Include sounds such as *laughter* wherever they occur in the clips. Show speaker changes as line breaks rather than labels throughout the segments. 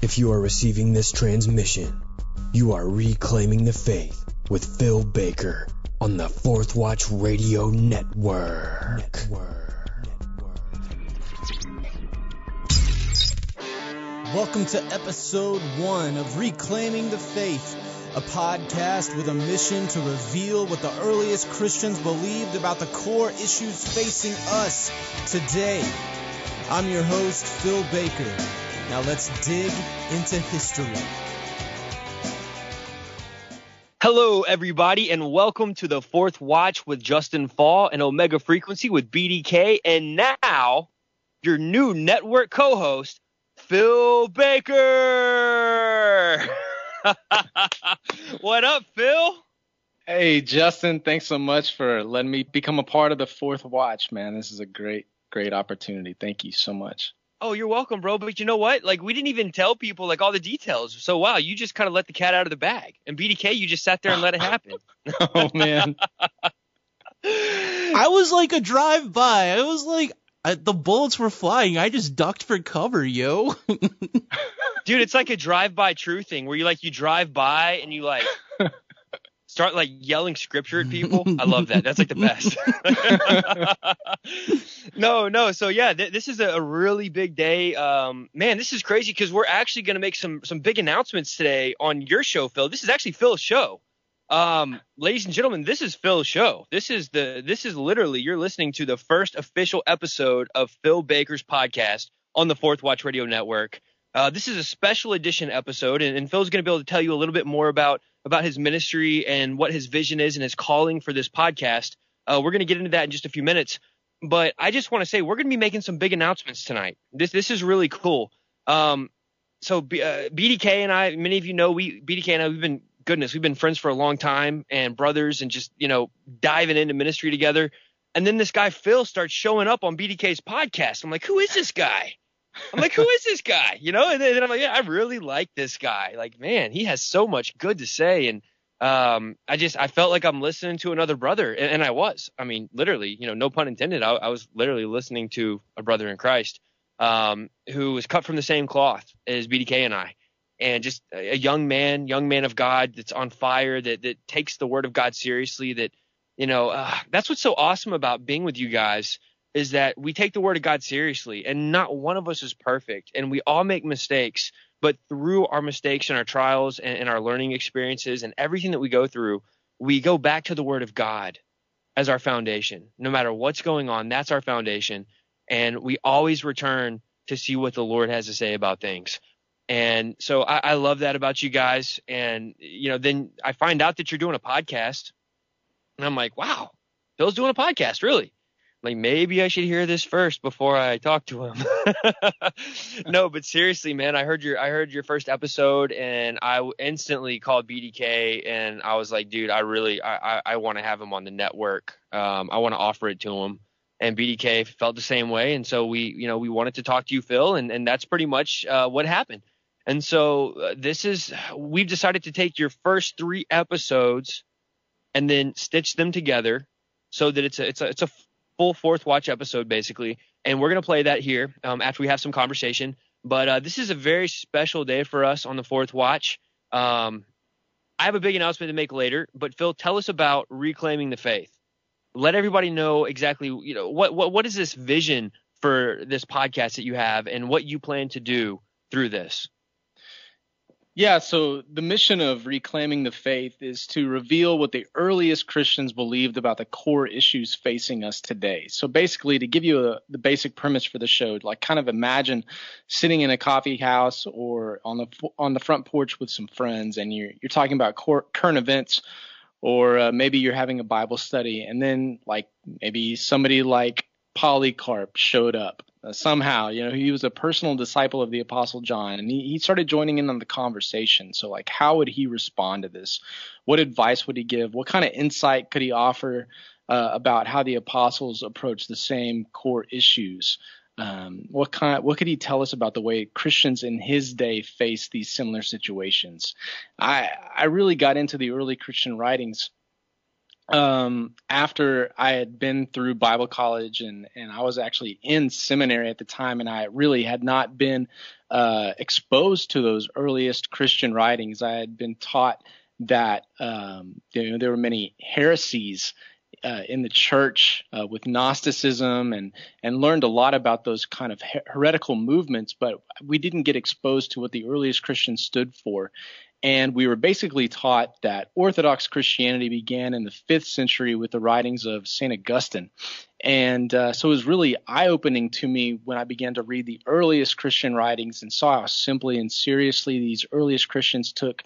If you are receiving this transmission, you are reclaiming the faith with Phil Baker on the Fourth Watch Radio Network.
Welcome to episode one of Reclaiming the Faith, a podcast with a mission to reveal what the earliest Christians believed about the core issues facing us today. I'm your host, Phil Baker. Now let's dig into history.
Hello, everybody, and welcome to the Fourth Watch with Justen Faull and Omega Frequency with BDK, and now your new network co-host, Phil Baker. *laughs* what up, Phil?
Hey, Justen, thanks so much for letting me become a part of the Fourth Watch, man. This is a great, great opportunity. Thank you so much.
Oh, you're welcome, bro. But you know what? Like, we didn't even tell people like all the details. So wow, you just kind of let the cat out of the bag. And BDK, you just sat there and let it happen. *laughs*
oh man. *laughs*
I was like a drive by. I was like, I, the bullets were flying. I just ducked for cover, yo. *laughs*
Dude, it's like a drive-by true thing where you like you drive by and you like start like yelling scripture at people. I love that. That's like the best. *laughs* no, no. So yeah, th- this is a, really big day. Um, man, this is crazy because we're actually going to make some some big announcements today on your show, Phil. This is actually Phil's show. Um, ladies and gentlemen, this is Phil's show. This is the this is literally you're listening to the first official episode of Phil Baker's podcast on the Fourth Watch Radio Network. Uh, this is a special edition episode, and, and Phil's going to be able to tell you a little bit more about about his ministry and what his vision is and his calling for this podcast. Uh, we're going to get into that in just a few minutes, but I just want to say we're going to be making some big announcements tonight. This this is really cool. Um, so B, uh, BDK and I, many of you know, we BDK and I, we've been goodness, we've been friends for a long time and brothers, and just you know diving into ministry together. And then this guy Phil starts showing up on BDK's podcast. I'm like, who is this guy? I'm like, who is this guy? You know, and then, I'm like, yeah, I really like this guy. Like, man, he has so much good to say, and um, I just I felt like I'm listening to another brother, and, and I was. I mean, literally, you know, no pun intended. I, I was literally listening to a brother in Christ um, who was cut from the same cloth as BDK and I, and just a, a young man, young man of God that's on fire, that that takes the word of God seriously. That you know, uh, that's what's so awesome about being with you guys is that we take the word of God seriously and not one of us is perfect and we all make mistakes, but through our mistakes and our trials and, and, our learning experiences and everything that we go through, we go back to the word of God as our foundation. No matter what's going on, that's our foundation. And we always return to see what the Lord has to say about things. And so I, I love that about you guys. And, you know, then I find out that you're doing a podcast and I'm like, wow, Phil's doing a podcast, really? Like maybe I should hear this first before I talk to him. *laughs* no, but seriously, man, I heard your I heard your first episode and I instantly called BDK and I was like, dude, I really I I, I want to have him on the network. Um, I want to offer it to him. And BDK felt the same way, and so we you know we wanted to talk to you, Phil, and and that's pretty much uh, what happened. And so uh, this is we've decided to take your first three episodes and then stitch them together so that it's a it's a it's a full fourth watch episode basically, and we're gonna play that here um, after we have some conversation. But uh, this is a very special day for us on the fourth watch. Um, I have a big announcement to make later, but Phil, tell us about reclaiming the faith. Let everybody know exactly, you know, what what what is this vision for this podcast that you have, and what you plan to do through this.
Yeah, so the mission of reclaiming the faith is to reveal what the earliest Christians believed about the core issues facing us today. So basically, to give you a, the basic premise for the show, like kind of imagine sitting in a coffee house or on the on the front porch with some friends, and you're you're talking about core, current events, or uh, maybe you're having a Bible study, and then like maybe somebody like Polycarp showed up uh, somehow. You know, he was a personal disciple of the Apostle John, and he, he started joining in on the conversation. So, like, how would he respond to this? What advice would he give? What kind of insight could he offer uh, about how the apostles approach the same core issues? Um, what kind? What could he tell us about the way Christians in his day faced these similar situations? I I really got into the early Christian writings um, after I had been through Bible college and, and I was actually in seminary at the time, and I really had not been uh, exposed to those earliest Christian writings. I had been taught that um, you know, there were many heresies uh, in the church uh, with Gnosticism and and learned a lot about those kind of heretical movements, but we didn't get exposed to what the earliest Christians stood for. And we were basically taught that Orthodox Christianity began in the fifth century with the writings of St. Augustine. And uh, so it was really eye opening to me when I began to read the earliest Christian writings and saw how simply and seriously these earliest Christians took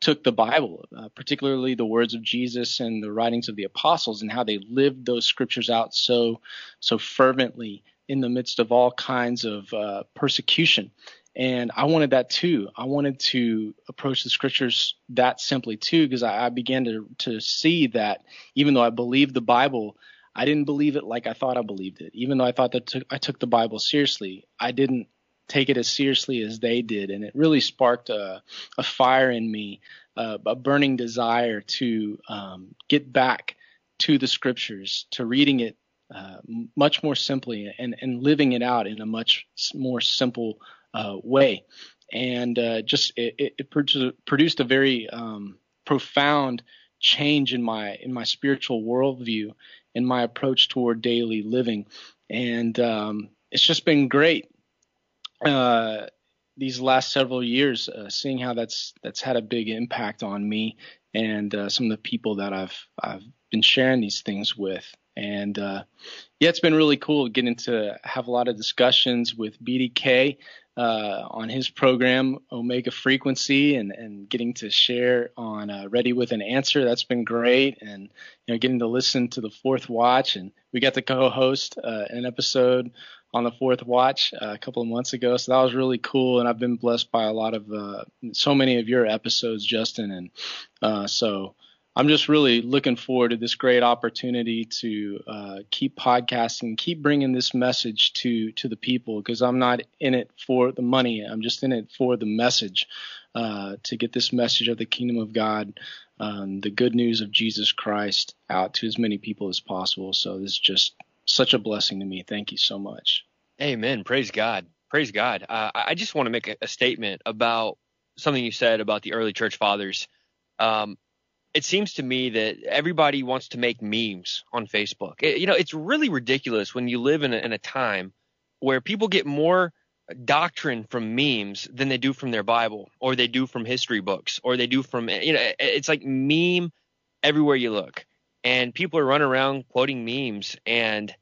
took the Bible, uh, particularly the words of Jesus and the writings of the apostles, and how they lived those scriptures out so so fervently in the midst of all kinds of uh, persecution. And I wanted that too. I wanted to approach the scriptures that simply too, because I, I, began to to see that even though I believed the Bible, I didn't believe it like I thought I believed it. Even though I thought that t- I took the Bible seriously, I didn't take it as seriously as they did, and it really sparked a, a fire in me, uh, a burning desire to um, get back to the scriptures, to reading it uh, much more simply and, and living it out in a much more simple uh, way, and uh, just it, it, produced a very um, profound change in my in my spiritual worldview and my approach toward daily living, and um, it's just been great. Uh, these last several years, uh, seeing how that's that's had a big impact on me and uh, some of the people that I've I've been sharing these things with. And uh, yeah, it's been really cool getting to have a lot of discussions with BDK uh, on his program, Omega Frequency, and, and getting to share on uh, Ready with an Answer. That's been great. And, you know, getting to listen to the Fourth Watch. And we got to co host uh, an episode on the Fourth Watch uh, a couple of months ago. So that was really cool. And I've been blessed by a lot of, uh, so many of your episodes, Justen. And uh, so, I'm just really looking forward to this great opportunity to uh, keep podcasting, keep bringing this message to to the people because I'm not in it for the money. I'm just in it for the message uh, to get this message of the kingdom of God, um, the good news of Jesus Christ out to as many people as possible. So this is just such a blessing to me. Thank you so much.
Amen. Praise God. Praise God. Uh, I just want to make a, statement about something you said about the early church fathers. Um, it seems to me that everybody wants to make memes on Facebook. It, you know, it's really ridiculous when you live in a, in a time where people get more doctrine from memes than they do from their Bible or they do from history books or they do from, you know, it's like meme everywhere you look. And people are running around quoting memes and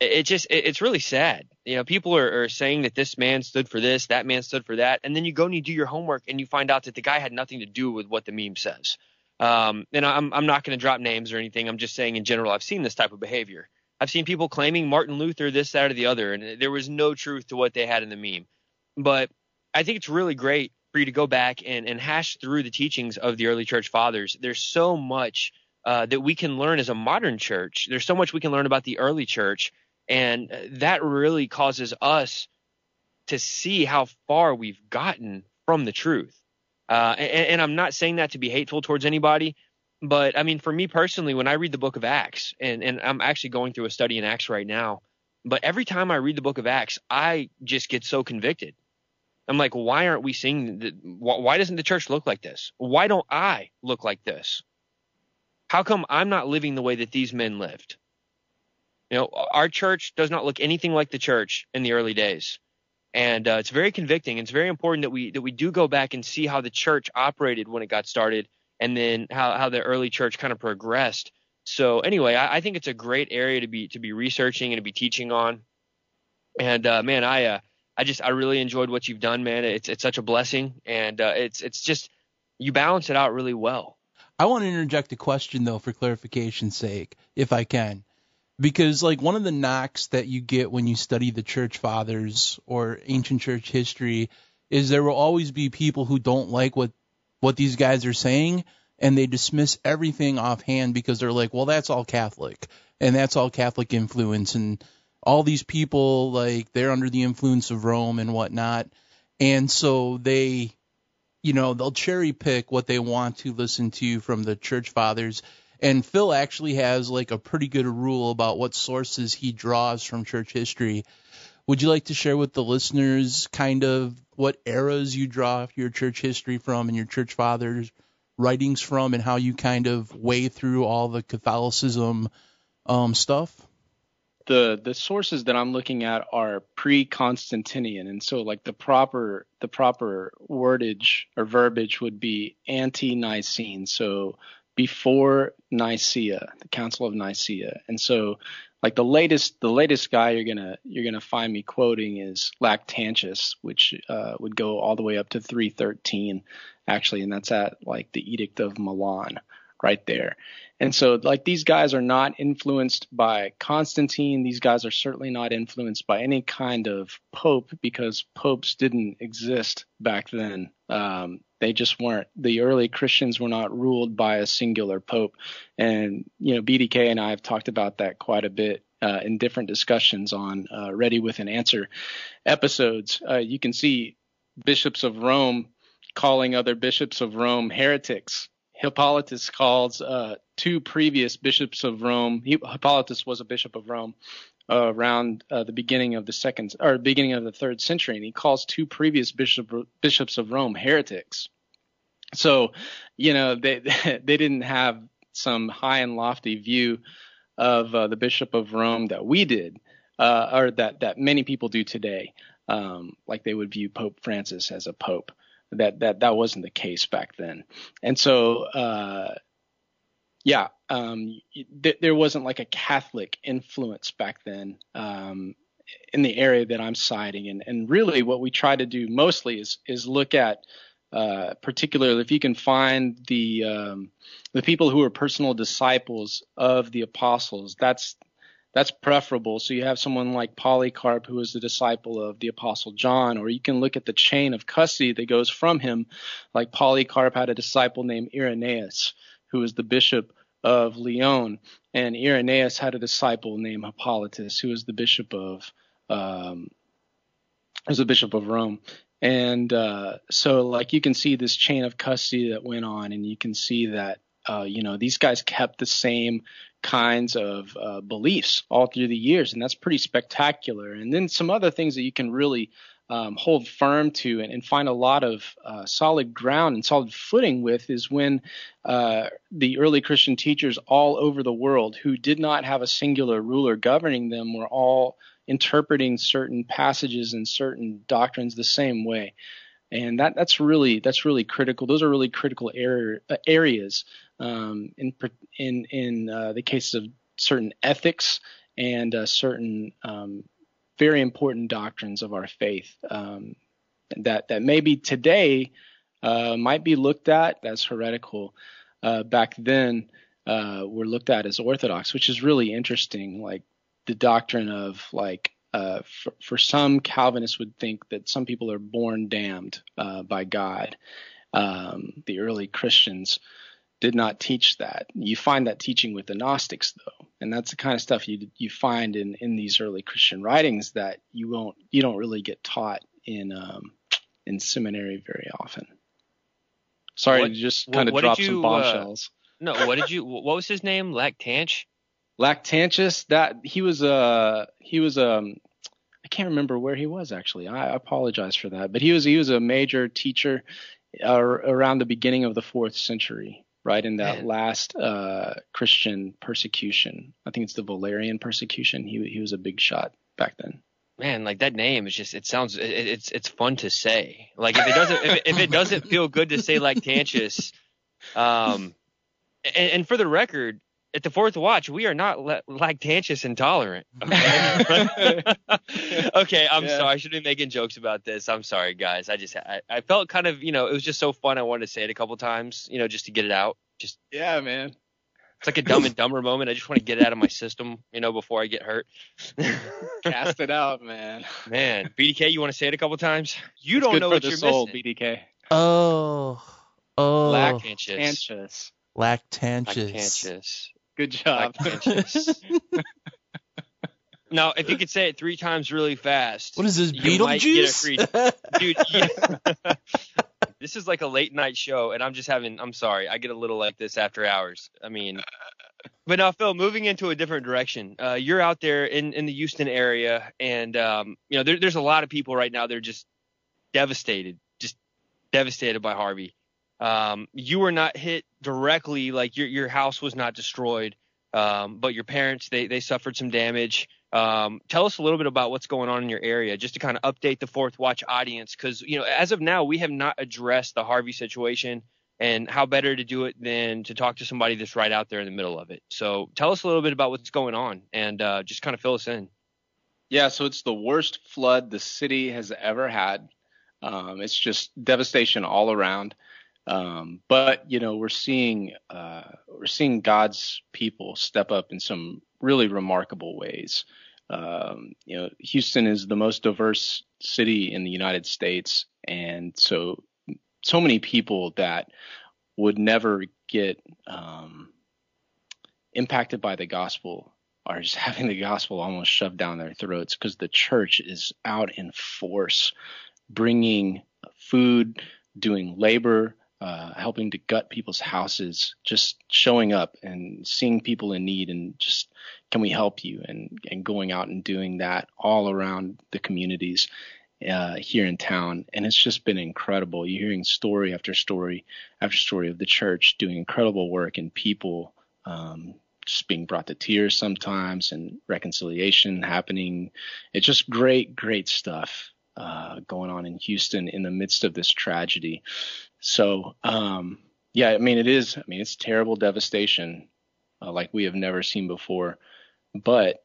it just, it's really sad. You know, people are, are saying that this man stood for this, that man stood for that. And then you go and you do your homework and you find out that the guy had nothing to do with what the meme says. Um, and I'm, I'm not going to drop names or anything. I'm just saying in general, I've seen this type of behavior. I've seen people claiming Martin Luther, this, that, or the other, and there was no truth to what they had in the meme. But I think it's really great for you to go back and, and hash through the teachings of the early church fathers. There's so much uh, that we can learn as a modern church. There's so much we can learn about the early church, and that really causes us to see how far we've gotten from the truth. Uh, and, and, I'm not saying that to be hateful towards anybody, but I mean, for me personally, when I read the book of Acts, and, and I'm actually going through a study in Acts right now, but every time I read the book of Acts, I just get so convicted. I'm like, why aren't we seeing? Why doesn't the church look like this? Why don't I look like this? How come I'm not living the way that these men lived? You know, our church does not look anything like the church in the early days and uh, it's very convicting. It's very important that we that we do go back and see how the church operated when it got started, and then how how the early church kind of progressed. So anyway, I, I think it's a great area to be to be researching and to be teaching on. And uh, man, I uh, I just I really enjoyed what you've done, man. It's it's such a blessing, and uh, it's it's just you balance it out really well.
I want to interject a question though, for clarification's sake, if I can because like one of the knocks that you get when you study the church fathers or ancient church history is there will always be people who don't like what what these guys are saying and they dismiss everything offhand because they're like well that's all catholic and that's all catholic influence and all these people like they're under the influence of rome and whatnot and so they you know they'll cherry pick what they want to listen to from the church fathers And Phil actually has like a pretty good rule about what sources he draws from church history. Would you like to share with the listeners kind of what eras you draw your church history from and your church fathers writings from and how you kind of weigh through all the Catholicism um, stuff?
the the sources that I'm looking at are pre-Constantinian, and so like the proper the proper wordage or verbiage would be ante-Nicene, so before Nicaea, the Council of Nicaea, and so like the latest the latest guy you're gonna you're gonna find me quoting is Lactantius, which uh, would go all the way up to 313 actually, and that's at like the Edict of Milan right there. And so, like, these guys are not influenced by Constantine. These guys are certainly not influenced by any kind of pope because popes didn't exist back then. Um, they just weren't. The early Christians were not ruled by a singular pope. And, you know, BDK and I have talked about that quite a bit uh, in different discussions on uh, Ready with an Answer episodes. Uh, you can see bishops of Rome calling other bishops of Rome heretics Hippolytus calls uh, two previous bishops of Rome. Hippolytus was a bishop of Rome around uh, the beginning of the second or beginning of the third century, and he calls two previous bishop, bishops of Rome heretics. So, you know, they *laughs* they didn't have some high and lofty view of uh, the bishop of Rome that we did, uh, or that that many people do today. Um, like they would view Pope Francis as a pope that that that wasn't the case back then. And so, uh, yeah, um, th- there wasn't like a Catholic influence back then um, in the area that I'm citing. And and really, what we try to do mostly is is look at uh, particularly if you can find the um, the people who are personal disciples of the apostles. That's that's preferable. So you have someone like Polycarp, who was the disciple of the Apostle John, or you can look at the chain of custody that goes from him. Like Polycarp had a disciple named Irenaeus, who was the bishop of Lyon, and Irenaeus had a disciple named Hippolytus, who was the bishop of um, was the bishop of Rome. And uh, so, like you can see this chain of custody that went on, and you can see that uh, you know these guys kept the same kinds of uh, beliefs all through the years, and that's pretty spectacular. And then some other things that you can really um, hold firm to and, and, find a lot of uh, solid ground and solid footing with is when uh, the early Christian teachers all over the world who did not have a singular ruler governing them were all interpreting certain passages and certain doctrines the same way. And that, that's really that's really critical. Those are really critical area, areas um, in in in uh, the case of certain ethics and uh, certain um, very important doctrines of our faith um, that that maybe today uh, might be looked at as heretical. Uh, back then, uh, were looked at as orthodox, which is really interesting. Like the doctrine of like uh, for, for, some Calvinists would think that some people are born damned uh, by God. Um, the early Christians did not teach that. You find that teaching with the Gnostics, though, and that's the kind of stuff you you find in in these early Christian writings that you won't you don't really get taught in um, in seminary very often. Sorry what, to just kind of drop you, some uh, bombshells.
Uh, no, what did you? What was his name? Lactantius.
Lactantius. That he was a uh, he was um I can't remember where he was actually. I apologize for that, but he was he was a major teacher uh, around the beginning of the fourth century right in that Man. last uh, Christian persecution. I think it's the Valerian persecution. He he was a big shot back then.
Man, like that name is just it sounds it, it's it's fun to say. Like if it doesn't if, it, if it doesn't feel good to say Lactantius, um, and, and for the record, at the fourth watch, we are not le- lactantious intolerant. Okay, *laughs* *laughs* okay I'm yeah. sorry. I should be making jokes about this. I'm sorry, guys. I just I, I, felt kind of you know it was just so fun. I wanted to say it a couple times, you know, just to get it out. Just
yeah, man.
It's like a dumb and dumber moment. I just want to get it out of my system, you know, before I get hurt. *laughs*
Cast it out, man.
Man, BDK, you want to say it a couple times? You it's don't know what you're soul, missing.
BDK.
Oh, oh,
Lactantius.
Lactantius.
Lactantius.
Good job. *laughs* *laughs*
now, if you could say it three times really fast.
What is this, Beetlejuice? *laughs*
Dude, This is like a late night show, and I'm just having. I'm sorry, I get a little like this after hours. I mean, but now Phil, moving into a different direction. Uh, you're out there in in the Houston area, and um, you know there, there's a lot of people right now. They're just devastated, just devastated by Harvey. Um, you were not hit directly, like your your house was not destroyed, um, but your parents they they suffered some damage. Um, tell us a little bit about what's going on in your area, just to kind of update the Fourth Watch audience, because you know as of now we have not addressed the Harvey situation, and how better to do it than to talk to somebody that's right out there in the middle of it. So tell us a little bit about what's going on, and uh, just kind of fill us in.
Yeah, so it's the worst flood the city has ever had. Um, it's just devastation all around. Um, but you know, we're seeing uh, we're seeing God's people step up in some really remarkable ways. Um, you know, Houston is the most diverse city in the United States, and so so many people that would never get um, impacted by the gospel are just *laughs* having the gospel almost shoved down their throats because the church is out in force, bringing food, doing labor, uh, helping to gut people's houses, just showing up and seeing people in need and just can we help you and and going out and doing that all around the communities uh, here in town, and it's just been incredible. You're hearing story after story after story of the church doing incredible work and people um, just being brought to tears sometimes and reconciliation happening. It's just great, great stuff uh, going on in Houston in the midst of this tragedy. So, um, yeah, I mean, it is, I mean, it's terrible devastation uh, like we have never seen before. But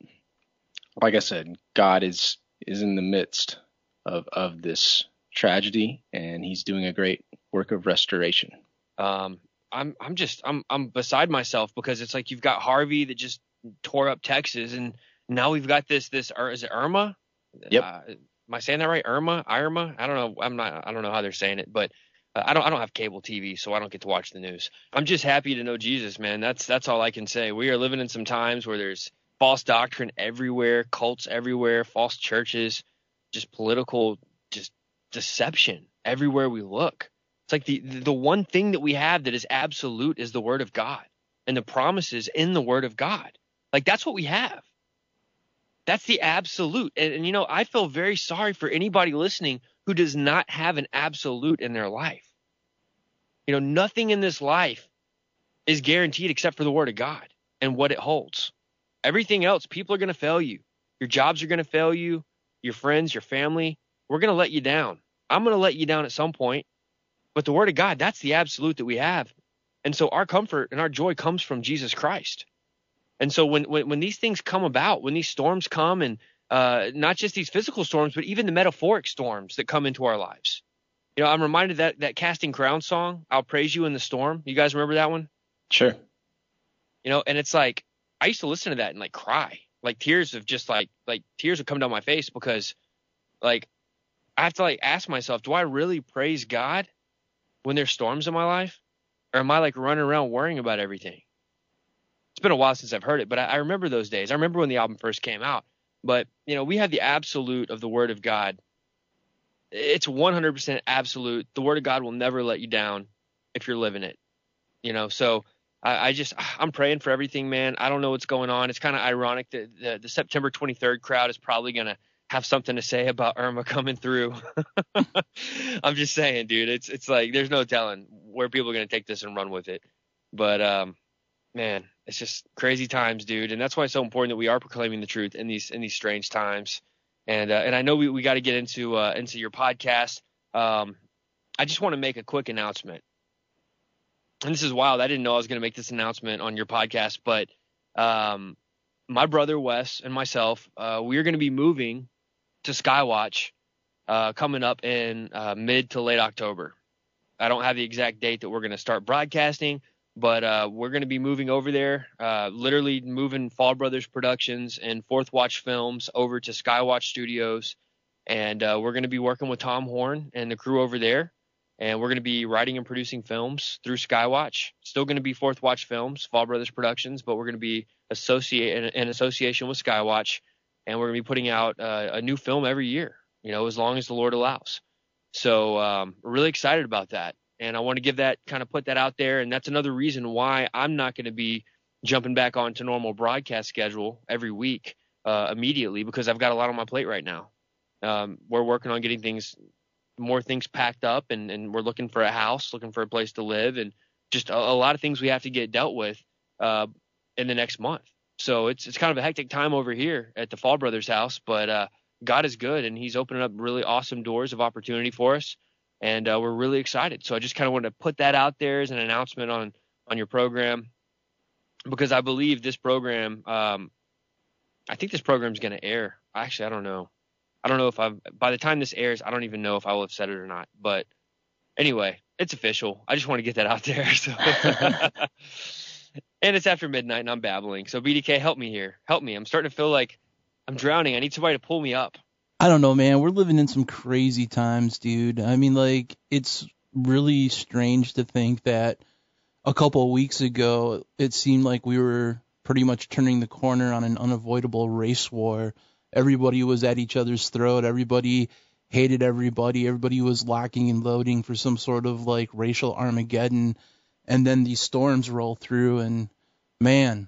like I said, God is, is in the midst of, of this tragedy and he's doing a great work of restoration.
Um, I'm, I'm just, I'm, I'm beside myself because it's like you've got Harvey that just tore up Texas and now we've got this, this, is it Irma?
Yep.
Uh, am I saying that right? Irma, Irma? I don't know. I'm not. I don't know how they're saying it, but uh, I don't. I don't have cable TV, so I don't get to watch the news. I'm just happy to know Jesus, man. That's that's all I can say. We are living in some times where there's false doctrine everywhere, cults everywhere, false churches, just political, just deception everywhere we look. It's like the the one thing that we have that is absolute is the Word of God and the promises in the Word of God. Like that's what we have. That's the absolute. And, and, you know, I feel very sorry for anybody listening who does not have an absolute in their life. You know, nothing in this life is guaranteed except for the word of God and what it holds. Everything else, people are going to fail you. Your jobs are going to fail you. Your friends, your family, we're going to let you down. I'm going to let you down at some point. But the word of God, that's the absolute that we have. And so our comfort and our joy comes from Jesus Christ. And so when, when, when these things come about, when these storms come and uh, not just these physical storms, but even the metaphoric storms that come into our lives. You know, I'm reminded that that Casting Crown song, "I'll Praise You in the Storm." You guys remember that one?
Sure.
You know, and it's like I used to listen to that and like cry, like tears of just like like tears would come down my face because like I have to like ask myself, do I really praise God when there's storms in my life, or am I like running around worrying about everything? It's been a while since I've heard it, but I, I remember those days. I remember when the album first came out. But you know, we have the absolute of the Word of God. It's 100% absolute. The Word of God will never let you down if you're living it. You know, so I, I just I'm praying for everything, man. I don't know what's going on. It's kind of ironic that the, the September 23rd crowd is probably gonna have something to say about Irma coming through. *laughs* I'm just saying, dude. It's it's like there's no telling where people are gonna take this and run with it. But um, man, it's just crazy times, dude. And that's why it's so important that we are proclaiming the truth in these in these strange times. And uh, and I know we, we got to get into uh, into your podcast. Um, I just want to make a quick announcement. And this is wild. I didn't know I was going to make this announcement on your podcast, but um, my brother Wes and myself, uh, we are going to be moving to Skywatch uh, coming up in uh, mid to late October. I don't have the exact date that we're going to start broadcasting, but uh, we're going to be moving over there, uh, literally moving Faull Brothers Productions and Fourth Watch Films over to Skywatch Studios, and uh, we're going to be working with Tom Horn and the crew over there, and we're going to be writing and producing films through Skywatch. Still going to be Fourth Watch Films, Faull Brothers Productions, but we're going to be associate in, in association with Skywatch, and we're going to be putting out uh, a new film every year, you know, as long as the Lord allows. So um, really excited about that, and I want to give that kind of put that out there, and that's another reason why I'm not going to be jumping back onto normal broadcast schedule every week uh, immediately because I've got a lot on my plate right now. Um, we're working on getting things, more things packed up, and, and we're looking for a house, looking for a place to live, and just a, a lot of things we have to get dealt with uh, in the next month. So it's it's kind of a hectic time over here at the Faull Brothers house, but uh, God is good, and He's opening up really awesome doors of opportunity for us, and uh, we're really excited. So I just kind of wanted to put that out there as an announcement on on your program, because I believe this program, um, I think this program is going to air. Actually, I don't know. I don't know if I've by the time this airs, I don't even know if I will have said it or not. But anyway, it's official. I just want to get that out there. *laughs* So. and it's after midnight and I'm babbling. So BDK, help me here. Help me. I'm starting to feel like I'm drowning. I need somebody to pull me up.
I don't know, man. We're living in some crazy times, dude. I mean, like, it's really strange to think that a couple of weeks ago it seemed like we were pretty much turning the corner on an unavoidable race war. Everybody was at each other's throat. Everybody hated everybody. Everybody was locking and loading for some sort of like racial Armageddon and then these storms roll through and man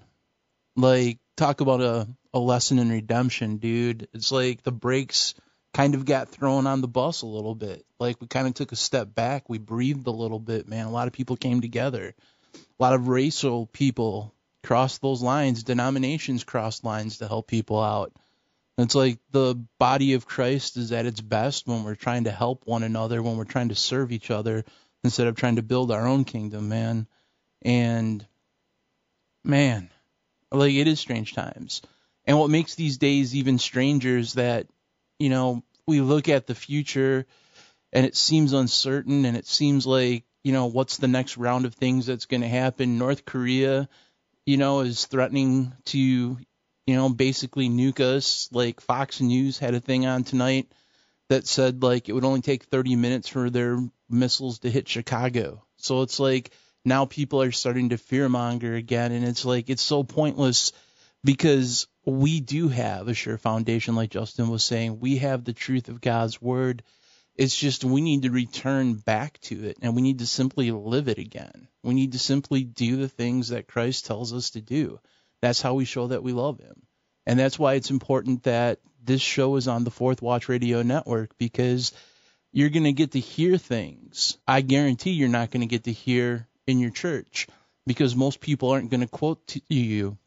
like talk about a, a lesson in redemption dude. It's like the brakes kind of got thrown on the bus a little bit. Like we kind of took a step back. We breathed a little bit man. A lot of people came together. A lot of racial people crossed those lines. Denominations crossed lines to help people out. It's like the body of Christ is at its best when we're trying to help one another, when we're trying to serve each other, instead of trying to build our own kingdom, man. And man, like it is strange times. And what makes these days even stranger is that, you know, we look at the future and it seems uncertain and it seems like, you know, what's the next round of things that's going to happen? North Korea, you know, is threatening to, you know, basically nuke us. Like Fox News had a thing on tonight that said like it would only take 30 minutes for their missiles to hit Chicago. So it's like now people are starting to fearmonger again, and it's like it's so pointless because we do have a sure foundation, like Justen was saying. We have the truth of God's word. It's just we need to return back to it, and we need to simply live it again. We need to simply do the things that Christ tells us to do. That's how we show that we love Him. And that's why it's important that this show is on the Fourth Watch Radio Network because you're going to get to hear things I guarantee you're not going to get to hear in your church because most people aren't going to quote to you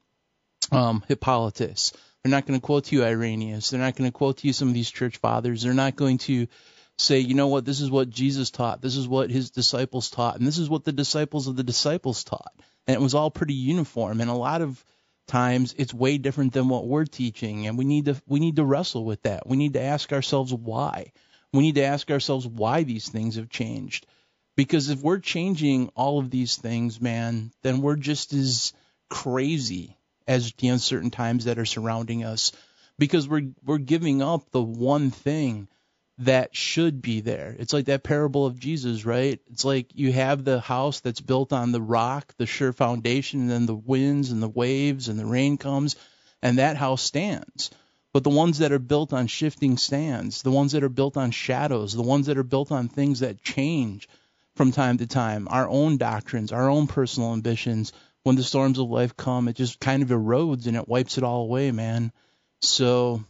um, Hippolytus. They're not going to quote to you Irenaeus. They're not going to quote to you some of these church fathers. They're not going to say, you know what, this is what Jesus taught. This is what his disciples taught. And this is what the disciples of the disciples taught. And it was all pretty uniform. And a lot of times it's way different than what we're teaching. And we need to, we need to wrestle with that. We need to ask ourselves why. We need to ask ourselves why these things have changed. Because if we're changing all of these things, man, then we're just as crazy as the uncertain times that are surrounding us. Because we're we're giving up the one thing that should be there. It's like that parable of Jesus, right? It's like you have the house that's built on the rock, the sure foundation, and then the winds and the waves and the rain comes, and that house stands. But the ones that are built on shifting sands, the ones that are built on shadows, the ones that are built on things that change from time to time, our own doctrines, our own personal ambitions, when the storms of life come, it just kind of erodes and it wipes it all away, man. So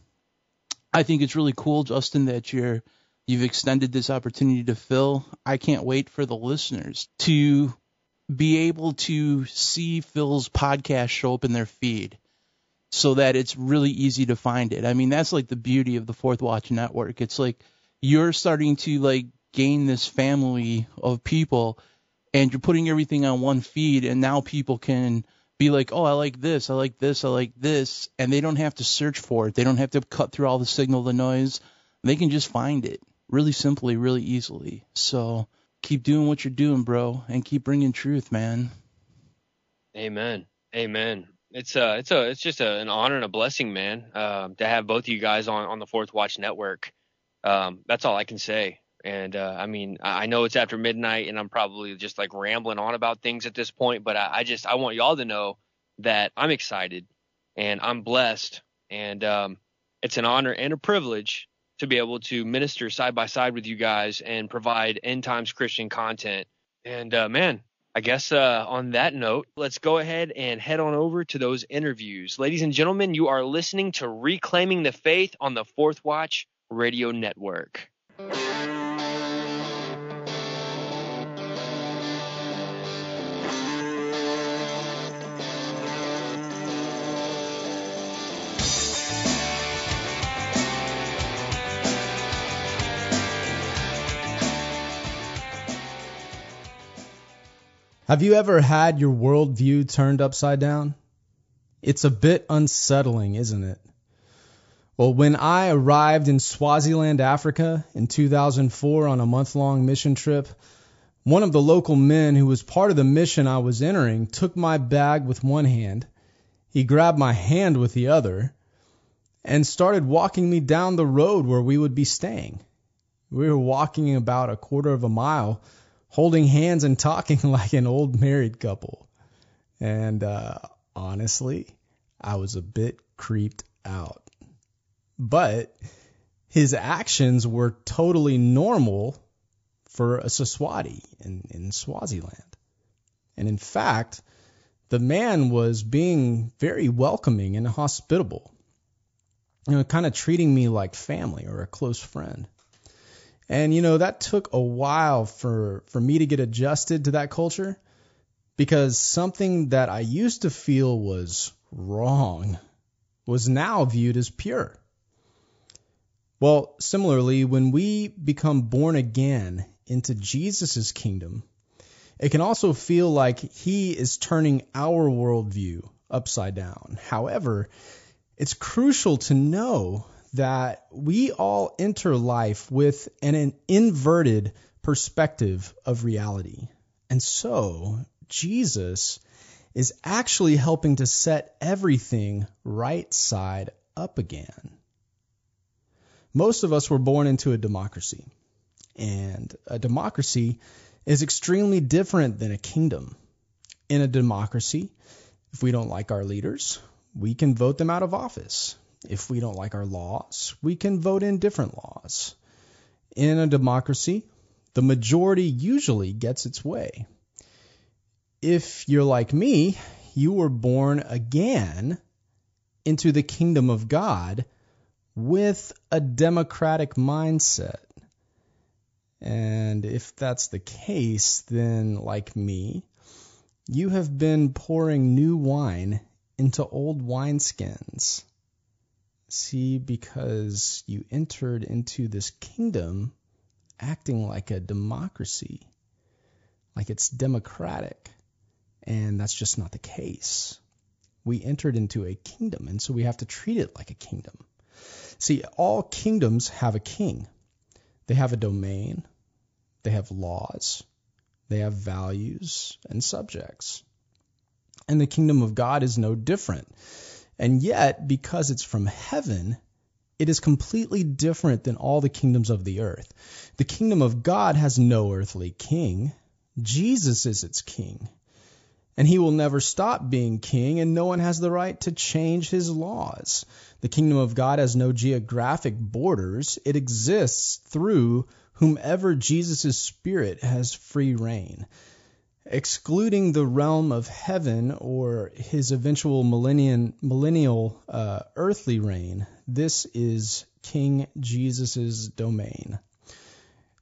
I think it's really cool, Justen, that you're you've extended this opportunity to Phil. I can't wait for the listeners to be able to see Phil's podcast show up in their feed so that it's really easy to find it. I mean, that's like the beauty of the Fourth Watch Network. It's like you're starting to like gain this family of people and you're putting everything on one feed and now people can be like, "Oh, I like this, I like this, I like this," and they don't have to search for it. They don't have to cut through all the signal, the noise. They can just find it really simply, really easily. So, keep doing what you're doing, bro, and keep bringing truth, man.
Amen. Amen it's uh it's a it's just a, an honor and a blessing, man, um, to have both of you guys on on the Fourth Watch Network. Um, that's all I can say. And uh, I mean, I know it's after midnight, and I'm probably just like rambling on about things at this point. But I, I just I want y'all to know that I'm excited and I'm blessed, and um, it's an honor and a privilege to be able to minister side by side with you guys and provide end times Christian content. And uh, man, I guess uh, on that note, let's go ahead and head on over to those interviews. Ladies and gentlemen, you are listening to Reclaiming the Faith on the Fourth Watch Radio Network.
Have you ever had your worldview turned upside down? It's a bit unsettling, isn't it? Well, when I arrived in Swaziland, Africa in 2004 on a month long mission trip, one of the local men who was part of the mission I was entering took my bag with one hand, he grabbed my hand with the other, and started walking me down the road where we would be staying. We were walking about a quarter of a mile holding hands and talking *laughs* like an old married couple. And uh, honestly, I was a bit creeped out. But his actions were totally normal for a Siswati in, in Swaziland. And in fact, the man was being very welcoming and hospitable, you know, kind of treating me like family or a close friend. And you know, that took a while for for me to get adjusted to that culture because something that I used to feel was wrong was now viewed as pure. Well, similarly, when we become born again into Jesus' kingdom, it can also feel like he is turning our worldview upside down. However, it's crucial to know that we all enter life with an, an inverted perspective of reality. And so, Jesus is actually helping to set everything right side up again. Most of us were born into a democracy, and a democracy is extremely different than a kingdom. In a democracy, if we don't like our leaders, we can vote them out of office. If we don't like our laws, we can vote in different laws. In a democracy, the majority usually gets its way. If you're like me, you were born again into the kingdom of God with a democratic mindset. And if that's the case, then, like me, you have been pouring new wine into old wineskins. See, because you entered into this kingdom acting like a democracy, like it's democratic. And that's just not the case. We entered into a kingdom, and so we have to treat it like a kingdom. See, all kingdoms have a king. They have a domain, they have laws, they have values and subjects. And the kingdom of God is no different. And yet, because it's from heaven, it is completely different than all the kingdoms of the earth. The kingdom of God has no earthly king. Jesus is its king. And he will never stop being king, and no one has the right to change his laws. The kingdom of God has no geographic borders. It exists through whomever Jesus' spirit has free reign excluding the realm of heaven or his eventual millennium, millennial uh, earthly reign, this is King Jesus' domain.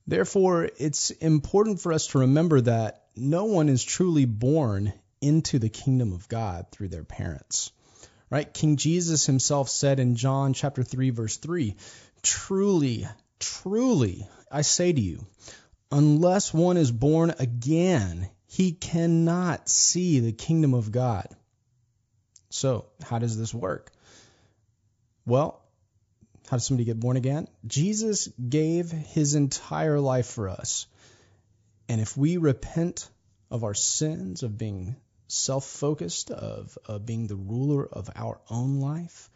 Therefore, it's important for us to remember that no one is truly born into the kingdom of God through their parents. Right? King Jesus himself said in John chapter 3 verse 3, "Truly, truly, I say to you, unless one is born again, he cannot see the kingdom of God. So, how does this work? Well, how does somebody get born again? Jesus gave his entire life for us. And if we repent of our sins, of being self focused, of, of being the ruler of our own life,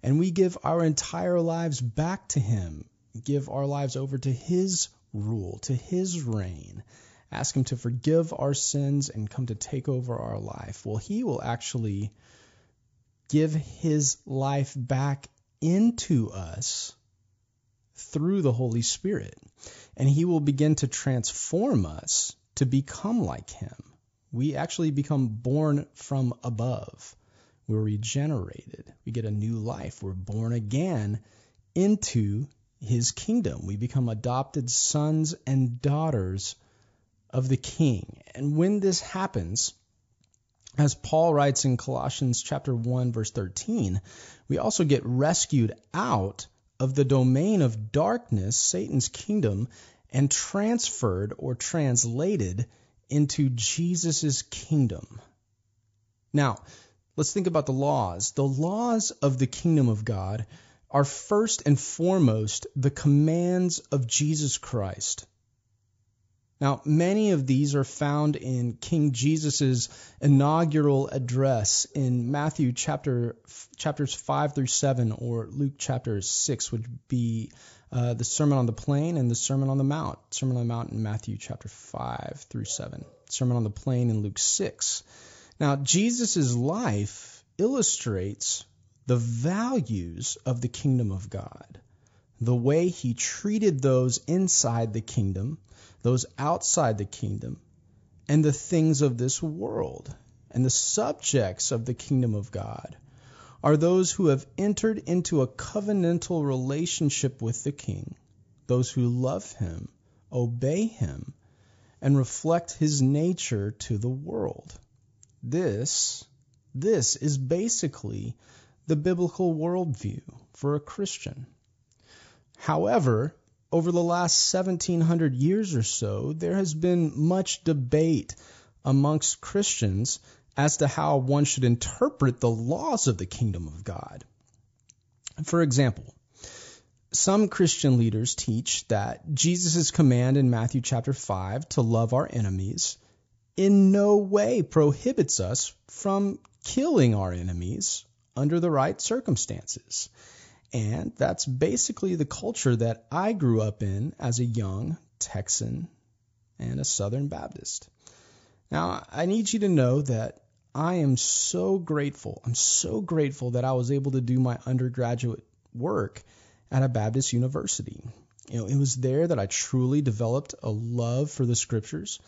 and we give our entire lives back to him, give our lives over to his rule, to his reign, ask Him to forgive our sins and come to take over our life, well, He will actually give His life back into us through the Holy Spirit. And He will begin to transform us to become like Him. We actually become born from above. We're regenerated. We get a new life. We're born again into His kingdom. We become adopted sons and daughters of the King. And when this happens, as Paul writes in Colossians chapter 1 verse 13, we also get rescued out of the domain of darkness, Satan's kingdom, and transferred or translated into Jesus' kingdom. Now, let's think about the laws. The laws of the kingdom of God are first and foremost the commands of Jesus Christ. Now, many of these are found in King Jesus' inaugural address in Matthew chapter chapters 5 through 7 or Luke chapter 6 would be uh, the Sermon on the Plain and the Sermon on the Mount. Sermon on the Mount in Matthew chapter 5 through 7. Sermon on the Plain in Luke 6. Now, Jesus' life illustrates the values of the kingdom of God, the way he treated those inside the kingdom those outside the kingdom, and the things of this world. And the subjects of the kingdom of God are those who have entered into a covenantal relationship with the king, those who love him, obey him, and reflect his nature to the world. This, this is basically the biblical worldview for a Christian. However, over the last 1700 years or so, there has been much debate amongst Christians as to how one should interpret the laws of the kingdom of God. For example, some Christian leaders teach that Jesus' command in Matthew chapter 5 to love our enemies in no way prohibits us from killing our enemies under the right circumstances. And that's basically the culture that I grew up in as a young Texan and a Southern Baptist. Now, I need you to know that I am so grateful. I'm so grateful that I was able to do my undergraduate work at a Baptist university. You know, it was there that I truly developed a love for the scriptures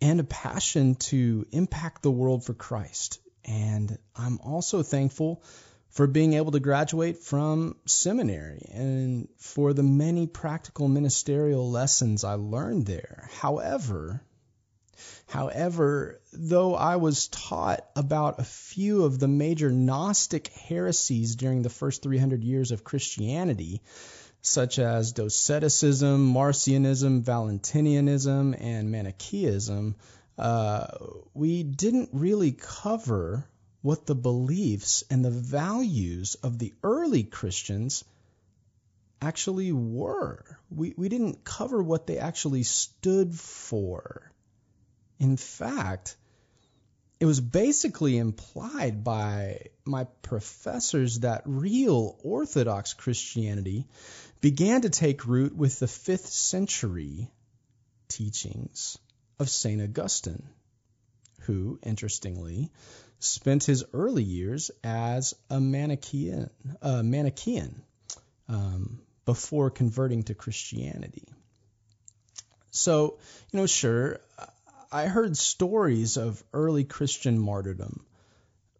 and a passion to impact the world for Christ. And I'm also thankful for being able to graduate from seminary and for the many practical ministerial lessons I learned there. However, However, though I was taught about a few of the major Gnostic heresies during the first 300 years of Christianity, such as Doceticism, Marcionism, Valentinianism, and Manichaeism, uh, we didn't really cover what the beliefs and the values of the early Christians actually were. We, we didn't cover what they actually stood for. In fact, it was basically implied by my professors that real Orthodox Christianity began to take root with the 5th century teachings of St. Augustine, who, interestingly, spent his early years as a Manichaean, a Manichaean um, before converting to Christianity. So, you know, sure, I heard stories of early Christian martyrdom,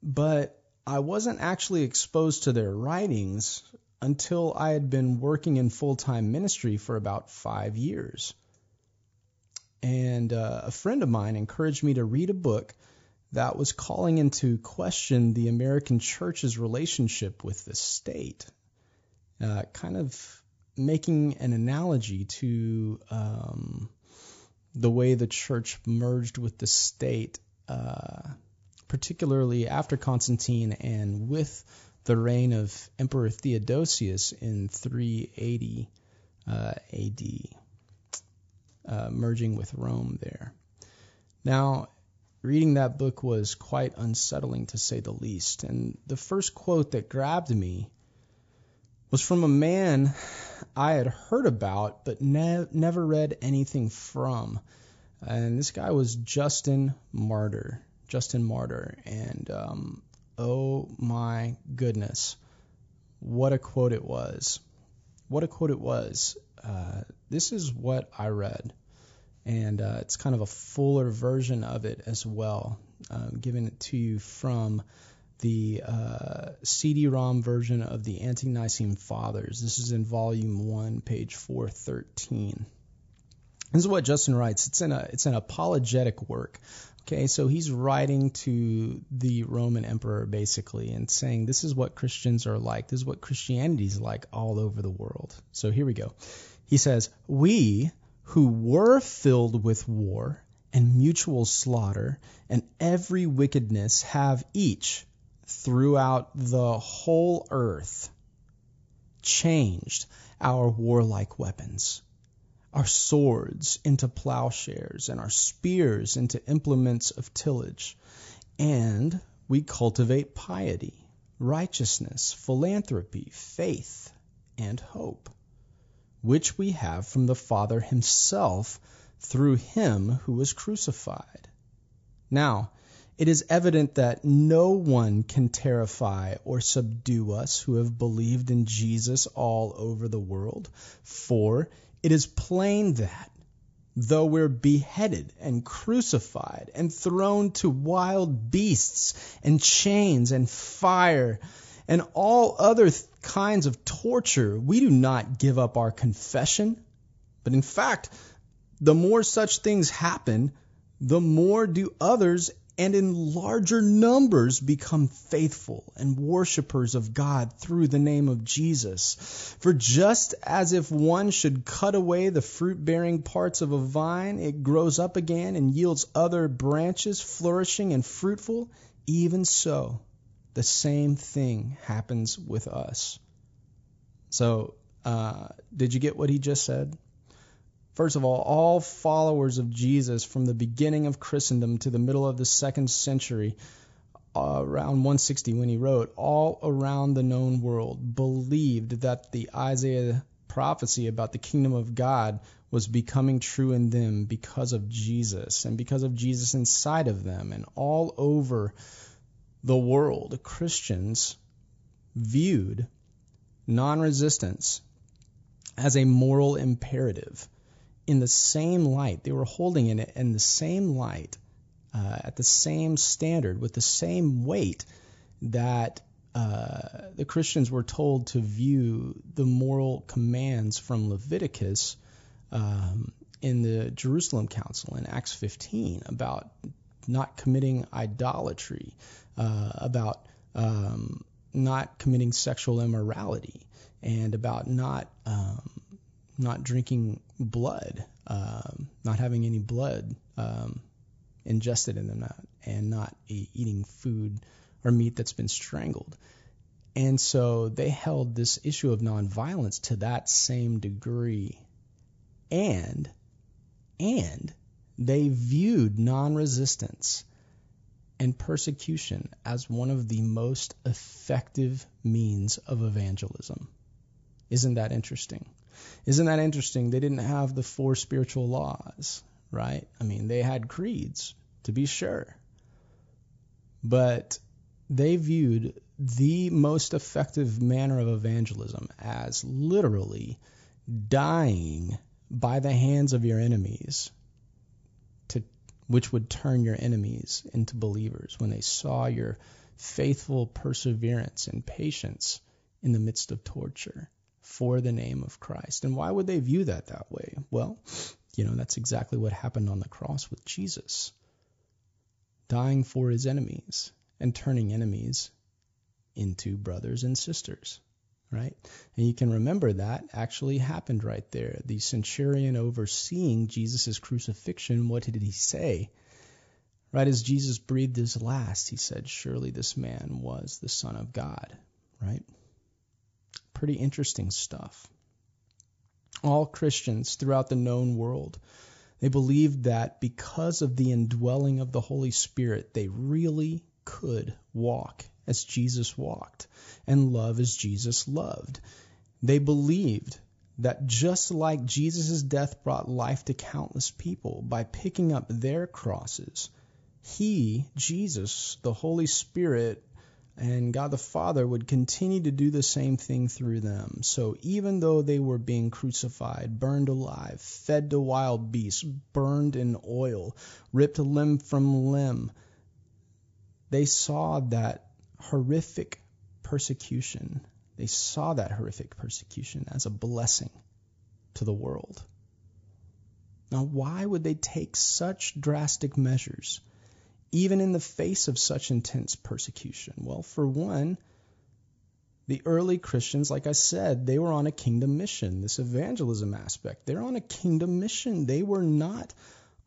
but I wasn't actually exposed to their writings until I had been working in full time ministry for about five years. And uh, a friend of mine encouraged me to read a book that was calling into question the American church's relationship with the state, uh, kind of making an analogy to um, the way the church merged with the state, uh, particularly after Constantine and with the reign of Emperor Theodosius in 380 uh, AD, uh, merging with Rome there. Now, reading that book was quite unsettling to say the least. And the first quote that grabbed me was from a man I had heard about but ne- never read anything from. And this guy was Justin Martyr. Justin Martyr. And um, oh my goodness, what a quote it was. what a quote it was. Uh, this is what I read, and uh, it's kind of a fuller version of it as well, um, giving it to you from the uh, CD-ROM version of the Ante-Nicene Fathers. This is in Volume One, page 413. This is what Justin writes. It's in a it's an apologetic work. Okay, so he's writing to the Roman emperor basically and saying this is what Christians are like. This is what Christianity is like all over the world. So here we go. He says, "We who were filled with war and mutual slaughter and every wickedness have each throughout the whole earth changed our warlike weapons." our swords into plowshares, and our spears into implements of tillage. And we cultivate piety, righteousness, philanthropy, faith, and hope, which we have from the Father Himself through Him who was crucified. Now, it is evident that no one can terrify or subdue us who have believed in Jesus all over the world, for it is plain that, though we're beheaded and crucified and thrown to wild beasts and chains and fire and all other th- kinds of torture, we do not give up our confession. But in fact, the more such things happen, the more do others and in larger numbers become faithful and worshippers of God through the name of Jesus. For just as if one should cut away the fruit bearing parts of a vine, it grows up again and yields other branches, flourishing and fruitful, even so, the same thing happens with us. So, uh, did you get what he just said? First of all, all followers of Jesus from the beginning of Christendom to the middle of the second century, uh, around 160 when he wrote, all around the known world believed that the Isaiah prophecy about the kingdom of God was becoming true in them because of Jesus and because of Jesus inside of them. And all over the world, Christians viewed non resistance as a moral imperative in the same light. They were holding it in the same light, uh, at the same standard, with the same weight that uh, the Christians were told to view the moral commands from Leviticus um, in the Jerusalem Council in Acts 15 about not committing idolatry, uh, about um, not committing sexual immorality, and about not um, not drinking blood, um, not having any blood um, ingested in them, not, and not eating food or meat that's been strangled. And so they held this issue of nonviolence to that same degree. And and they viewed non-resistance and persecution as one of the most effective means of evangelism. Isn't that interesting? Isn't that interesting? They didn't have the four spiritual laws, right? I mean, they had creeds, to be sure. But they viewed the most effective manner of evangelism as literally dying by the hands of your enemies which would turn your enemies into believers when they saw your faithful perseverance and patience in the midst of torture for the name of Christ. And why would they view that that way? Well, you know, that's exactly what happened on the cross with Jesus dying for his enemies and turning enemies into brothers and sisters, right? And you can remember that actually happened right there. The centurion overseeing Jesus' crucifixion, what did he say? Right as Jesus breathed his last, he said, Surely this man was the Son of God, right? Pretty interesting stuff. All Christians throughout the known world, they believed that because of the indwelling of the Holy Spirit, they really could walk as Jesus walked and love as Jesus loved. They believed that just like Jesus' death brought life to countless people by picking up their crosses, he, Jesus, the Holy Spirit, And God the Father would continue to do the same thing through them. So even though they were being crucified, burned alive, fed to wild beasts, burned in oil, ripped limb from limb, they saw that horrific persecution. They saw that horrific persecution as a blessing to the world. Now, why would they take such drastic measures, even in the face of such intense persecution? Well, for one, the early Christians, like I said, they were on a kingdom mission, this evangelism aspect. They're on a kingdom mission. They were not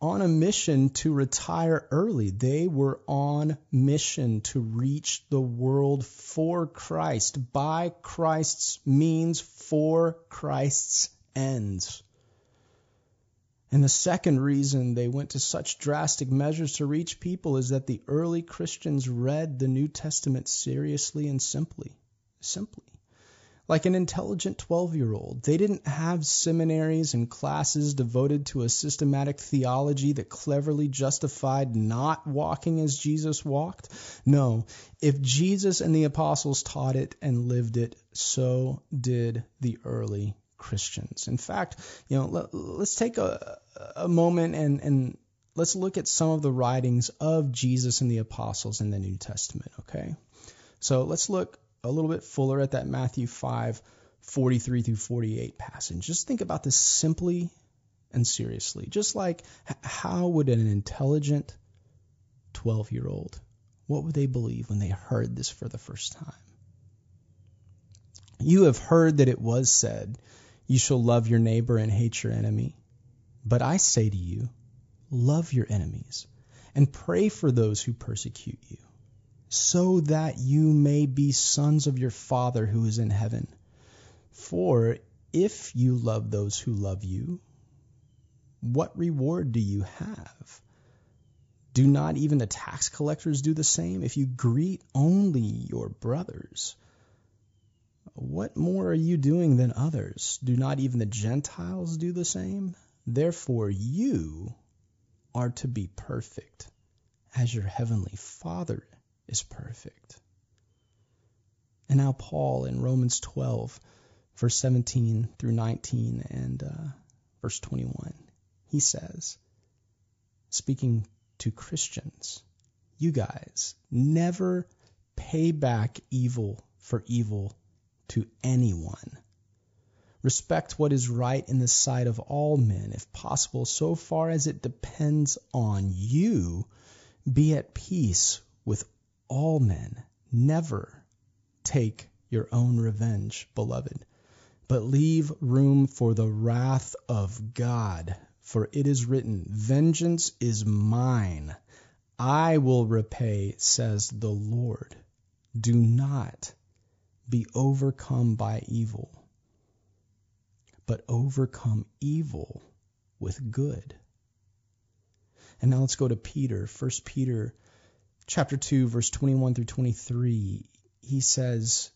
on a mission to retire early. They were on mission to reach the world for Christ, by Christ's means, for Christ's ends. And the second reason they went to such drastic measures to reach people is that the early Christians read the New Testament seriously and simply. Simply. Like an intelligent 12 year old. They didn't have seminaries and classes devoted to a systematic theology that cleverly justified not walking as Jesus walked. No, if Jesus and the apostles taught it and lived it, so did the early Christians. In fact, you know, let, us take a, a moment and, and let's look at some of the writings of Jesus and the apostles in the New Testament, okay? So let's look a little bit fuller at that Matthew 5 43 through 48 passage. Just think about this simply and seriously. Just like how would an intelligent 12 year old, what would they believe when they heard this for the first time? You have heard that it was said, you shall love your neighbor and hate your enemy. But I say to you, love your enemies and pray for those who persecute you, so that you may be sons of your Father who is in heaven. For if you love those who love you, what reward do you have? Do not even the tax collectors do the same? If you greet only your brothers, what more are you doing than others? Do not even the Gentiles do the same? Therefore, you are to be perfect, as your heavenly Father is perfect. And now, Paul in Romans 12, verse 17 through 19 and uh, verse 21, he says, speaking to Christians, you guys never pay back evil for evil to anyone. Respect what is right in the sight of all men, if possible, so far as it depends on you. Be at peace with all men. Never take your own revenge, beloved, but leave room for the wrath of God. For it is written, Vengeance is mine. I will repay, says the Lord. Do not be overcome by evil, but overcome evil with good. And now let's go to Peter. 1 Peter chapter 2 verse 21 through 23. He says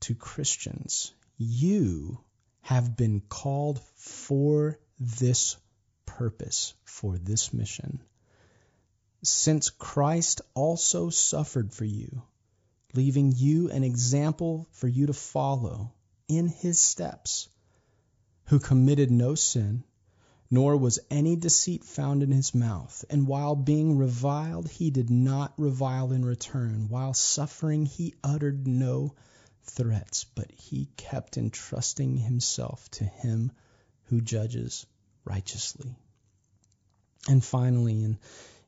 to Christians, "You have been called for this purpose, for this mission. Since Christ also suffered for you, leaving you an example for you to follow in his steps, who committed no sin, nor was any deceit found in his mouth. And while being reviled, he did not revile in return. While suffering, he uttered no threats, but he kept entrusting himself to him who judges righteously. And finally, in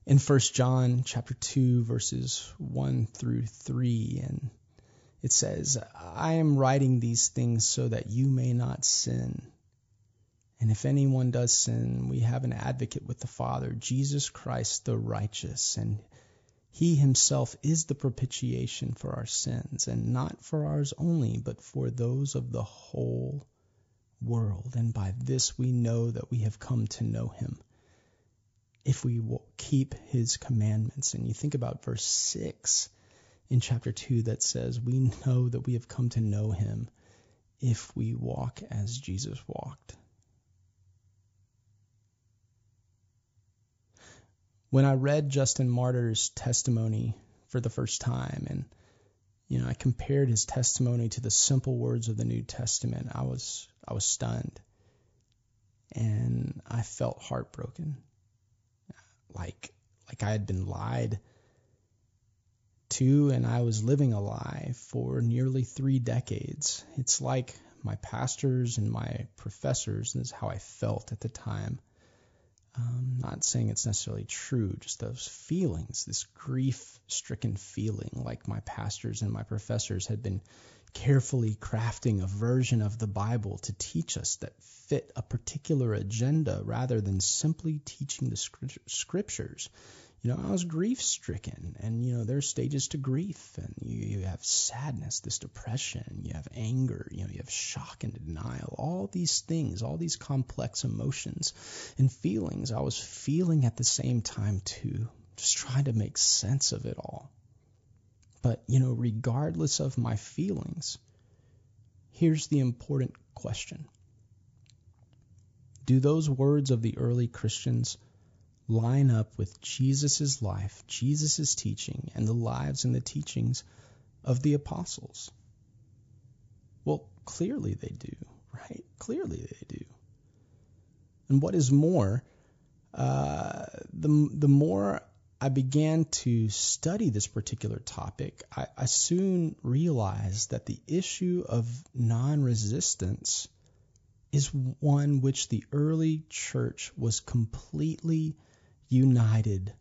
in 1 John chapter 2 verses 1 through 3 and it says, I am writing these things so that you may not sin. And if anyone does sin, we have an advocate with the Father, Jesus Christ the righteous, and he himself is the propitiation for our sins, and not for ours only, but for those of the whole world. And by this we know that we have come to know him if we will keep his commandments. And you think about verse 6 in chapter 2 that says, We know that we have come to know him if we walk as Jesus walked. When I read Justin Martyr's testimony for the first time, and
You know, I compared his testimony to the simple words of the New Testament. I was I was stunned. And I felt heartbroken. Like like I had been lied to and I was living a lie for nearly 3 decades. It's like my pastors and my professors, and this is how I felt at the time. Um, not saying it's necessarily true, just those feelings, this grief stricken feeling, like my pastors and my professors had been carefully crafting a version of the Bible to teach us that fit a particular agenda rather than simply teaching the scriptures you know, I was grief stricken, and you know, there's stages to grief, and you, you have sadness, this depression, you have anger, you know, you have shock and denial, all these things, all these complex emotions and feelings I was feeling at the same time too, just trying to make sense of it all. But, you know, regardless of my feelings, here's the important question. Do those words of the early Christians line up with Jesus' life, Jesus' teaching, and the lives and the teachings of the apostles? Well, clearly they do, right? Clearly they do. And what is more, uh, the, the more I began to study this particular topic, I, I soon realized that the issue of non resistance is one which the early church was completely united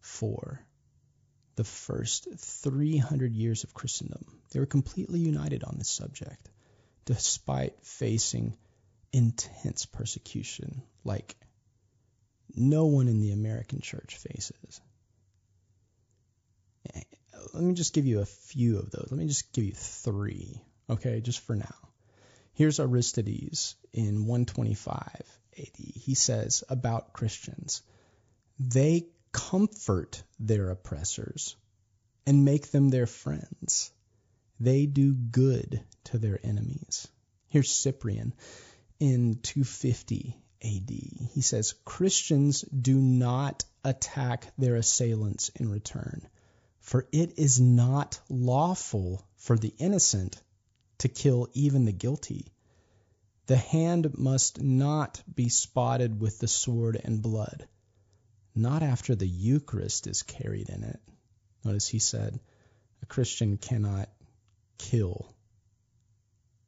for the first 300 years of Christendom. They were completely united on this subject, despite facing intense persecution like no one in the American church faces. Let me just give you a few of those. Let me just give you three, okay, just for now. Here's Aristides in 125 AD. He says about Christians they comfort their oppressors and make them their friends. They do good to their enemies. Here's Cyprian in 250 AD. He says, Christians do not attack their assailants in return, for it is not lawful for the innocent to kill even the guilty. The hand must not be spotted with the sword and blood not after the Eucharist is carried in it. Notice he said, a Christian cannot kill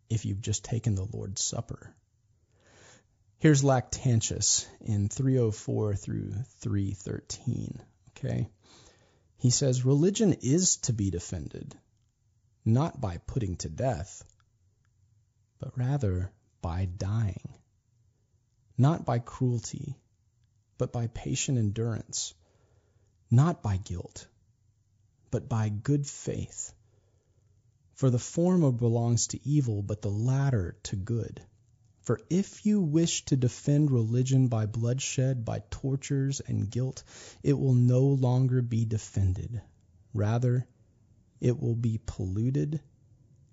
if you've just taken the Lord's Supper. Here's Lactantius in 304 through 313. Okay? He says, Religion is to be defended, not by putting to death, but rather by dying, not by cruelty but by patient endurance, not by guilt, but by good faith. For the former belongs to evil, but the latter to good. For if you wish to defend religion by bloodshed, by tortures and guilt, it will no longer be defended. Rather, it will be polluted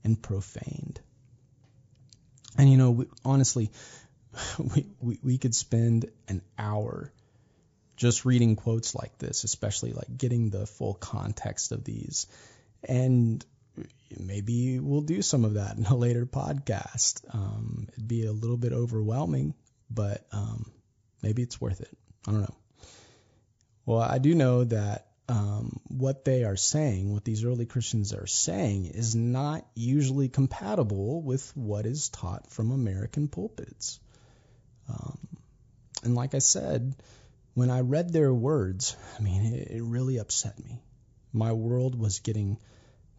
and profaned. And you know, honestly, *laughs* we, we, we could spend an hour just reading quotes like this, especially like getting the full context of these. And maybe we'll do some of that in a later podcast. Um, it'd be a little bit overwhelming, but um, maybe it's worth it. I don't know. Well, I do know that um, what they are saying, what these early Christians are saying, is not usually compatible with what is taught from American pulpits. Um, and like I said, when I read their words, I mean, it, it really upset me. My world was getting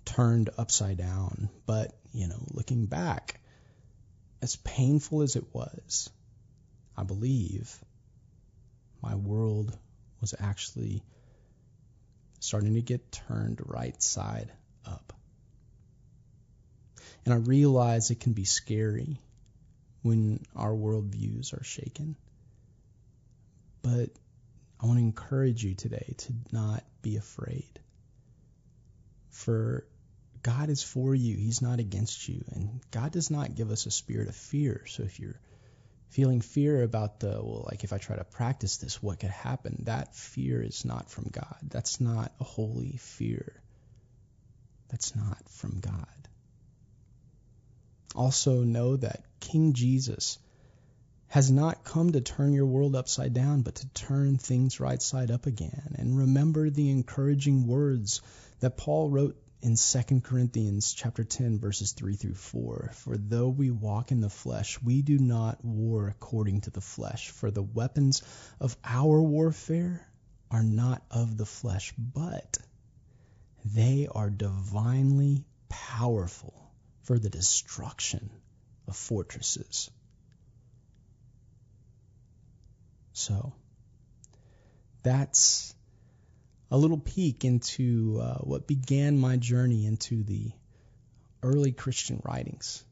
turned upside down. But, you know, looking back, as painful as it was, I believe my world was actually starting to get turned right side up. And I realize it can be scary when our worldviews are shaken. But I want to encourage you today to not be afraid. For God is for you, He's not against you. And God does not give us a spirit of fear. So if you're feeling fear about the, well, like if I try to practice this, what could happen? That fear is not from God. That's not a holy fear.
that's not from God. Also, know that King Jesus has not come to turn your world upside down, but to turn things right side up again. And remember the encouraging words that Paul wrote in 2 Corinthians chapter 10 verses 3 through 4 for though we walk in the flesh we do not war according to the flesh. For the weapons of our warfare are not of the flesh but they are divinely powerful for the destruction of fortresses so that's a little peek into uh, what began my journey into the early Christian writings.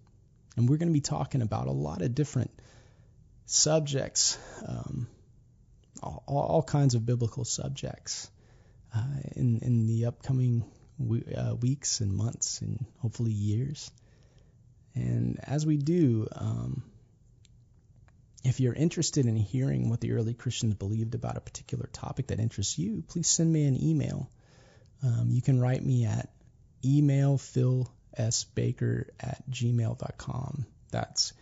And we're going to be talking about a lot of different subjects, um, all, all, kinds of biblical subjects uh, in, in the upcoming uh, weeks and months and hopefully years. And as we do, um, if you're interested in hearing what the early Christians believed about a particular topic that interests you, please send me an email. Um, you can write me at emailphilsbaker at gmail.com. That's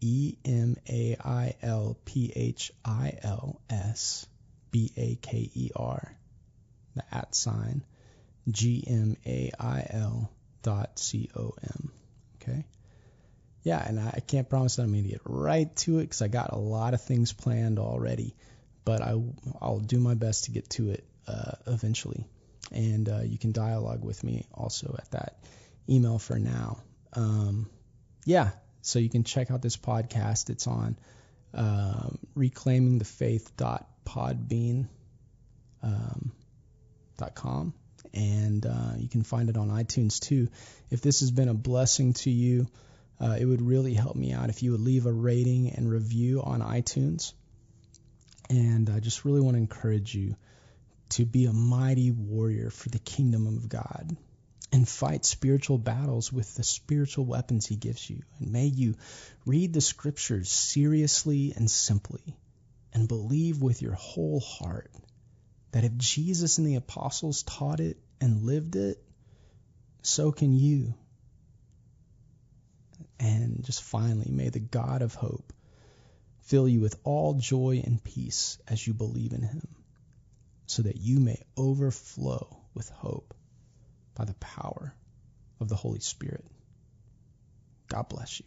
E M A I L P H I L S B A K E R, the at sign, G M A I L dot C O M. Okay? Yeah, and I can't promise that I'm going to get right to it because I got a lot of things planned already, but I, I'll do my best to get to it uh, eventually. And uh, you can dialogue with me also at that email for now. Um, yeah, so you can check out this podcast. It's on um, reclaimingthefaith.podbean.com, um, .com, and uh, you can find it on iTunes too. If this has been a blessing to you, uh, it would really help me out if you would leave a rating and review on iTunes. And I just really want to encourage you to be a mighty warrior for the kingdom of God and fight spiritual battles with the spiritual weapons He gives you. And may you read the scriptures seriously and simply and believe with your whole heart that if Jesus and the apostles taught it and lived it, so can you. And just finally, may the God of hope fill you with all joy and peace as you believe in him, so that you may overflow with hope by the power of the Holy Spirit. God bless you.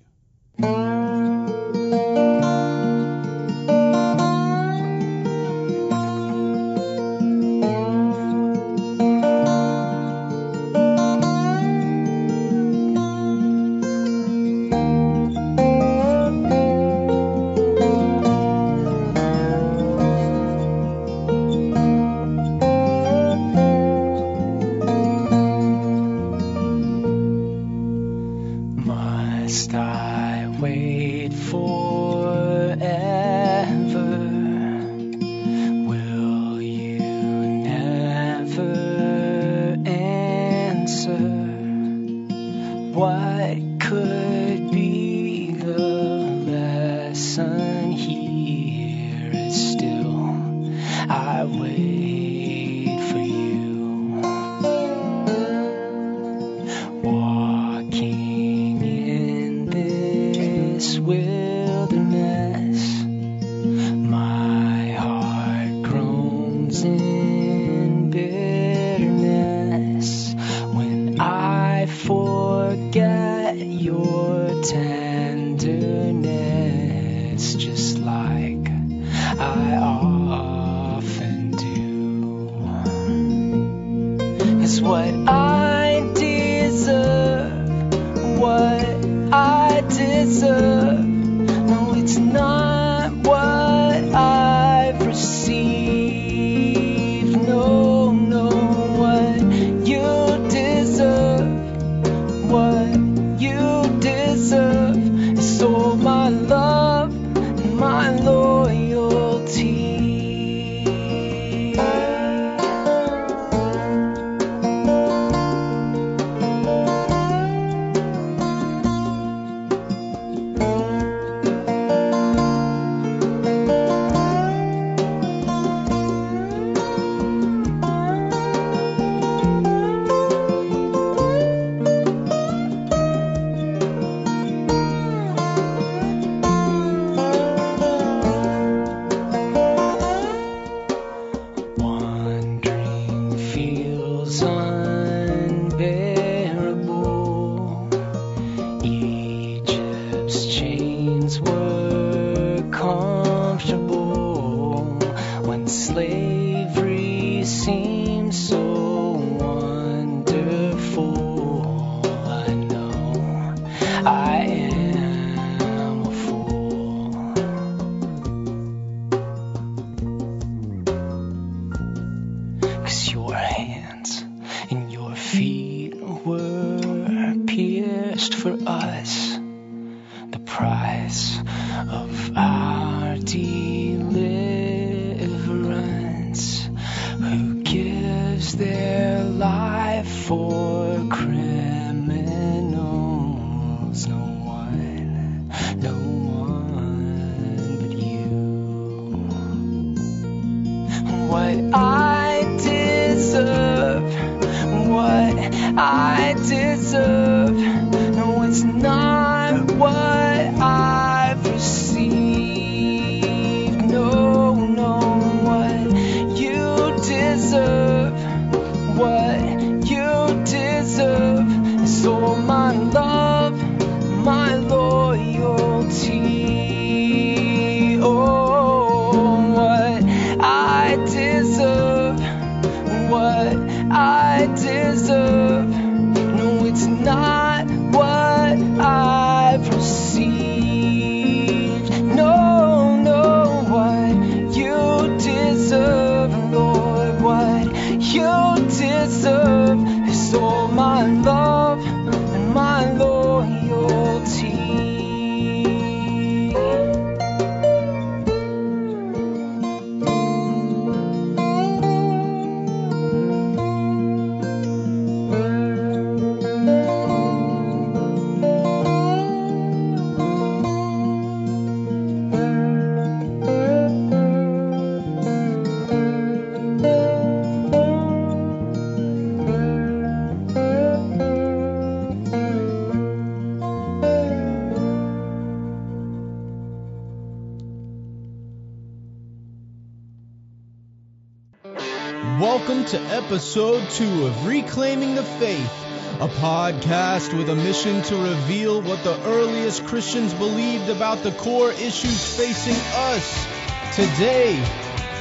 Of Reclaiming the Faith, a podcast with a mission to reveal what the earliest Christians believed about the core issues facing us. Today,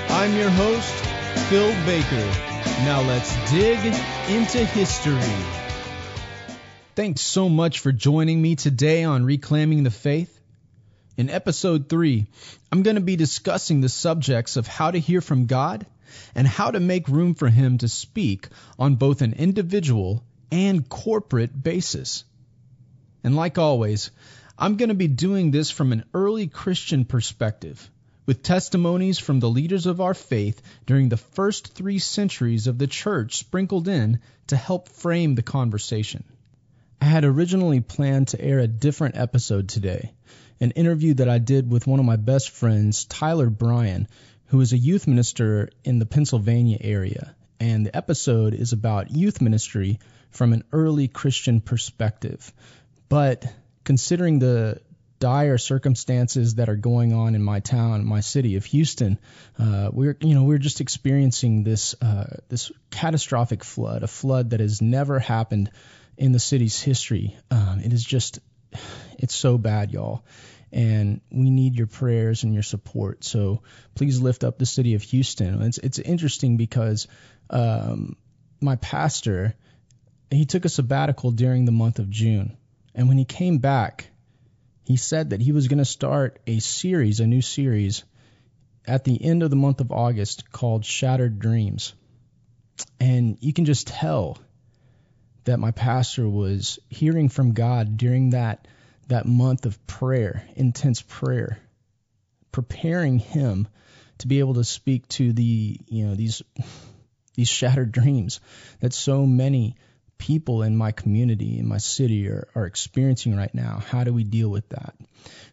I'm your host, Phil Baker. Now let's dig into history. Thanks so much for joining me today on Reclaiming the Faith. In episode 3, I'm going to be discussing the subjects of how to hear from God and how to make room for Him to speak on both an individual and corporate basis. And like always, I'm going to be doing this from an early Christian perspective, with testimonies from the leaders of our faith during the first three centuries of the church sprinkled in to help frame the conversation. I had originally planned to air a different episode today, an interview that I did with one of my best friends, Tyler Bryan, who is a youth minister in the Pennsylvania area. And the episode is about youth ministry from an early Christian perspective. But considering the dire circumstances that are going on in my town, my city of Houston, uh, we're you know we're just experiencing this uh, this catastrophic flood, a flood that has never happened in the city's history. Um, it is just it's so bad, y'all and we need your prayers and your support. So please lift up the city of Houston. It's it's interesting because um, my pastor he took a sabbatical during the month of June, and when he came back, he said that he was going to start a series, a new series, at the end of the month of August called Shattered Dreams, and you can just tell that my pastor was hearing from God during that that month of prayer, intense prayer, preparing him to be able to speak to the you know these these shattered dreams that so many people in my community in my city are, are experiencing right now. How do we deal with that?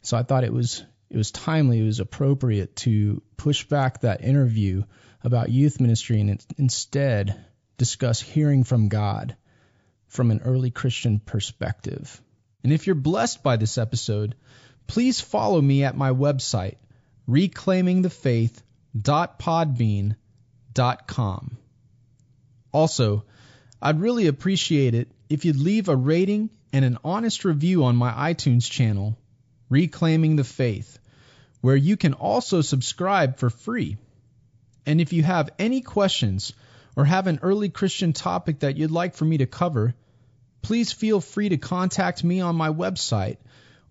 So i thought it was it was timely it was appropriate to push back that interview about youth ministry and instead discuss hearing from god from an early christian perspective and if you're blessed by this episode, please follow me at my website, reclaimingthefaith.podbean.com. Also, I'd really appreciate it if you'd leave a rating and an honest review on my iTunes channel, Reclaiming the Faith, where you can also subscribe for free. And if you have any questions or have an early Christian topic that you'd like for me to cover, please feel free to contact me on my website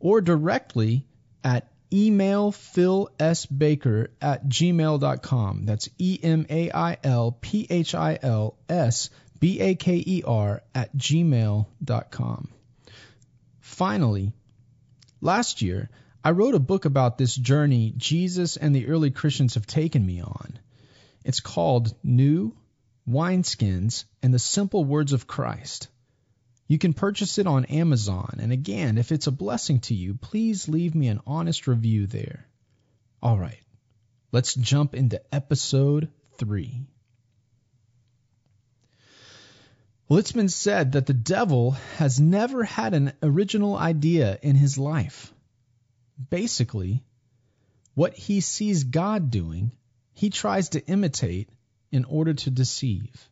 or directly at email Phil S. Baker at gmail.com. That's E M A I L P H I L S B A K E R at gmail.com. Finally, last year, I wrote a book about this journey Jesus and the early Christians have taken me on. It's called New Wineskins and the Simple Words of Christ. You can purchase it on Amazon, and again, if it's a blessing to you, please leave me an honest review there. All right, let's jump into episode 3. Well, it's been said that the devil has never had an original idea in his life. Basically, what he sees God doing, he tries to imitate in order to deceive.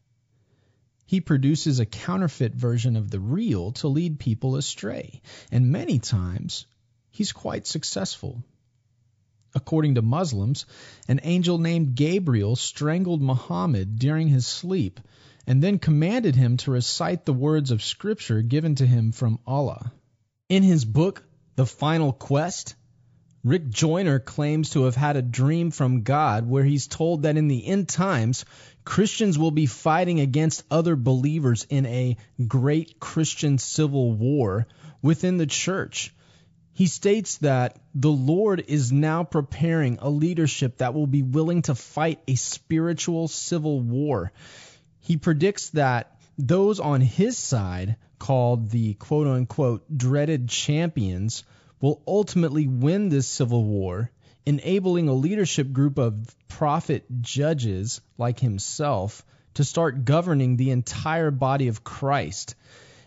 He produces a counterfeit version of the real to lead people astray, and many times he's quite successful. According to Muslims, an angel named Gabriel strangled Muhammad during his sleep and then commanded him to recite the words of Scripture given to him from Allah. In his book, The Final Quest, Rick Joyner claims to have had a dream from God where he's told that in the end times, Christians will be fighting against other believers in a great Christian civil war within the church. He states that the Lord is now preparing a leadership that will be willing to fight a spiritual civil war. He predicts that those on his side, called the quote unquote dreaded champions, will ultimately win this civil war, enabling a leadership group of prophet judges like himself to start governing the entire body of Christ.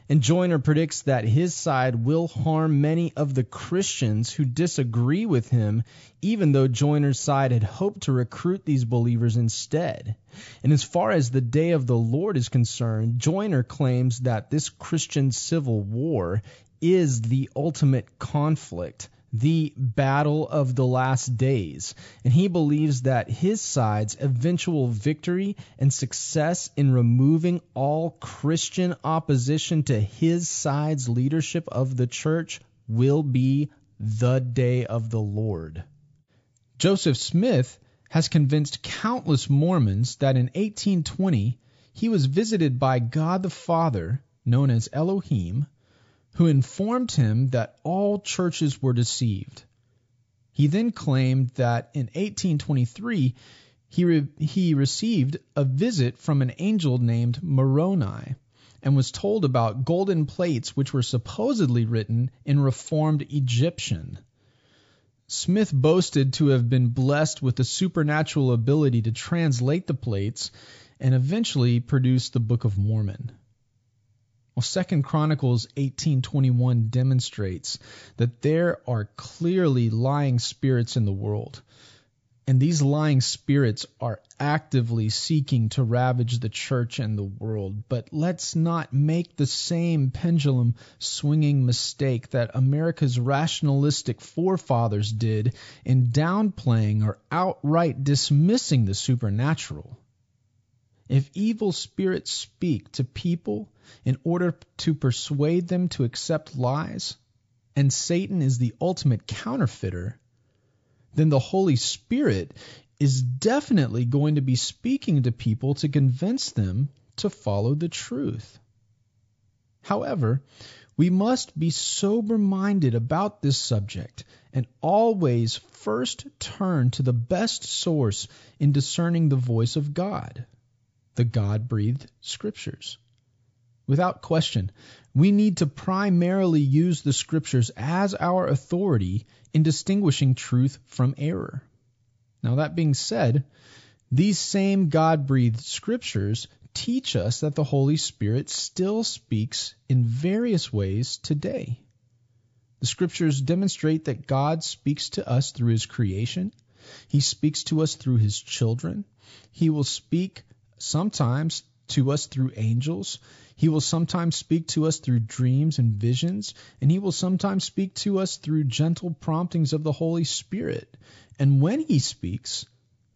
And Joyner predicts that his side will harm many of the Christians who disagree with him, even though Joyner's side had hoped to recruit these believers instead. And as far as the day of the Lord is concerned, Joyner claims that this Christian civil war is the ultimate conflict, the battle of the last days. And he believes that his side's eventual victory and success in removing all Christian opposition to his side's leadership of the church will be the day of the Lord. Joseph Smith has convinced countless Mormons that in 1820 he was visited by God the Father, known as Elohim, who informed him that all churches were deceived. He then claimed that in 1823 he, re- he received a visit from an angel named Moroni and was told about golden plates which were supposedly written in Reformed Egyptian. Smith boasted to have been blessed with the supernatural ability to translate the plates and eventually produce the Book of Mormon. Well, Second Chronicles 18:21 demonstrates that there are clearly lying spirits in the world. And these lying spirits are actively seeking to ravage the church and the world. But let's not make the same pendulum swinging mistake that America's rationalistic forefathers did in downplaying or outright dismissing the supernatural. If evil spirits speak to people in order to persuade them to accept lies, and Satan is the ultimate counterfeiter, then the Holy Spirit is definitely going to be speaking to people to convince them to follow the truth. However, we must be sober minded about this subject and always first turn to the best source in discerning the voice of God, the God breathed Scriptures. Without question, we need to primarily use the Scriptures as our authority in distinguishing truth from error. Now, that being said, these same God breathed Scriptures teach us that the Holy Spirit still speaks in various ways today. The Scriptures demonstrate that God speaks to us through His creation, He speaks to us through His children, He will speak sometimes to us through angels. He will sometimes speak to us through dreams and visions, and he will sometimes speak to us through gentle promptings of the Holy Spirit. And when he speaks,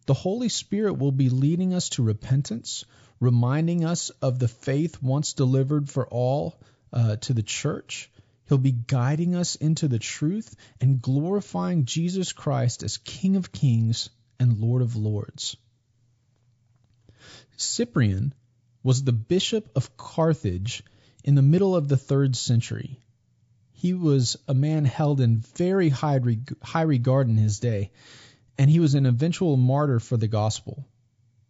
The Holy Spirit will be leading us to repentance, reminding us of the faith once delivered for all uh, to the church. He'll be guiding us into the truth and glorifying Jesus Christ as King of Kings and Lord of Lords. Cyprian was the bishop of Carthage in the middle of the third century. He was a man held in very high, high regard in his day, and he was an eventual martyr for the gospel.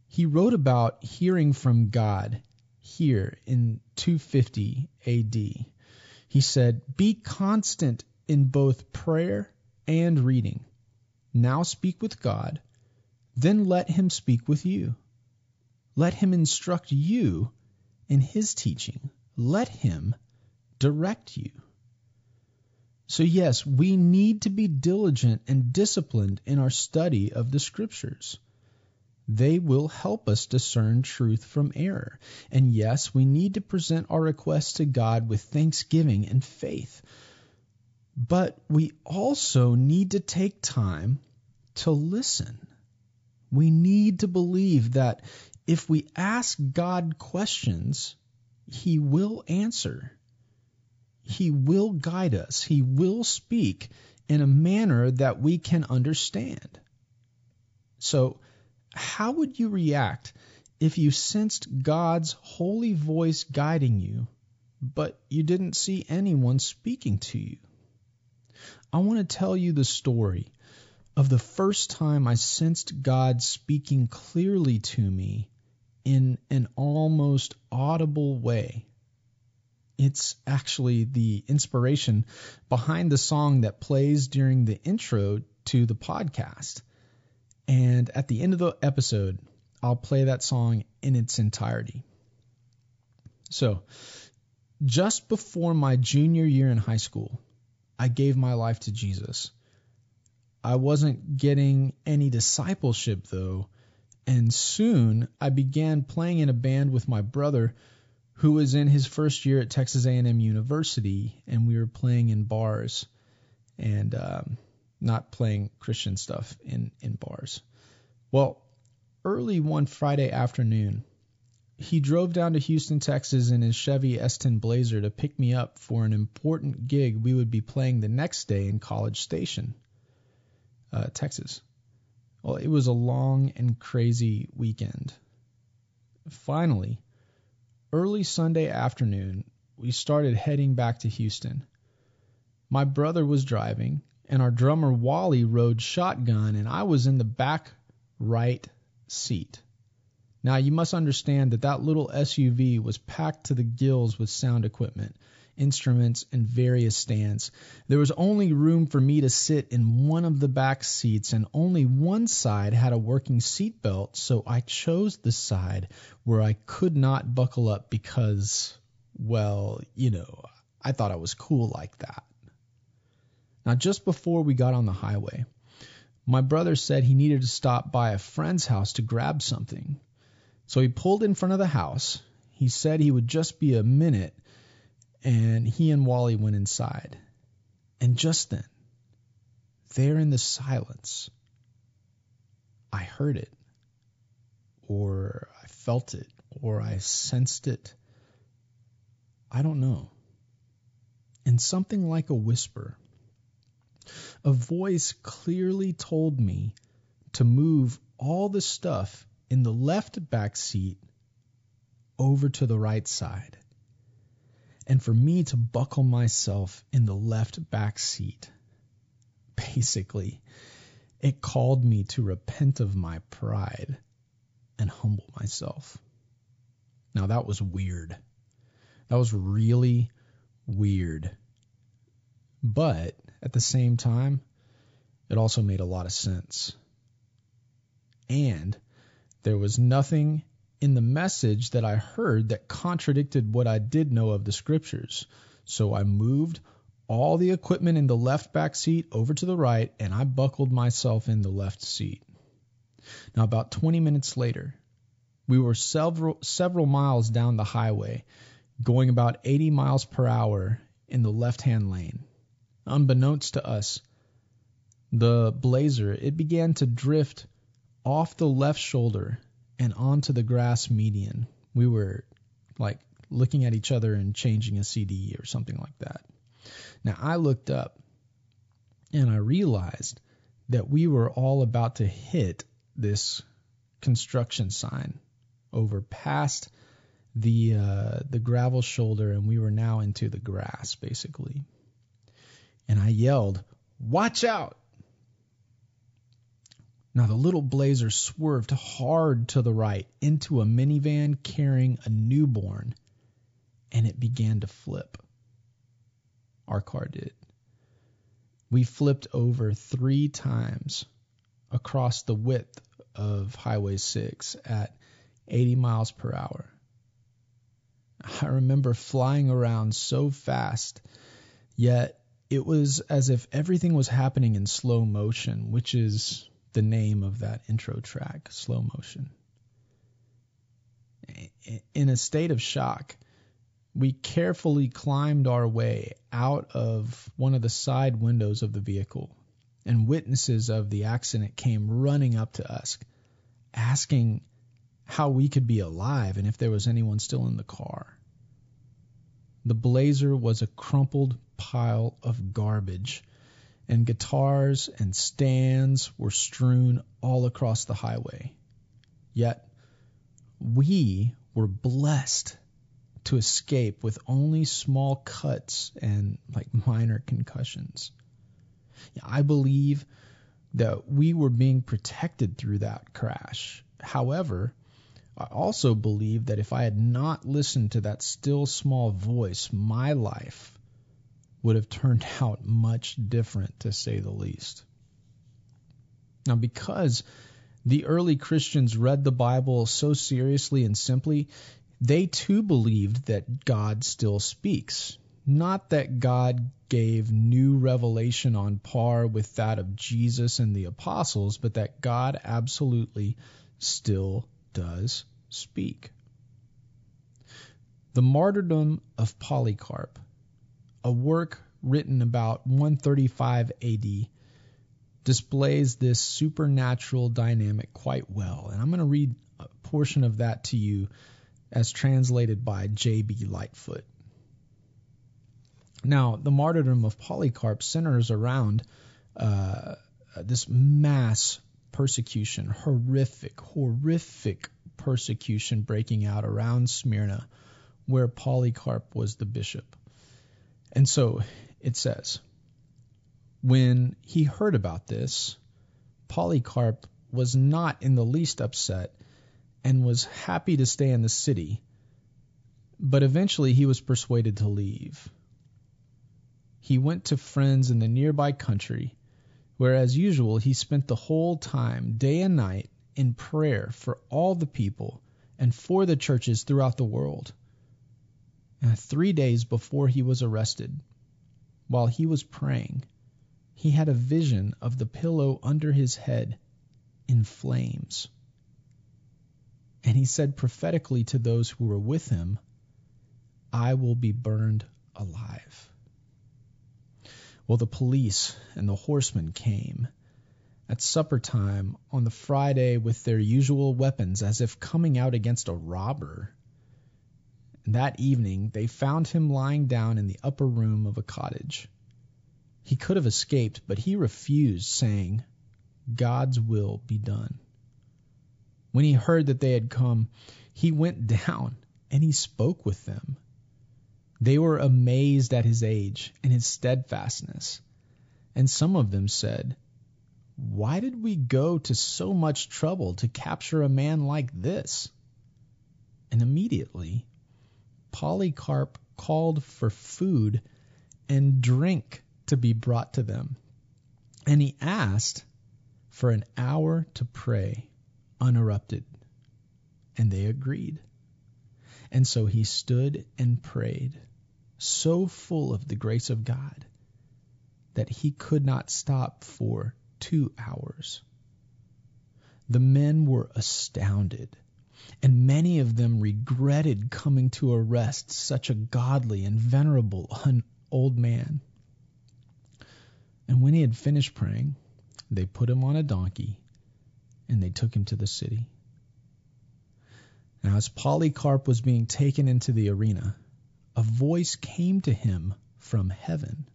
He wrote about hearing from God here in 250 AD. He said, Be constant in both prayer and reading. Now speak with God, then let him speak with you. Let him instruct you in his teaching. Let him direct you. So, yes, we need to be diligent and disciplined in our study of the Scriptures. They will help us discern truth from error. And yes, we need to present our requests to God with thanksgiving and faith. But we also need to take time to listen. We need to believe that if we ask God questions, He will answer. He will guide us. He will speak in a manner that we can understand. So, how would you react if you sensed God's holy voice guiding you, but you didn't see anyone speaking to you? I want to tell you the story of the first time I sensed God speaking clearly to me in an almost audible way. It's actually the inspiration behind the song that plays during the intro to the podcast. And at the end of the episode, I'll play that song in its entirety. So, just before my junior year in high school, I gave my life to Jesus. I wasn't getting any discipleship though, and soon I began playing in a band with my brother who was in his first year at Texas A&M University and we were playing in bars and um, not playing Christian stuff in in bars. Well, early one Friday afternoon, he drove down to Houston, Texas in his Chevy S10 Blazer to pick me up for an important gig we would be playing the next day in College Station, uh, Texas. Well, it was a long and crazy weekend. Finally, early Sunday afternoon, we started heading back to Houston. My brother was driving, and our drummer Wally rode shotgun, and I was in the back right seat. Now, you must understand that that little SUV was packed to the gills with sound equipment instruments, and various stands. There was only room for me to sit in one of the back seats, and only one side had a working seat belt, so I chose the side where I could not buckle up because, well, you know, I thought I was cool like that. Now, just before we got on the highway, my brother said he needed to stop by a friend's house to grab something. So he pulled in front of the house. He said he would just be a minute and he and Wally went inside. And just then, there in the silence, I heard it, or I felt it, or I sensed it. I don't know. And something like a whisper, a voice clearly told me to move all the stuff in the left back seat over to the right side and for me to buckle myself in the left back seat. Basically, it called me to repent of my pride and humble myself. Now, that was weird. That was really weird. But at the same time, it also made a lot of sense. And there was nothing in the message that I heard that contradicted what I did know of the scriptures. So I moved all the equipment in the left back seat over to the right and I buckled myself in the left seat. Now about 20 minutes later, we were several several miles down the highway, going about 80 miles per hour in the left-hand lane. Unbeknownst to us, the Blazer, it began to drift off the left shoulder and onto the grass median. We were like looking at each other and changing a CD or something like that. Now I looked up and I realized that we were all about to hit this construction sign over past the uh, the gravel shoulder and we were now into the grass basically. And I yelled, "Watch out!" Now the little blazer swerved hard to the right into a minivan carrying a newborn and it began to flip. Our car did. We flipped over three times across the width of Highway 6 at 80 miles per hour. I remember flying around so fast, yet it was as if everything was happening in slow motion, which is the name of that intro track, Slow Motion. In a state of shock, we carefully climbed our way out of one of the side windows of the vehicle, and witnesses of the accident came running up to us, asking how we could be alive and if there was anyone still in the car. The blazer was a crumpled pile of garbage, and guitars and stands were strewn all across the highway. Yet, we were blessed to escape with only small cuts and like minor concussions. I believe that we were being protected through that crash. However, I also believe that if I had not listened to that still small voice, my life would have turned *laughs* out much different, to say the least. Now, because the early Christians read the Bible so seriously and simply, they too believed that God still speaks. Not that God gave new revelation on par with that of Jesus and the apostles, but that God absolutely still does speak. The Martyrdom of Polycarp, a work written about 135 AD, displays this supernatural dynamic quite well. And I'm going to read a portion of that to you as translated by J.B. Lightfoot. Now, the martyrdom of Polycarp centers around uh, this mass persecution, horrific, horrific persecution breaking out around Smyrna, where Polycarp was the bishop. And so it says, when he heard about this, Polycarp was not in the least upset and was happy to stay in the city, but eventually he was persuaded to leave. He went to friends in the nearby country, where as usual he spent the whole time, day and night, in prayer for all the people and for the churches throughout the world. Three days before he was arrested, while he was praying, he had a vision of the pillow under his head in flames. And he said prophetically to those who were with him, I will be burned alive. Well, the police and the horsemen came at supper time on the Friday with their usual weapons as if coming out against a robber. That evening they found him lying down in the upper room of a cottage. He could have escaped, but he refused, saying, God's will be done. When he heard that they had come, he went *laughs* down and he spoke with them. They were amazed at his age and his steadfastness. And some of them said, why did we go to so much trouble to capture a man like this? And immediately Polycarp called for food and drink to be brought to them. And he asked for an hour to pray uninterrupted. And they agreed. And so he stood and prayed, so full of the grace of God that he could not stop for two hours. The men were astounded, and many of them regretted coming to arrest such a godly and venerable old man. And when he had finished praying, they put him on a donkey and they took him to the city. Now, as Polycarp was being taken into the arena, a voice came to him from heaven.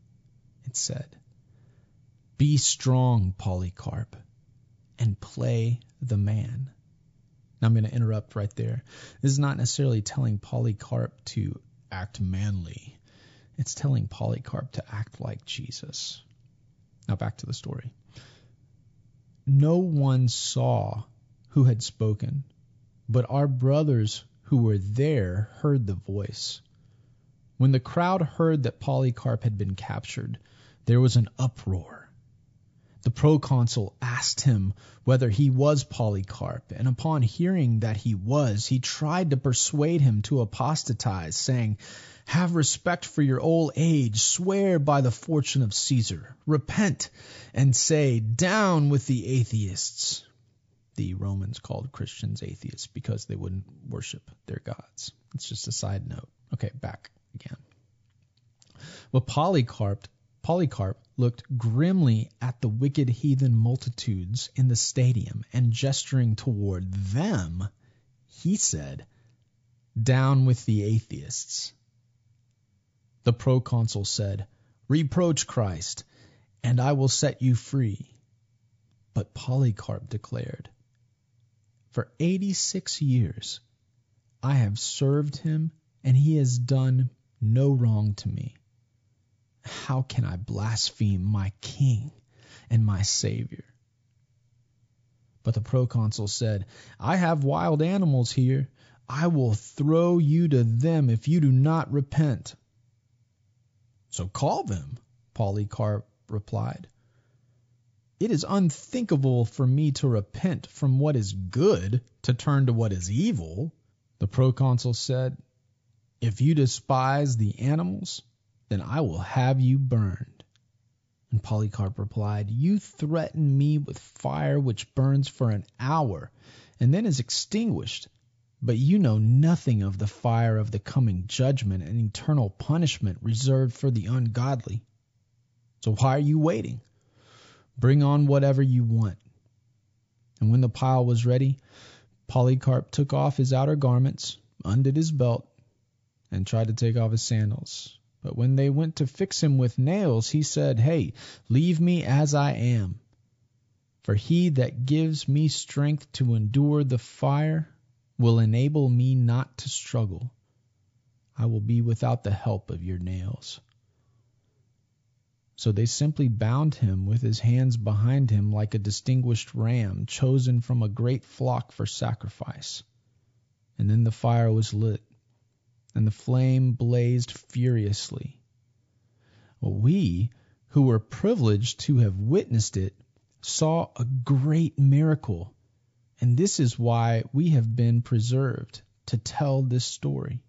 It said, Be strong, Polycarp, and play the man. Now, I'm going to interrupt right there. This is not necessarily telling Polycarp to act manly, it's telling Polycarp to act like Jesus. Now, back to the story. No one saw who had spoken, but our brothers who were there heard the voice. When the crowd heard that Polycarp had been captured, there was an uproar. The proconsul asked him whether he was Polycarp, and upon hearing that he was, he tried to persuade him to apostatize, saying, Have respect for your old age, swear by the fortune of Caesar, repent, and say, Down with the atheists. The Romans called Christians atheists because they wouldn't worship their gods. It's just a side note. Okay, back again. Well, Polycarp Polycarp looked grimly at the wicked heathen multitudes in the stadium, and gesturing toward them, he said, Down with the atheists. The proconsul said, Reproach Christ, and I will set you free. But Polycarp declared, For eighty six years I have served him, and he has done no wrong to me. How can I blaspheme my king and my savior? But the proconsul said, I have wild animals here. I will throw you to them if you do not repent. So call them, Polycarp replied. It is unthinkable for me to repent from what is good to turn to what is evil. The proconsul said, If you despise the animals, then I will have you burned. And Polycarp replied, You threaten me with fire which burns for an hour and then is extinguished. But you know nothing of the fire of the coming judgment and eternal punishment reserved for the ungodly. So why are you waiting? Bring on whatever you want. And when the pile was ready, Polycarp took off his outer garments, undid his belt, and tried to take off his sandals. But when they went to fix him with nails, he said, Hey, leave me as I am. For he that gives me strength to endure the fire will enable me not to struggle. I will be without the help of your nails. So they simply bound him with his hands behind him like a distinguished ram chosen from a great flock for sacrifice. And then the fire was lit, and the flame blazed furiously. We, who were privileged to have witnessed it, saw a great miracle, and this is why we have been preserved to tell this story.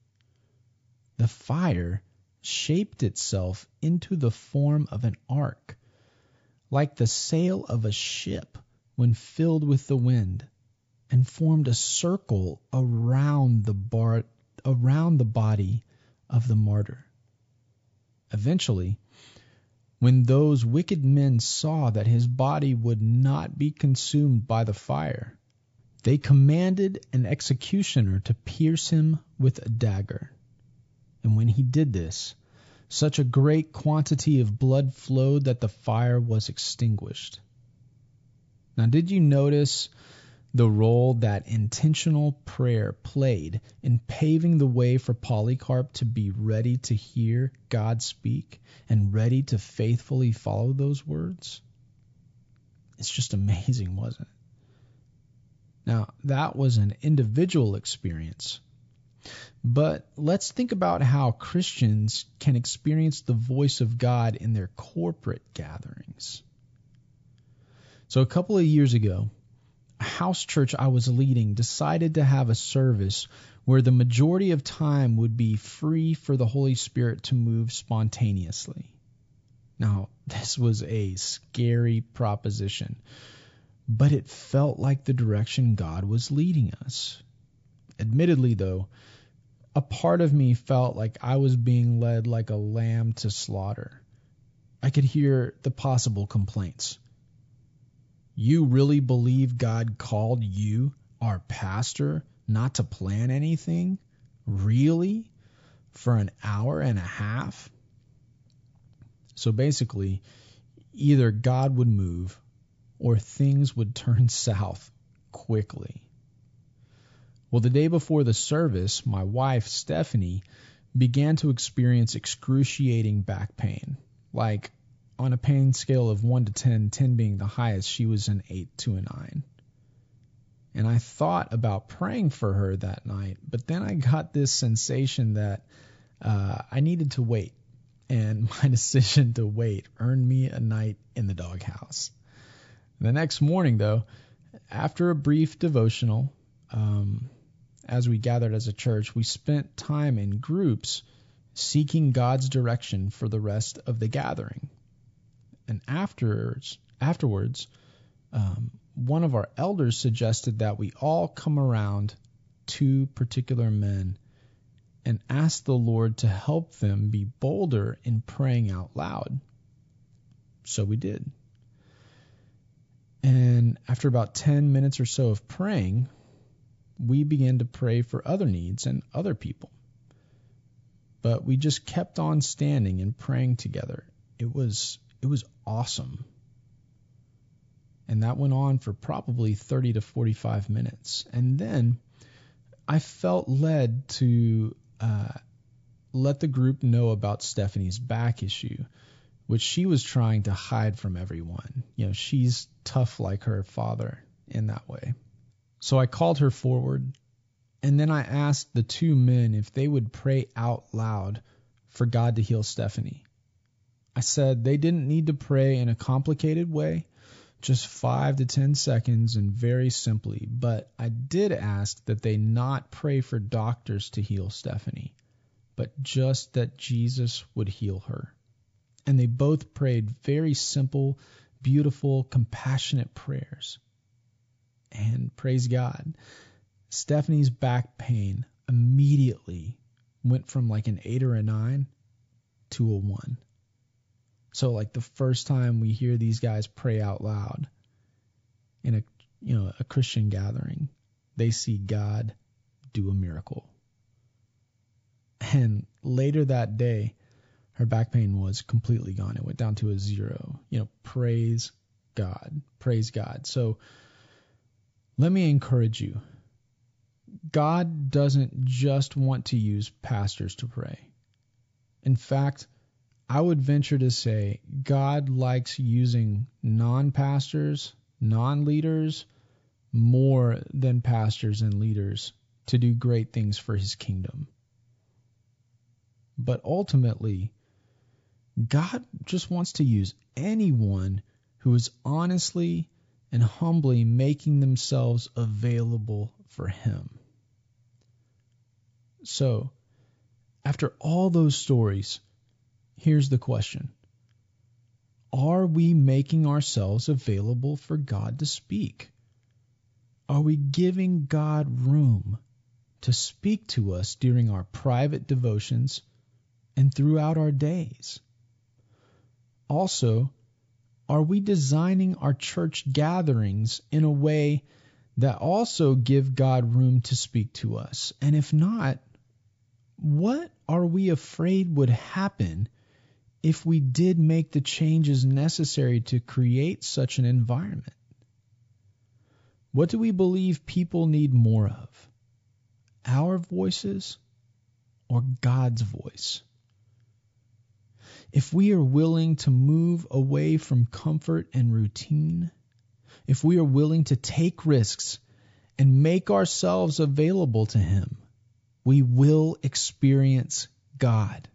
The fire shaped itself into the form of an ark, like the sail of a ship when filled with the wind, and formed a circle around the bar around the body of the martyr. Eventually, when those wicked men saw that his body would not be consumed by the fire, they commanded an executioner to pierce him with a dagger. And when he did this, such a great quantity of blood flowed that the fire was extinguished. Now, did you notice the role that intentional prayer played in paving the way for Polycarp to be ready to hear God speak and ready to faithfully follow those words? It's just amazing, wasn't it? Now, that was an individual experience. But let's think about how Christians can experience the voice of God in their corporate gatherings. So, a couple of years ago, house church I was leading decided to have a service where the majority of time would be free for the Holy Spirit to move spontaneously. Now, this was a scary proposition, but it felt like the direction God was leading us. Admittedly, though, a part of me felt like I was being led like a lamb to slaughter. I could hear the possible complaints. You really believe God called you, our pastor, not to plan anything? Really? For an hour and a half? So basically, either God would move or things would *laughs* turn south quickly. Well, the day before the service, my wife, Stephanie, began to experience excruciating back pain. Like on a pain scale of 1 to 10, 10 being the highest, she was an 8 to a 9. And I thought about praying for her that night, but then I got this sensation that uh, I needed to wait. And *laughs* my decision to wait earned me a night in the doghouse. The next morning, though, after a brief devotional, um, as we gathered as a church, we spent time in groups seeking God's direction for the rest of the gathering. And afterwards, afterwards, um, one of our elders suggested that we all come around two particular men and ask the Lord to help them be bolder in praying out loud. So we did. And after about 10 minutes or so of praying, we began to pray for other needs and other people. But we just kept on standing and praying together. It was it was awesome. And that went on for probably 30 to 45 minutes. And then I felt led to uh, let the group know about Stephanie's back issue, which she was trying to hide from everyone. You know, she's tough like her father in that way. So I called her forward, and then I asked the two men if they would pray out loud for God to heal Stephanie. I said they didn't need to pray in a complicated way, just five to ten seconds and very simply, but I did ask that they not pray for doctors to heal Stephanie, but just that Jesus would heal her. And they both prayed very simple, beautiful, compassionate prayers. And praise God, Stephanie's back pain immediately went from like an eight or a nine to a one. So like the first time we hear these guys pray out loud in a you know a Christian gathering, they see God do a miracle. And later that day, her back pain was completely gone. It went down to a zero. You know, praise God. Praise God. So let me encourage you. God doesn't just want to use pastors to pray. In fact, I would venture to say God likes using non pastors, non leaders, more than pastors and leaders to do great things for his kingdom. But ultimately, God just wants to use anyone who is honestly and humbly making themselves available for him. So, after all those stories, Here's the question Are we making ourselves available for God to speak? Are we giving God room to speak to us during our private devotions and throughout our days? Also, are we designing our church gatherings in a way that also give God room to speak to us? And if not, what are we afraid would happen if we did make the changes necessary to create such an environment? What do we believe people need more of? Our voices or God's voice? If we are willing to move away from comfort and routine, if we are willing to take risks and make ourselves available to Him, we will experience God.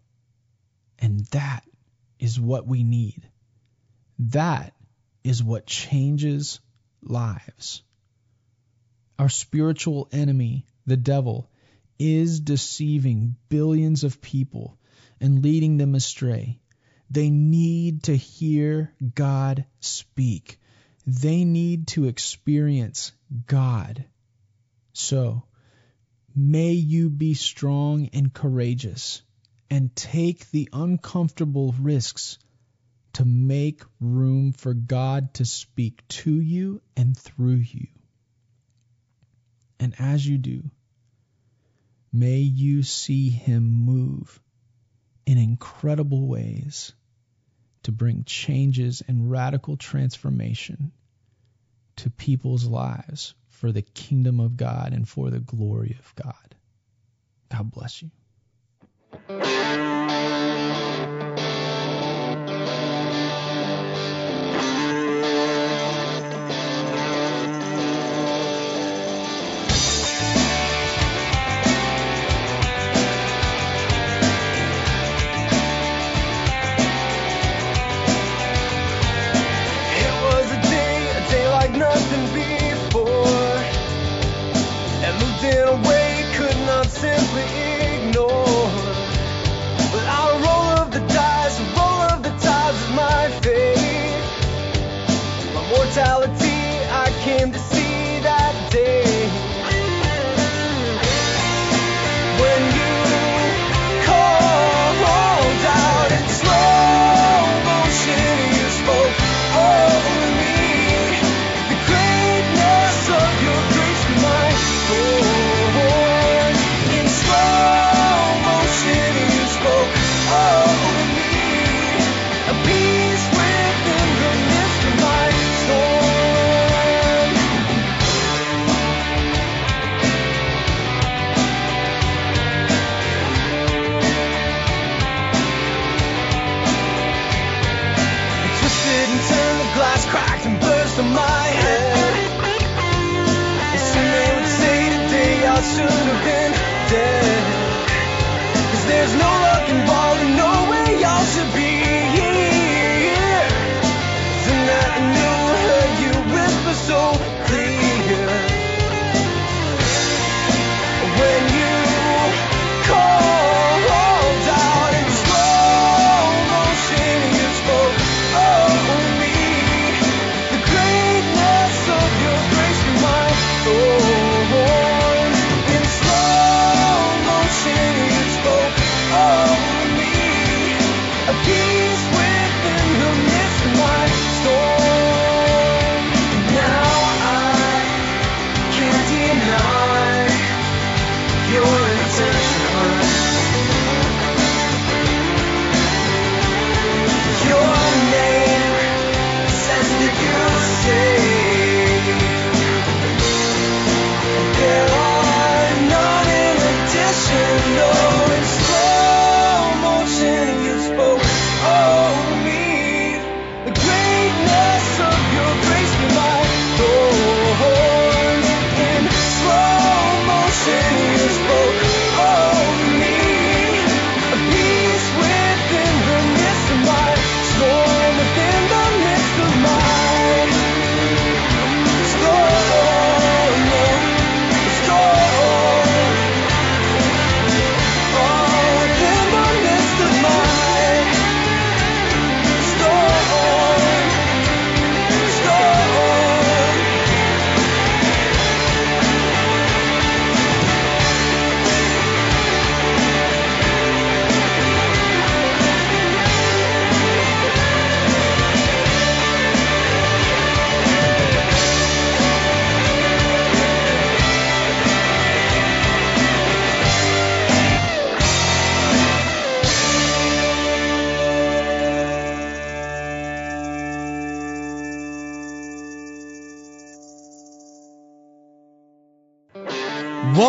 And that is what we need. That is what changes lives. Our spiritual enemy, the devil, is deceiving billions of people and leading them astray. They need to hear God speak. They need to experience God. So, may you be strong and courageous and take the uncomfortable risks to make room for God to speak to you and through you. And as you do, may you see Him move in incredible ways to bring changes and radical transformation to people's lives for the kingdom of God and for the glory of God. God bless you.
It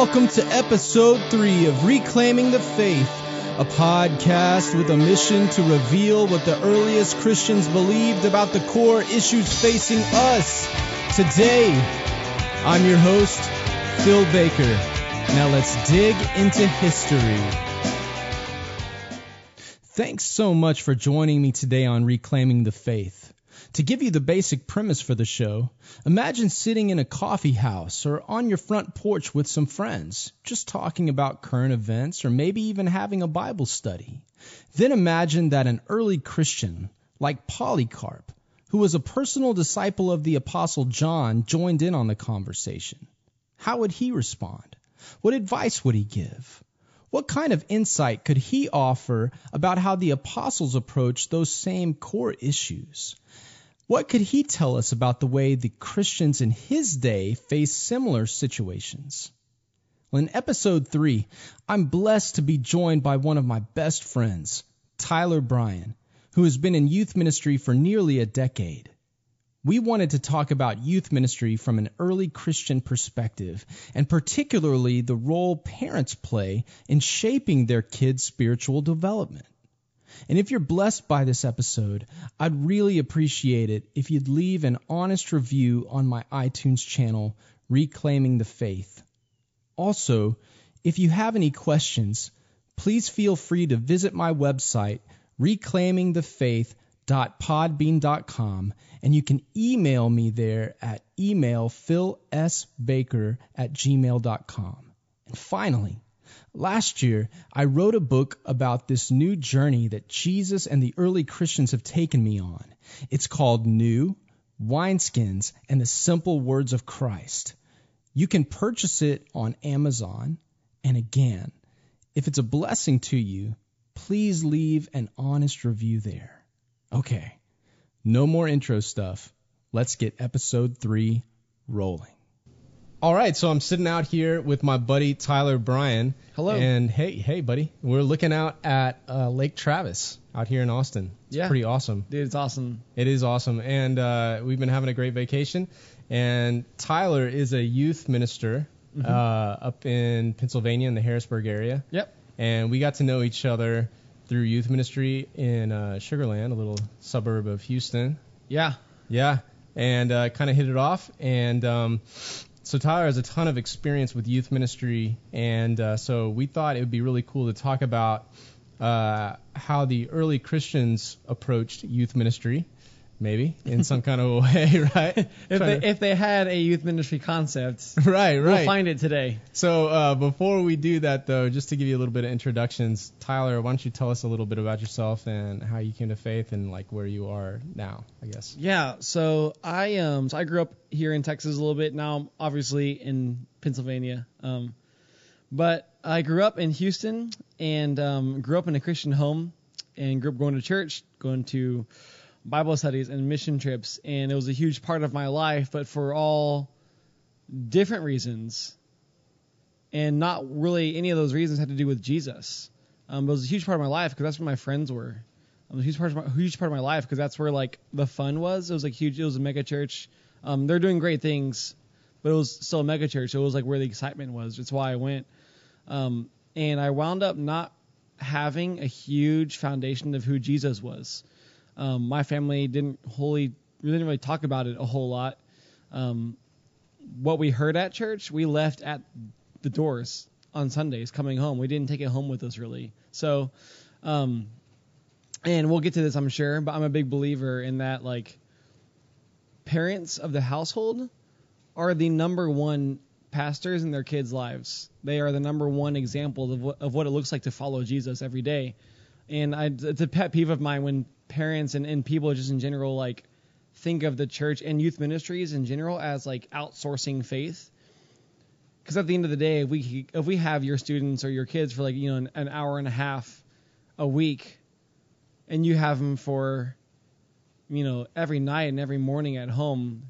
Welcome to episode three of Reclaiming the Faith, a podcast with a mission to reveal what the earliest Christians believed about the core issues facing us. Today, I'm your host, Phil Baker. Now let's dig into history. Thanks so much for joining me today on Reclaiming the Faith. To give you the basic premise for the show, imagine sitting in a coffee house or on your front porch with some friends, just talking about current events or maybe even having a Bible study. Then imagine that an early Christian, like Polycarp, who was a personal disciple of the Apostle John, joined in on the conversation. How would he respond? What advice would he give?
What kind of insight could he offer about how the apostles approached those same core issues? What could he tell us about the way the Christians in his day faced similar situations? Well, in episode 3, I'm blessed to be joined by one of my best friends, Tyler Bryan, who has been in youth ministry for nearly a decade. We wanted to talk about youth ministry from an early Christian perspective, and particularly the role parents play in shaping their kids' spiritual development. And if you're blessed by this episode, I'd really appreciate it if you'd leave an honest review on my iTunes channel, Reclaiming the Faith. Also, if you have any questions, please feel free to visit my website, reclaimingthefaith.podbean.com, and you can email me there at email philsbaker at gmail.com. And finally, Last year, I wrote a book about this new journey that Jesus and the early Christians have taken me on. It's called New Wineskins and the Simple Words of Christ. You can purchase it on Amazon. And again, if it's a blessing to you, please leave an honest review there. Okay, no more intro stuff. Let's get episode 3 rolling. All right, so I'm sitting out here with my buddy Tyler Bryan.
Hello.
And hey, hey, buddy. We're looking out at uh, Lake Travis out here in Austin. It's
Yeah.
pretty awesome.
Dude, it's awesome.
It is awesome, and uh, we've been having a great vacation. And Tyler is a youth minister
Mm-hmm.
uh, up in Pennsylvania in the Harrisburg area.
Yep.
And we got to know each other through youth ministry in uh, Sugarland, a little suburb of Houston.
Yeah.
Yeah, and uh, kind of hit it off. And um, so Tyler has a ton of experience with youth ministry, and uh, so we thought it would be really cool to talk about uh, how the early Christians approached youth ministry, maybe in some kind of a *laughs* way, *laughs* right?
If they, if they had a youth ministry concept,
right, *laughs* right.
we'll find it today.
So uh, before we do that, though, just to give you a little bit of introductions, Tyler, why don't you tell us a little bit about yourself and how you came to faith and like where you are now, I guess.
Yeah. So I um so I grew up here in Texas a little bit. Now I'm obviously in Pennsylvania. Um, but I grew up in Houston and um, grew up in a Christian home and grew up going to church, going to Bible studies and mission trips, and it was a huge part of my life. But for all different reasons, and not really any of those reasons had to do with Jesus. Um, it was a huge part of my life because that's where my friends were. Um, a huge part of my huge part of my life because that's where like the fun was. It was like huge. It was a mega church. Um, they're doing great things, but it was still a mega church. It was like where the excitement was. It's why I went. Um, and I wound up not having a huge foundation of who Jesus was. Um, my family didn't wholly, we didn't really talk about it a whole lot. Um, what we heard at church, we left at the doors on Sundays coming home. We didn't take it home with us really. So, um, and we'll get to this, I'm sure, but I'm a big believer in that, like, parents of the household are the number one pastors in their kids' lives. They are the number one example of what, of what it looks like to follow Jesus every day. And I, it's a pet peeve of mine when parents and, and people just in general, like, think of the church and youth ministries in general as, like, outsourcing faith because at the end of the day, if we if we have your students or your kids for like you know an, an hour and a half a week, and you have them for you know every night and every morning at home,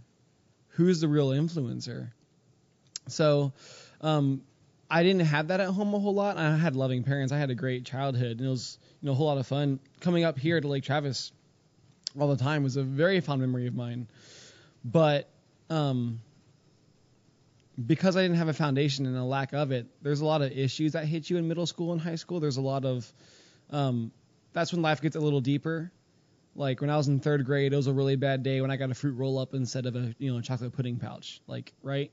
who's the real influencer? So, um, I didn't have that at home a whole lot. I had loving parents. I had a great childhood, and it was you know a whole lot of fun coming up here to Lake Travis all the time was a very fond memory of mine. But um, because I didn't have a foundation and a lack of it, there's a lot of issues that hit you in middle school and high school. There's a lot of um, that's when life gets a little deeper. Like when I was in third grade, it was a really bad day when I got a fruit roll up instead of a you know chocolate pudding pouch. Like right,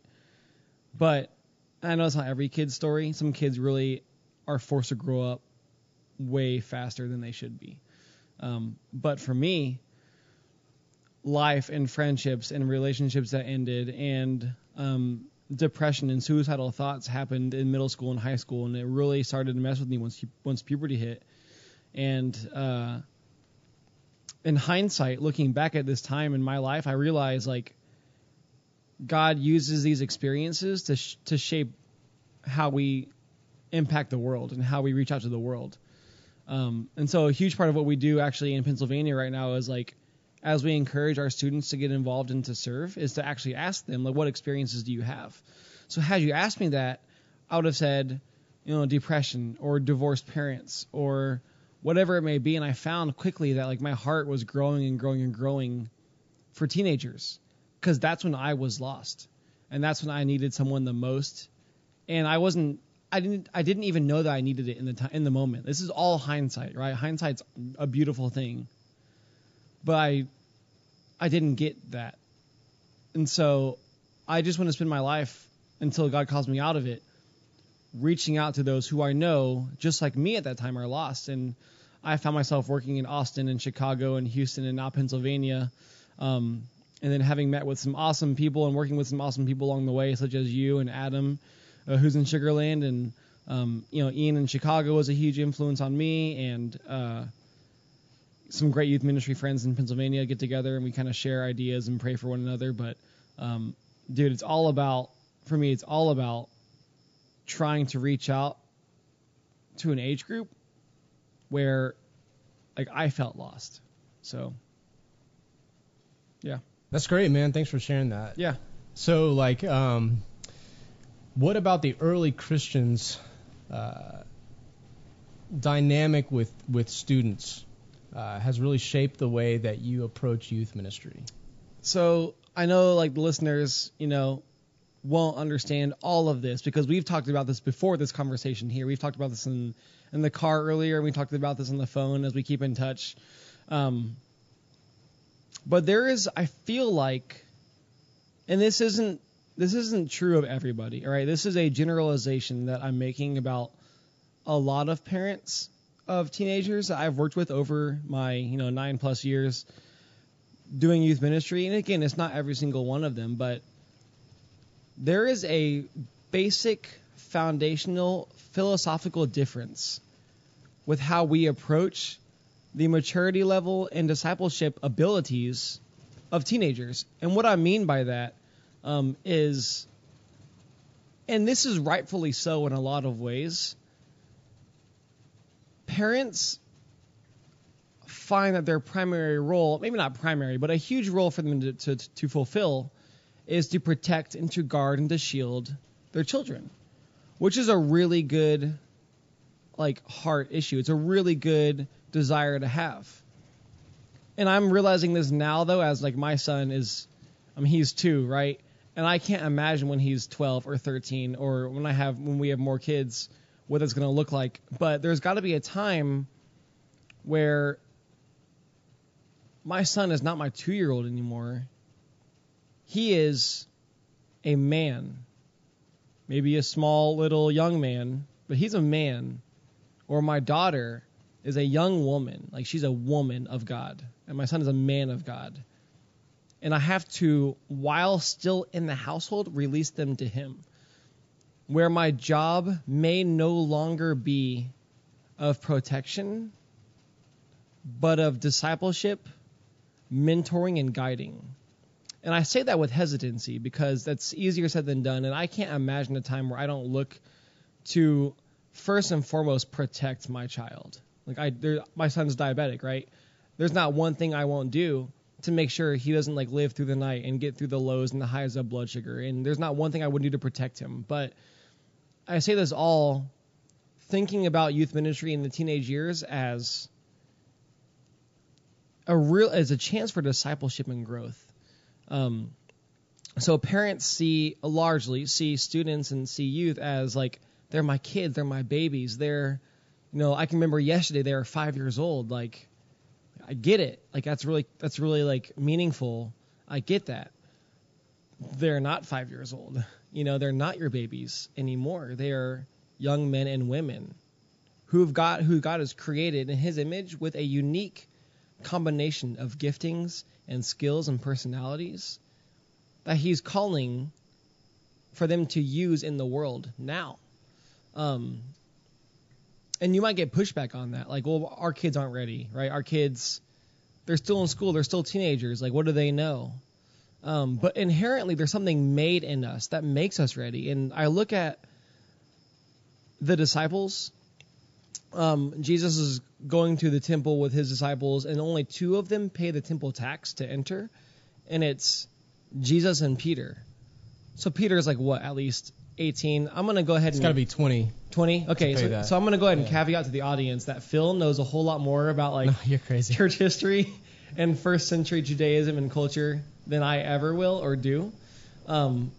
but I know it's not every kid's story. Some kids really are forced to grow up way faster than they should be. Um, but for me, life and friendships and relationships that ended and um, depression and suicidal thoughts happened in middle school and high school, and it really started to mess with me once once puberty hit. And uh, in hindsight, looking back at this time in my life, I realized like God uses these experiences to sh- to shape how we impact the world and how we reach out to the world. Um, and so a huge part of what we do actually in Pennsylvania right now is like as we encourage our students to get involved and to serve is to actually ask them like what experiences do you have. So had you asked me that, I would have said, you know, depression or divorced parents or whatever it may be and I found quickly that like my heart was growing and growing and growing for teenagers cuz that's when I was lost and that's when I needed someone the most and I wasn't I didn't I didn't even know that I needed it in the time in the moment. This is all hindsight, right? Hindsight's a beautiful thing. But I I didn't get that. And so I just want to spend my life until God calls me out of it reaching out to those who I know just like me at that time are lost and I found myself working in Austin and Chicago and Houston and now Pennsylvania um, and then having met with some awesome people and working with some awesome people along the way such as you and Adam uh, who's in Sugarland, and um, you know Ian in Chicago was a huge influence on me, and uh, some great youth ministry friends in Pennsylvania get together and we kind of share ideas and pray for one another. But um, dude, it's all about for me. It's all about trying to reach out to an age group where like I felt lost. So yeah.
That's great, man. Thanks for sharing that.
Yeah.
So, like, um, what about the early Christians' uh, dynamic with with students uh, has really shaped the way that you approach youth ministry?
So I know like the listeners, you know, won't understand all of this because we've talked about this before this conversation here. We've talked about this in in the car earlier, and we talked about this on the phone as we keep in touch. Um, but there is, I feel like, and this isn't this isn't true of everybody. All right, this is a generalization that I'm making about a lot of parents of teenagers that I've worked with over my you know nine plus years doing youth ministry. And again, it's not every single one of them, but there is a basic foundational philosophical difference with how we approach the maturity level and discipleship abilities of teenagers. And what I mean by that um, is, and this is rightfully so in a lot of ways, parents find that their primary role, maybe not primary, but a huge role for them to, to, to fulfill, is to protect and to guard and to shield their children, which is a really good, like, heart issue. It's a really good desire to have. And I'm realizing this now, though, as like my son is, I mean, he's two, right? And I can't imagine when he's 12 or 13 or when I have when we have more kids what it's going to look like. But there's got to be a time where my son is not my 2-year-old anymore. He is a man. Maybe a small little young man, but he's a man. Or my daughter is a young woman. Like she's a woman of God. And my son is a man of God and I have to, while still in the household, release them to Him. Where my job may no longer be of protection, but of discipleship, mentoring, and guiding. And I say that with hesitancy because that's easier said than done. And I can't imagine a time where I don't look to first and foremost protect my child. Like I, there, my son's diabetic, right? There's not one thing I won't do to make sure he doesn't like live through the night and get through the lows and the highs of blood sugar. And there's not one thing I would do to protect him. But I say this all thinking about youth ministry in the teenage years as a real as a chance for discipleship and growth. Um, so parents see largely see students and see youth as like they're my kids, they're my babies, they're you know I can remember yesterday they were five years old, like I get it. Like that's really that's really like meaningful. I get that. They're not five years old. You know, they're not your babies anymore. They are young men and women who've got who God has created in His image with a unique combination of giftings and skills and personalities that He's calling for them to use in the world now. Um, and you might get pushback on that. Like, well, our kids aren't ready, right? Our kids, they're still in school, they're still teenagers. Like, what do they know? Um, but inherently, there's something made in us that makes us ready. And I look at the disciples. Um, Jesus is going to the temple with his disciples, and only two of them pay the temple tax to enter, and it's Jesus and Peter. So Peter's like what, at least 18. I'm gonna go ahead
It's
and
got to be 20.
20. Okay, so,
that.
so I'm gonna go ahead and
Yeah.
caveat to the audience that Phil knows a whole lot more about like *laughs*
No, you're crazy.
church history *laughs* and first century Judaism and culture than I ever will or do. Um,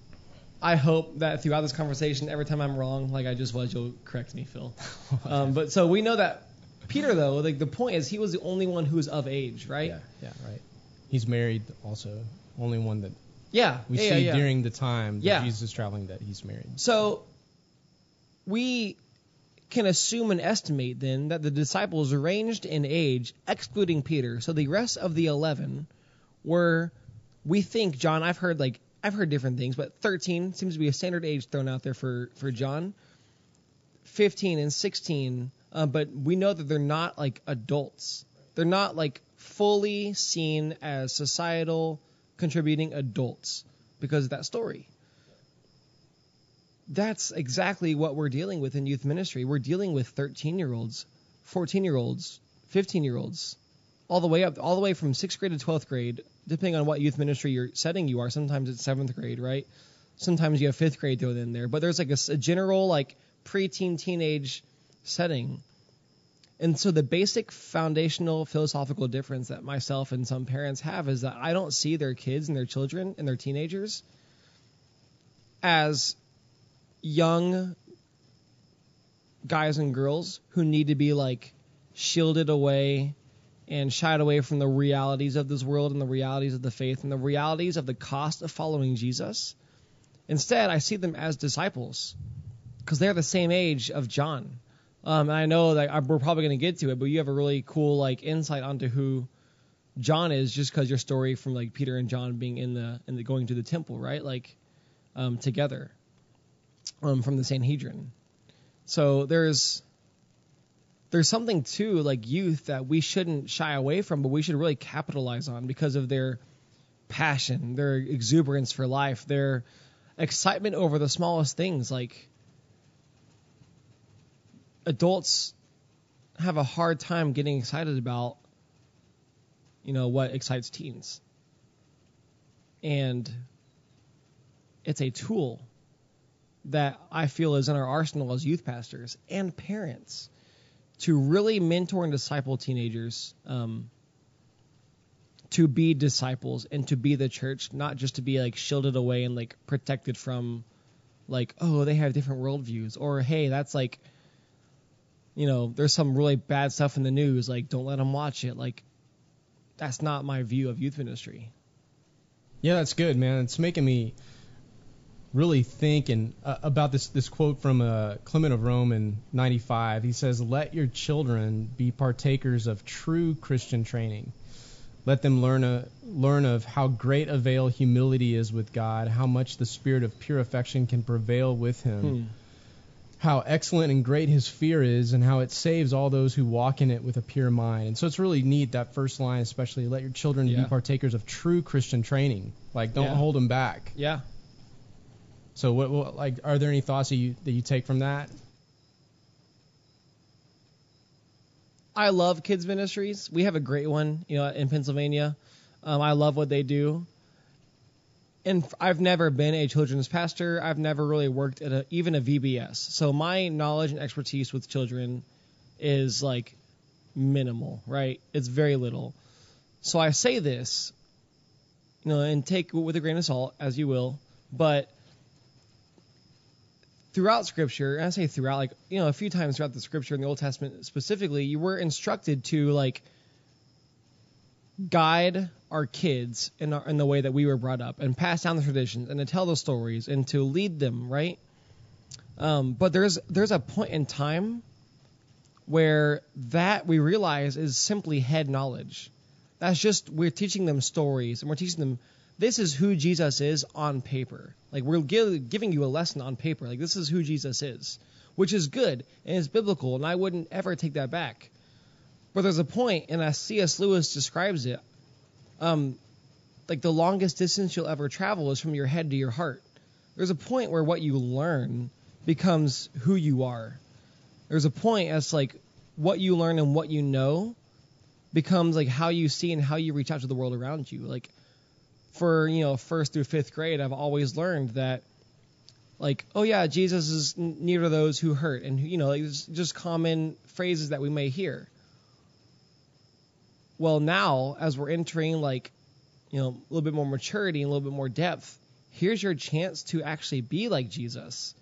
I hope that throughout this conversation, every time I'm wrong, like I just was, you'll correct me, Phil. *laughs* Um, but so we know that Peter, though, like the point is, he was the only one who was of age, right?
Yeah, yeah, right. He's married also. Only one that
Yeah.
we
yeah,
see
yeah.
during the time that
Yeah.
Jesus is traveling that he's married.
So we can assume and estimate then that the disciples ranged in age, excluding Peter. So the rest of the eleven were, we think, John. I've heard like I've heard different things, but 13 seems to be a standard age thrown out there for for John. 15 and 16, uh, but we know that they're not like adults. They're not like fully seen as societal contributing adults because of that story that's exactly what we're dealing with in youth ministry. We're dealing with 13 year olds, 14 year olds, 15 year olds, all the way up, all the way from sixth grade to 12th grade, depending on what youth ministry you're setting you are. Sometimes it's seventh grade, right? Sometimes you have fifth grade thrown in there, but there's like a general like preteen teenage setting. And so the basic foundational philosophical difference that myself and some parents have is that I don't see their kids and their children and their teenagers as young guys and girls who need to be like shielded away and shied away from the realities of this world and the realities of the faith and the realities of the cost of following Jesus. Instead, I see them as disciples because they're the same age of John. Um, and I know that I- we're probably going to get to it, but you have a really cool like insight onto who John is just because your story from like Peter and John being in the in the going to the temple, right? Like um, together um, from the Sanhedrin. So there's there's something too like youth that we shouldn't shy away from, but we should really capitalize on because of their passion, their exuberance for life, their excitement over the smallest things. Like adults have a hard time getting excited about, you know, what excites teens. And it's a tool that I feel is in our arsenal as youth pastors and parents to really mentor and disciple teenagers um, to be disciples and to be the church, not just to be like shielded away and like protected from like, oh, they have different worldviews, or hey, that's like, you know, there's some really bad stuff in the news, like don't let them watch it. Like, that's not my view of youth ministry.
Yeah, that's good, man. It's making me really think and uh, about this this quote from uh, Clement of Rome in '95. He says, "Let your children be partakers of true Christian training. Let them learn a, learn of how great avail humility is with God, how much the spirit of pure affection can prevail with Him."
Hmm.
How excellent and great his fear is, and how it saves all those who walk in it with a pure mind. And so it's really neat that first line, especially let your children
Yeah.
be partakers of true Christian training. Like, don't
Yeah.
hold them back.
Yeah.
So, what, what, like, are there any thoughts that you that you take from that?
I love kids ministries. We have a great one, you know, in Pennsylvania. Um, I love what they do. And I've never been a children's pastor. I've never really worked at a, even a VBS. So my knowledge and expertise with children is like minimal, right? It's very little. So I say this, you know, and take it with a grain of salt as you will, but throughout scripture, and I say throughout, like, you know, a few times throughout the scripture in the Old Testament specifically, you were instructed to, like, guide our kids in, our, in the way that we were brought up and pass down the traditions and to tell the stories and to lead them, right? Um, but there's there's a point in time where that we realize is simply head knowledge. That's just we're teaching them stories and we're teaching them this is who Jesus is on paper. Like we're give, giving you a lesson on paper. Like this is who Jesus is, which is good and it's biblical, and I wouldn't ever take that back. But there's a point, and as C.S. Lewis describes it, um, like the longest distance you'll ever travel is from your head to your heart. There's a point where what you learn becomes who you are. there's a point as like what you learn and what you know becomes like how you see and how you reach out to the world around you. Like for you know first through fifth grade, I've always learned that like oh yeah, Jesus is near to those who hurt, and you know like, it's just common phrases that we may hear. Well, now as we're entering like you know a little bit more maturity and a little bit more depth, here's your chance to actually be like Jesus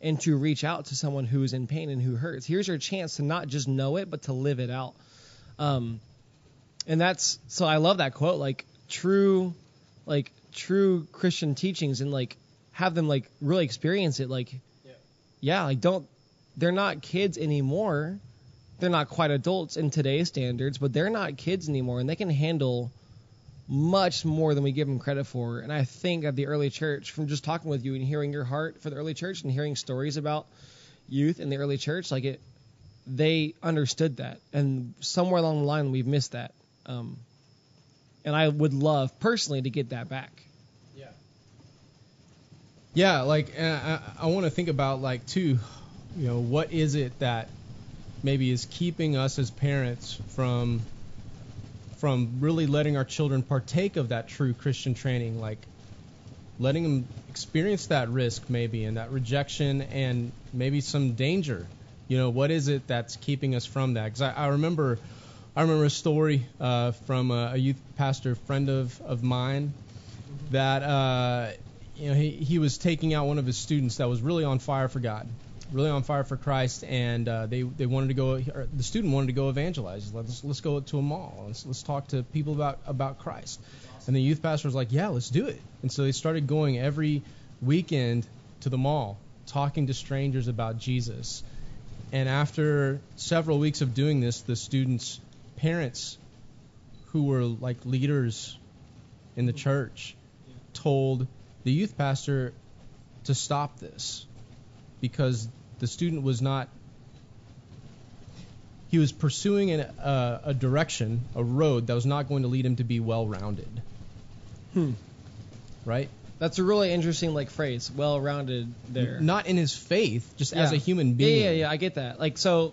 and to reach out to someone who's in pain and who hurts. Here's your chance to not just know it, but to live it out. Um, and that's so I love that quote. Like true, like true Christian teachings, and like have them like really experience it. Like, yeah, like don't. They're not kids anymore. They're not quite adults in today's standards, but they're not kids anymore, and they can handle much more than we give them credit for. And I think that the early church, from just talking with you and hearing your heart for the early church and hearing stories about youth in the early church, like it, they understood that. And somewhere along the line, we've missed that. Um, and I would love personally to get that back.
Yeah, Yeah, like I, I want to think about like too, you know, what is it that maybe is keeping us as parents from from really letting our children partake of that true Christian training, like letting them experience that risk maybe and that rejection and maybe some danger. You know, what is it that's keeping us from that? Because I, I remember, I remember a story uh, from a, a youth pastor friend of of mine that uh, you know he he was taking out one of his students that was really on fire for God, really on fire for Christ, and uh, they they wanted to go. The student wanted to go evangelize. Let's let's go to a mall. Let's let's talk to people about about Christ. And the youth pastor was like, yeah, let's do it. And so they started going every weekend to the mall, talking to strangers about Jesus. And after several weeks of doing this, the students' parents, who were like leaders in the church, told the youth pastor to stop this because the student was not he was pursuing an, uh, a direction a road that was not going to lead him to be well rounded
Hmm.
right
That's a really interesting like phrase, well-rounded there.
not in his faith just as a human being
yeah, yeah. Yeah, I get that. Like so.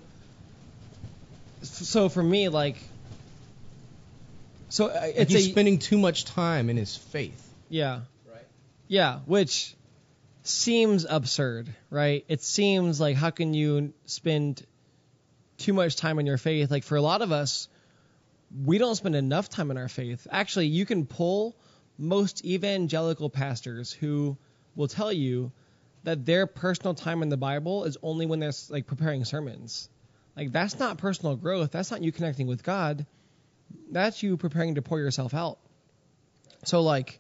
So for me, like, so uh,
Like,
it's
he's
a
spending too much time in his faith
yeah,
Right.
yeah, which seems absurd, right? It seems like how can you spend too much time in your faith? Like for a lot of us, we don't spend enough time in our faith. Actually, you can pull most evangelical pastors who will tell you that their personal time in the Bible is only when they're like preparing sermons. Like that's not personal growth. That's not you connecting with God. That's you preparing to pour yourself out. So like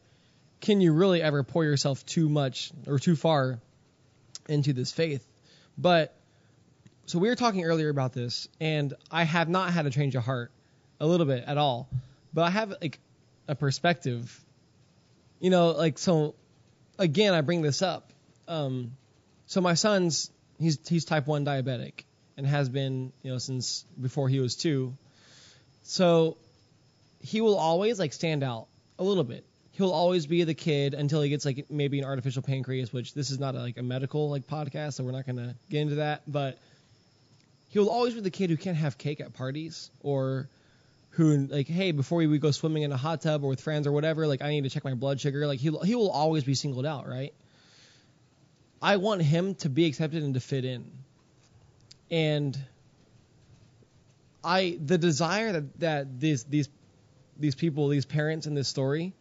can you really ever pour yourself too much or too far into this faith? But so we were talking earlier about this, and I have not had a change of heart a little bit at all, but I have like a perspective. You know, like so. Again, I bring this up. Um, so my son's he's he's type one diabetic and has been you know since before he was two. So he will always like stand out a little bit he'll always be the kid until he gets like maybe an artificial pancreas, which this is not a, like a medical like podcast, so we're not gonna get into that. But he'll always be the kid who can't have cake at parties or who like, hey, before we go swimming in a hot tub or with friends or whatever, like I need to check my blood sugar. Like he he will always be singled out, right? I want him to be accepted and to fit in, and I the desire that that these these these people, these parents in this story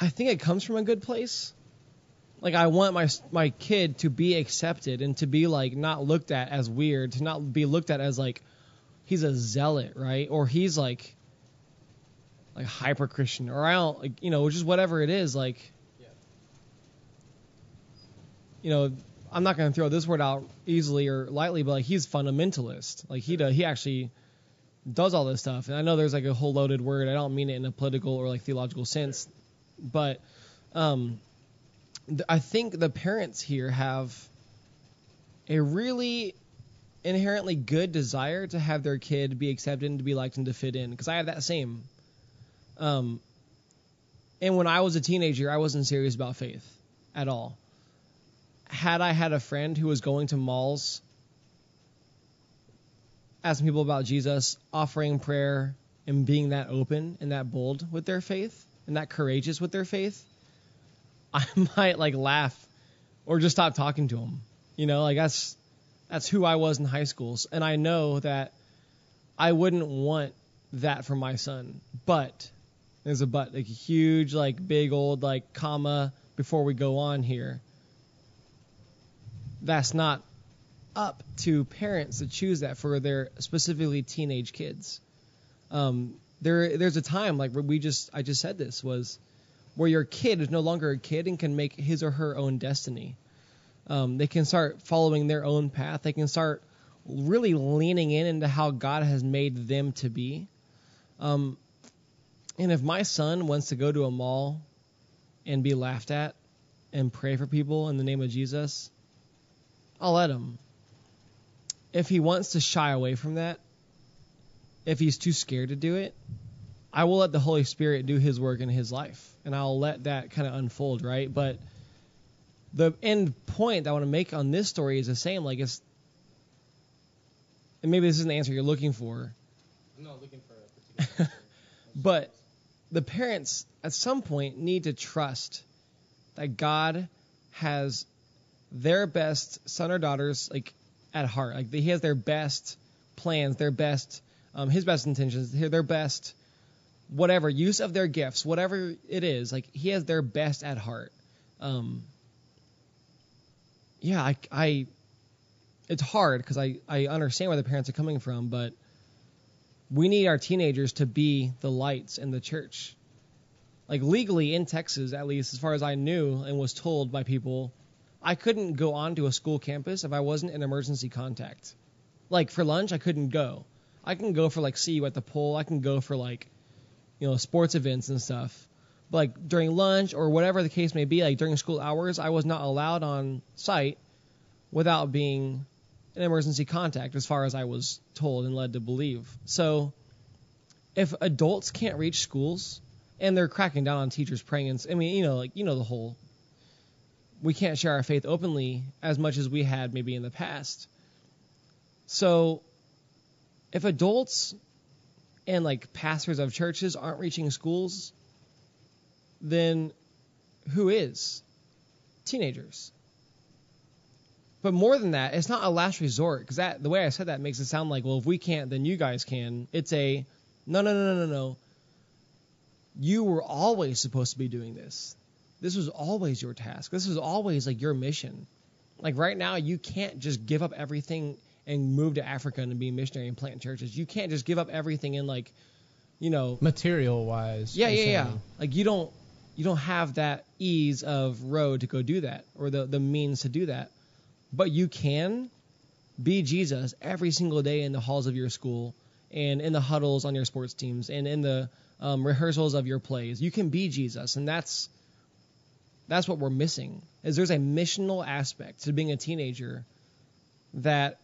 I think it comes from a good place. Like I want my my kid to be accepted and to be like not looked at as weird, to not be looked at as like he's a zealot, right? Or he's like like hyper Christian, or I don't like you know just whatever it is. Like you know I'm not gonna throw this word out easily or lightly, but like he's fundamentalist. Like he does, he actually does all this stuff. And I know there's like a whole loaded word. I don't mean it in a political or like theological sense but um, th- I think the parents here have a really inherently good desire to have their kid be accepted and to be liked and to fit in because I have that same. Um, and when I was a teenager, I wasn't serious about faith at all. Had I had a friend who was going to malls asking people about Jesus, offering prayer, and being that open and that bold with their faith and that courageous with their faith, I *laughs* might like laugh or just stop talking to them. You know, like that's that's who I was in high schools, and I know that I wouldn't want that for my son. But there's a but, like a huge, like big old like comma before we go on here. That's not up to parents to choose that for their specifically teenage kids. Um, there, there's a time like where we just, I just said this was where your kid is no longer a kid and can make his or her own destiny. Um, they can start following their own path. They can start really leaning in into how God has made them to be. Um, and if my son wants to go to a mall and be laughed at and pray for people in the name of Jesus, I'll let him. If he wants to shy away from that, if he's too scared to do it, I will let the Holy Spirit do his work in his life and I'll let that kind of unfold, right? But the end point I want to make on this story is the same. Like it's, and maybe this isn't the answer you're looking for.
I'm not looking for a particular. *laughs*
But the parents at some point need to trust that God has their best son or daughters like at heart. Like he has their best plans, their best, um, his best intentions, their best, whatever use of their gifts, whatever it is. Like he has their best at heart. Um, yeah, I, I, it's hard because I, I understand where the parents are coming from, but we need our teenagers to be the lights in the church. Like legally in Texas, at least as far as I knew and was told by people, I couldn't go onto a school campus if I wasn't an emergency contact. Like for lunch, I couldn't go. I can go for like see you at the pool. I can go for like, you know, sports events and stuff. But like during lunch or whatever the case may be, like during school hours, I was not allowed on site without being an emergency contact, as far as I was told and led to believe. So, if adults can't reach schools and they're cracking down on teachers praying, and I mean, you know, like you know the whole, we can't share our faith openly as much as we had maybe in the past. So, if adults and like pastors of churches aren't reaching schools, then who is? Teenagers. But more than that, it's not a last resort because that the way I said that makes it sound like, well, if we can't, then you guys can. It's a no, no, no, no, no, no. You were always supposed to be doing this. This was always your task. This was always like your mission. Like right now, you can't just give up everything and move to Africa and be a missionary and plant churches. You can't just give up everything and like, you know,
Material wise.
yeah, yeah, yeah. Like you don't you don't have that ease of road to go do that or the the means to do that. But you can be Jesus every single day in the halls of your school and in the huddles on your sports teams and in the um, rehearsals of your plays. You can be Jesus, and that's that's what we're missing. Is there's a missional aspect to being a teenager that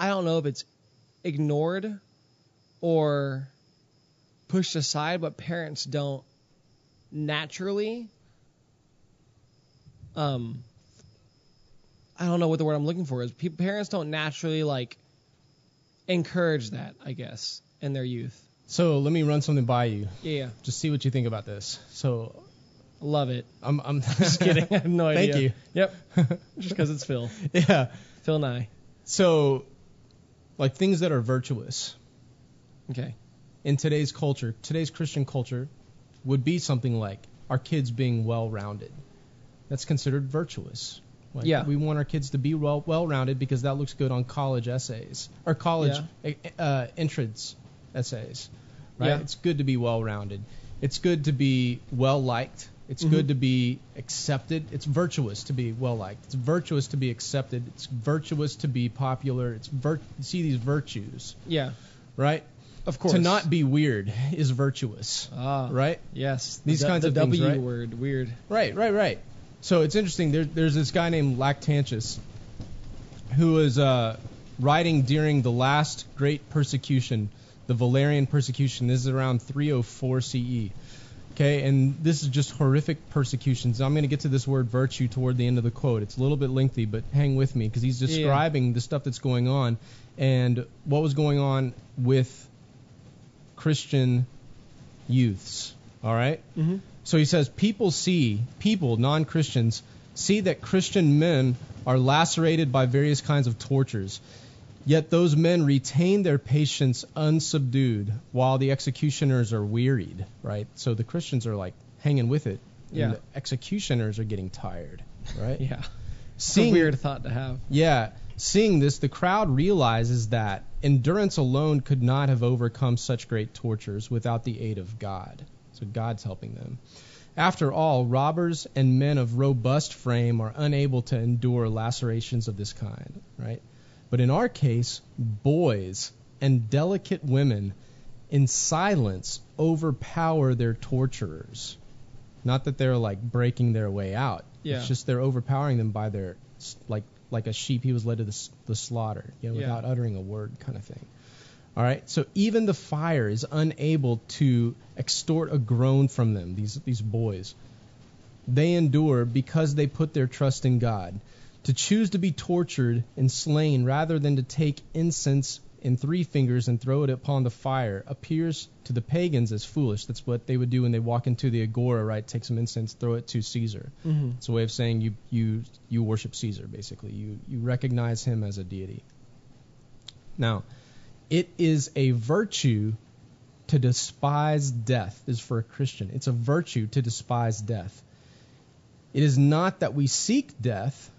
I don't know if it's ignored or pushed aside, but parents don't naturally um I don't know what the word I'm looking for is. People, parents don't naturally like encourage that, I guess, in their youth.
So let me run something by you.
Yeah.
Just see what you think about this. So
love it.
I'm I'm *laughs*
Just kidding. I have no *laughs* idea.
Thank you.
Yep. *laughs* Just because it's Phil.
Yeah.
Phil Nye.
So like things that are virtuous
Okay.
in today's culture, today's Christian culture would be something like our kids being well-rounded. That's considered virtuous. Like
Yeah.
We want our kids to be well well-rounded because that looks good on college essays or college uh, entrance essays. Right?
Yeah.
It's good to be well-rounded. It's good to be well-liked. It's good to be accepted. It's virtuous to be well-liked. It's virtuous to be accepted. It's virtuous to be popular. It's vir- see these virtues,
Yeah.
right?
Of course.
To not be weird is virtuous,
Ah.
right?
Yes.
These
the,
kinds
the
of things,
W
right?
word. Weird.
Right, right, right. So it's interesting. There, there's this guy named Lactantius who was uh, writing during the last great persecution, the Valerian persecution. This is around 304 CE. Okay, and this is just horrific persecutions. I'm going to get to this word virtue toward the end of the quote. It's a little bit lengthy, but hang with me because he's
Yeah.
describing the stuff that's going on and what was going on with Christian youths. All right?
Mm-hmm.
So he says, people see, people, non Christians, see that Christian men are lacerated by various kinds of tortures. Yet those men retain their patience unsubdued while the executioners are wearied, right? So the Christians are like hanging with it. and
Yeah.
the executioners are getting tired, right? *laughs*
Yeah.
Seeing-
weird thought to have.
yeah, seeing this, the crowd realizes that endurance alone could not have overcome such great tortures without the aid of God. So God's helping them. After all, robbers and men of robust frame are unable to endure lacerations of this kind, right? But in our case, boys and delicate women in silence overpower their torturers. Not that they're like breaking their way out.
Yeah.
It's just they're overpowering them by their like like a sheep he was led to the, the slaughter, you know,
Yeah.
without uttering a word kind of thing. All right. So even the fire is unable to extort a groan from them. These these boys. They endure because they put their trust in God. To choose to be tortured and slain rather than to take incense in three fingers and throw it upon the fire appears to the pagans as foolish. That's what they would do when they walk into the agora, right? Take some incense, throw it to Caesar.
Mm-hmm.
It's a way of saying you you you worship Caesar, basically. You you recognize him as a deity. Now, it is a virtue to despise death. Is for a Christian. It's a virtue to despise death. It is not that we seek death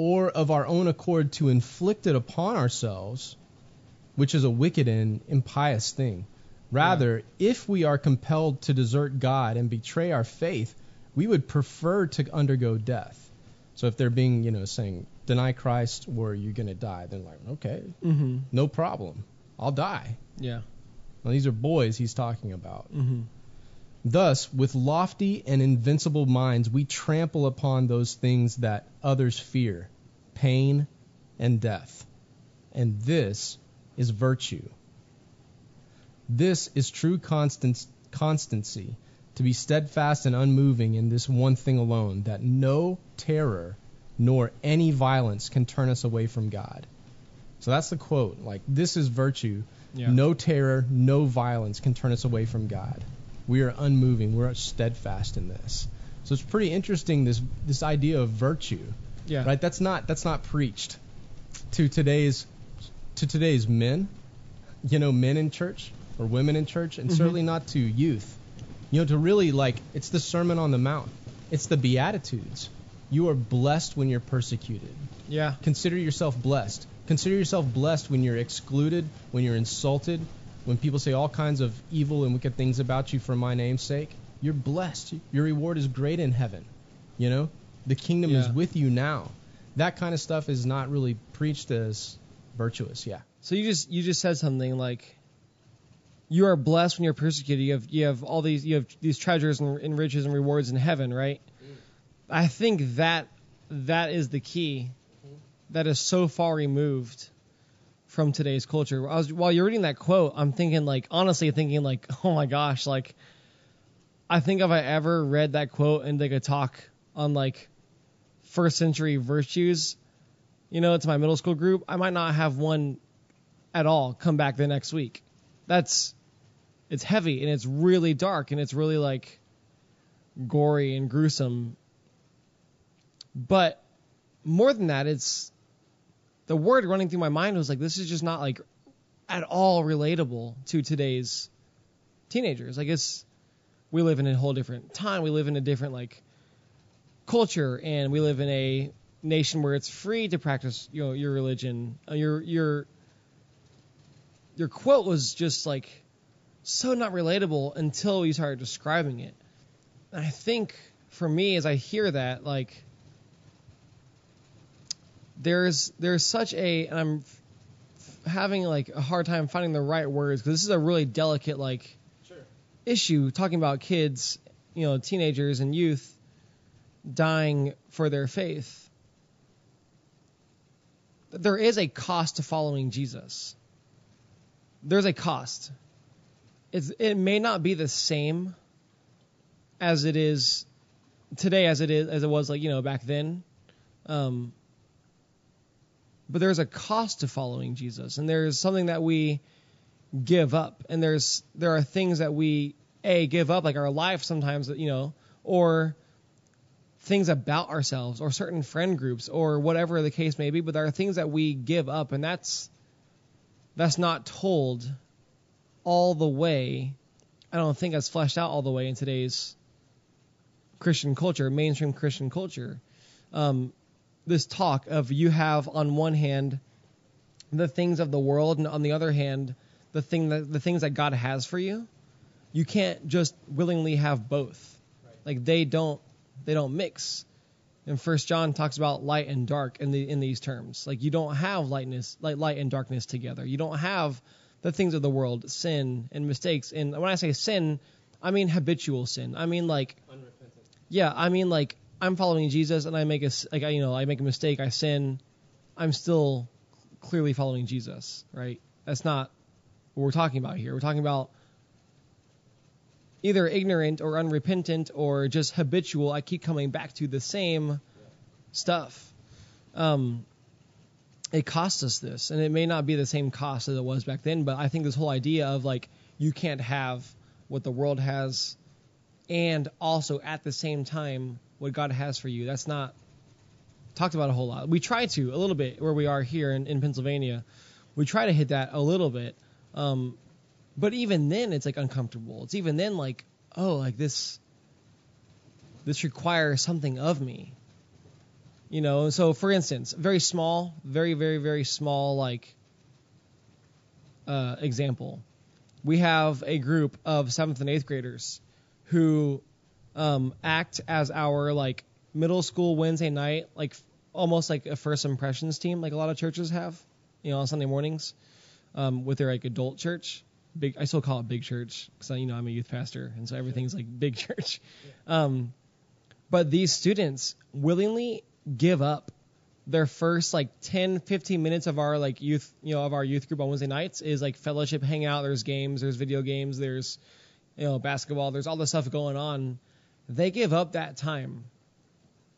or of our own accord to inflict it upon ourselves, which is a wicked and impious thing. Rather, if we are compelled to desert God and betray our faith, we would prefer to undergo death. So if they're being, you know, saying, deny Christ or you're going to die, they're like, okay,
Mm-hmm.
no problem. I'll die.
Yeah.
Now, these are boys he's talking about.
Mm-hmm.
Thus, with lofty and invincible minds, we trample upon those things that others fear pain and death. And this is virtue. This is true constant, constancy, to be steadfast and unmoving in this one thing alone, that no terror nor any violence can turn us away from God. So that's the quote. Like, this is virtue.
Yeah.
No terror, no violence can turn us away from God. We are unmoving. We're steadfast in this. So it's pretty interesting this this idea of virtue,
Yeah.
right? That's not that's not preached to today's to today's men, you know, men in church or women in church, and
Mhm.
certainly not to youth. You know, to really like it's the Sermon on the Mount. It's the Beatitudes. You are blessed when you're persecuted.
Yeah.
Consider yourself blessed. Consider yourself blessed when you're excluded, when you're insulted, when people say all kinds of evil and wicked things about you for my name's sake. You're blessed. Your reward is great in heaven. You know, the kingdom is with you now. That kind of stuff is not really preached as virtuous. Yeah.
So you just you just said something like you are blessed when you're persecuted. You have you have all these you have these treasures and, and riches and rewards in heaven, right? Mm. I think that that is the key. That is so far removed from today's culture. I was while you're reading that quote, I'm thinking like honestly thinking like, *laughs* oh my gosh, like I think if I ever read that quote and like a talk on like first century virtues, you know, to my middle school group, I might not have one at all come back the next week. That's it's heavy and it's really dark and it's really like gory and gruesome. But more than that, it's the word running through my mind was like this is just not like at all relatable to today's teenagers. I guess we live in a whole different time. We live in a different like culture and we live in a nation where it's free to practice you know your religion. Uh, Your your your quote was just like so not relatable until you started describing it. And I think for me as I hear that like there's there's such a and I'm f- having like a hard time finding the right words because this is a really delicate like issue talking about kids, you know, teenagers and youth dying for their faith. There is a cost to following Jesus. There's a cost. It's, it may not be the same as it is today, as it is as it was like you know back then. Um, but there's a cost to following Jesus, and there's something that we give up, and there's there are things that we a give up, like our life sometimes, you know, or things about ourselves, or certain friend groups, or whatever the case may be. But there are things that we give up, and that's that's not told all the way. I don't think that's fleshed out all the way in today's Christian culture, mainstream Christian culture. Um, this talk of you have on one hand the things of the world, and on the other hand the thing that the things that God has for you. You can't just willingly have both. Like they don't they don't mix. And First John talks about light and dark in the in these terms. Like you don't have lightness, like light and darkness together. You don't have the things of the world, sin and mistakes. And when I say sin, I mean habitual sin. I mean like yeah, I mean like I'm following Jesus and I make a like I, you know I make a mistake, I sin, I'm still clearly following Jesus, right? That's not what we're talking about here. We're talking about either ignorant or unrepentant or just habitual. I keep coming back to the same stuff. Um, it costs us this, and it may not be the same cost as it was back then, but I think this whole idea of like you can't have what the world has and also at the same time what God has for you. That's not talked about a whole lot. We try to a little bit where we are here in, in Pennsylvania. We try to hit that a little bit. Um, but even then it's like uncomfortable. It's even then like, oh, like this this requires something of me. You know, so for instance, very small, very, very, very small like uh, example. We have a group of seventh and eighth graders who um, act as our like middle school Wednesday night, like almost like a first impressions team, like a lot of churches have, you know, on Sunday mornings, um, with their like adult church. Big, I still call it big church because you know I'm a youth pastor, and so everything's like big *laughs* church. Um, but these students willingly give up their first like 10 15 minutes of our like youth you know of our youth group on wednesday nights is like fellowship hangout there's games there's video games there's you know basketball there's all this stuff going on they give up that time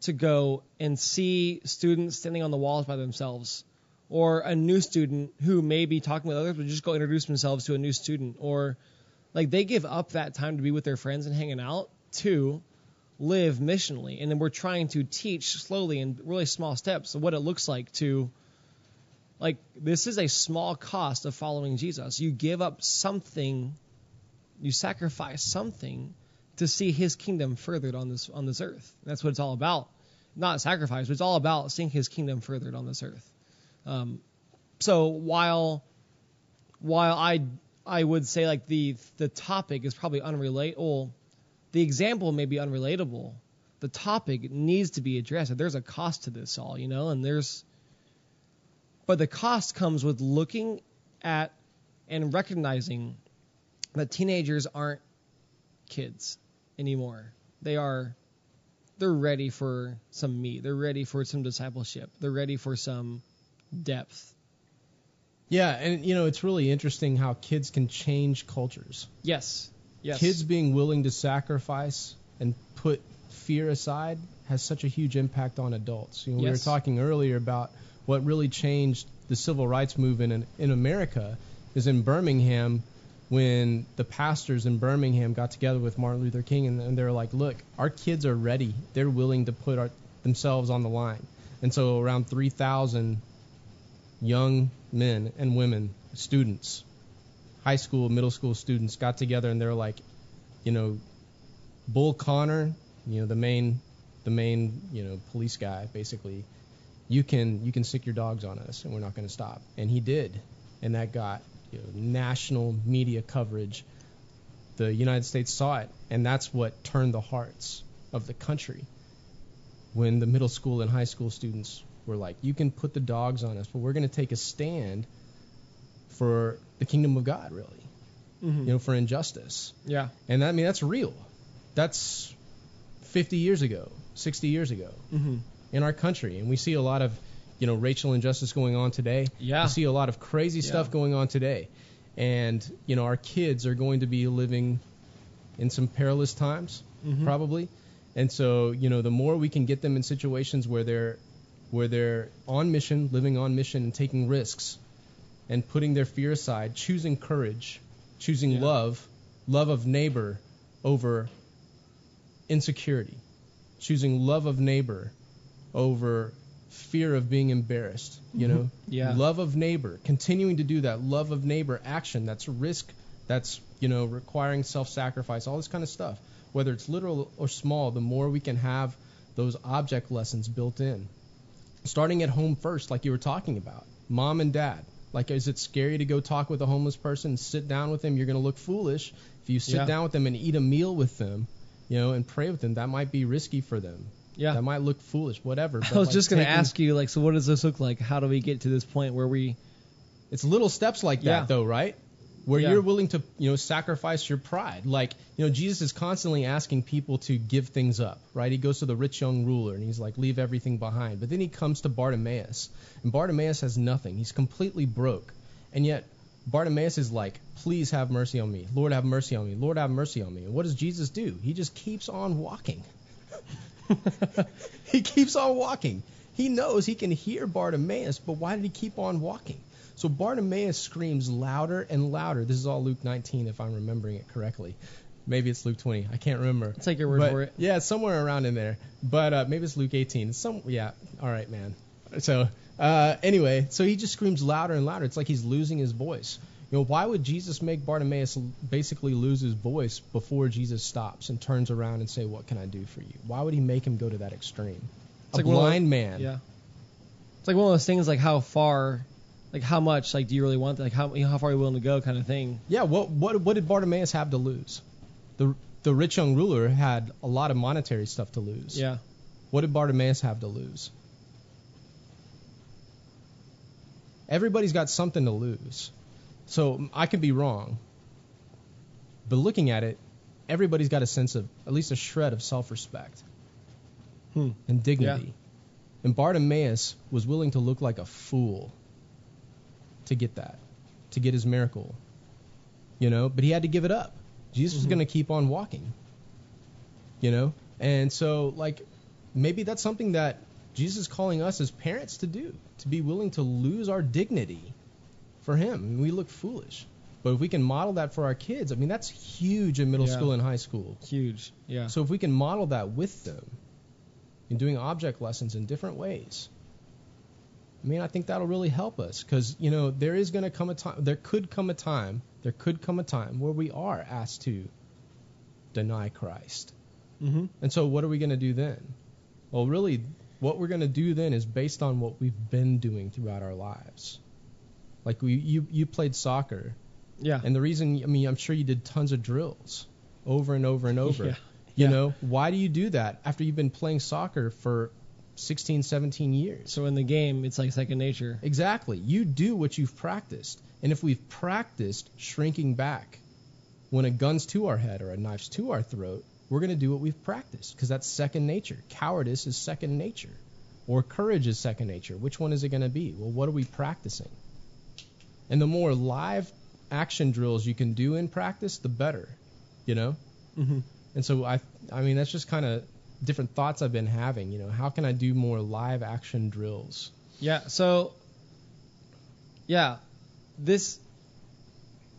to go and see students standing on the walls by themselves or a new student who may be talking with others but just go introduce themselves to a new student or like they give up that time to be with their friends and hanging out to live missionally. And then we're trying to teach slowly in really small steps what it looks like to like this is a small cost of following Jesus. You give up something you sacrifice something to see his kingdom furthered on this on this earth that's what it's all about not sacrifice but it's all about seeing his kingdom furthered on this earth um, so while while I I would say like the the topic is probably unrelatable the example may be unrelatable. The topic needs to be addressed. There's a cost to this all, you know, and there's but the cost comes with looking at and recognizing that teenagers aren't kids anymore. They are they're ready for some meat. They're ready for some discipleship. They're ready for some depth.
Yeah, and you know it's really interesting how kids can change cultures.
Yes. Yes.
Kids being willing to sacrifice and put fear aside has such a huge impact on adults. You know, we were talking earlier about what really changed the civil rights movement in, in America is in Birmingham when the pastors in Birmingham got together with Martin Luther King and, and they're like, look, our kids are ready. They're willing to put our, themselves on the line. And so around 3,000 young men and women, students, high school, middle school students got together and they're like, you know, Bull Connor, you know, the main the main, you know, police guy basically, you can you can sic your dogs on us and we're not going to stop. And he did. And that got, you know, national media coverage. The United States saw it and that's what turned the hearts of the country. When the middle school and high school students were like, you can put the dogs on us, but we're going to take a stand for the kingdom of God, really.
Mhm.
You know, for injustice.
Yeah.
And that, I mean, that's real. That's 50 years ago, 60 years ago
Mm-hmm.
in our country. And we see a lot of, you know, racial injustice going on today.
Yeah.
We see a lot of crazy
Yeah.
stuff going on today. And, you know, our kids are going to be living in some perilous times. Mm-hmm. probably. And so, you know, the more we can get them in situations where they're where they're on mission, living on mission and taking risks and putting their fear aside, choosing courage, choosing
Yeah.
love, love of neighbor over insecurity, choosing love of neighbor over fear of being embarrassed, you know? Mm-hmm.
Yeah.
Love of neighbor, continuing to do that love of neighbor action, that's risk, that's, you know, requiring self-sacrifice, all this kind of stuff. Whether it's literal or small, the more we can have those object lessons built in. Starting at home first, like you were talking about. Mom and dad. Like, is it scary to go talk with a homeless person, sit down with them? You're going to look foolish. If you sit
Yeah.
down with them and eat a meal with them, you know, and pray with them, that might be risky for them.
Yeah.
That might look foolish, whatever. *laughs*
I was
like,
just gonna ask you, like, so what does this look like? How do we get to this point where we?
It's little steps like that,
Yeah.
though, right? Where
Yeah.
you're willing to, you know, sacrifice your pride. Like, you know, Jesus is constantly asking people to give things up, right? He goes to the rich young ruler and he's like, leave everything behind. But then he comes to Bartimaeus, and Bartimaeus has nothing. He's completely broke. And yet, Bartimaeus is like, please have mercy on me. Lord, have mercy on me. Lord, have mercy on me. And what does Jesus do? He just keeps on walking. *laughs* *laughs* he keeps on walking. He knows he can hear Bartimaeus, but why did he keep on walking? So Bartimaeus screams louder and louder. This is all Luke 19, if I'm remembering it correctly. Maybe it's Luke 20. I can't remember.
Take your word
But-
for it.
Yeah, somewhere around in there. But uh, maybe it's Luke 18. Some yeah. All right, man. So uh, anyway, so he just screams louder and louder. It's like he's losing his voice. You know, why would Jesus make Bartimaeus basically lose his voice before Jesus stops and turns around and say, "What can I do for you?" Why would he make him go to that extreme?
It's
a
like
blind man.
Yeah. It's like one of those things, like how far, like how much, like do you really want, that? like how you know, how far are you willing to go, kind of thing.
Yeah, what what what did Bartimaeus have to lose? The the rich young ruler had a lot of monetary stuff to lose.
Yeah.
What did Bartimaeus have to lose? Everybody's got something to lose. So I could be wrong. But looking at it, everybody's got a sense of at least a shred of self-respect
Hmm.
and dignity. And Bartimaeus was willing to look like a fool to get that, to get his miracle. You know, but he had to give it up. Jesus was
Mhm.
going to keep on walking. You know? And so like maybe that's something that Jesus is calling us as parents to do, to be willing to lose our dignity for him. We look foolish. But if we can model that for our kids, I mean that's huge in middle
Yeah.
school and high school.
Huge. Yeah.
So if we can model that with them in doing object lessons in different ways, I mean, I think that'll really help us because you know there is going to come a time, there could come a time, there could come a time where we are asked to deny Christ.
Mm-hmm.
And so what are we going to do then? Well, really, what we're going to do then is based on what we've been doing throughout our lives. Like we, you, you played soccer,
Yeah.
and the reason, I mean, I'm sure you did tons of drills over and over and *laughs* over.
Yeah.
You
Yeah.
know, why do you do that after you've been playing soccer for 16, 17 years?
So in the game, it's like second nature.
Exactly. You do what you've practiced. And if we've practiced shrinking back when a gun's to our head or a knife's to our throat, we're going to do what we've practiced because that's second nature. Cowardice is second nature. Or courage is second nature. Which one is it going to be? Well, what are we practicing? And the more live action drills you can do in practice, the better. You know?
Mm-hmm.
And so I I mean that's just kind of different thoughts I've been having, you know. How can I do more live action drills?
Yeah. So. Yeah, this.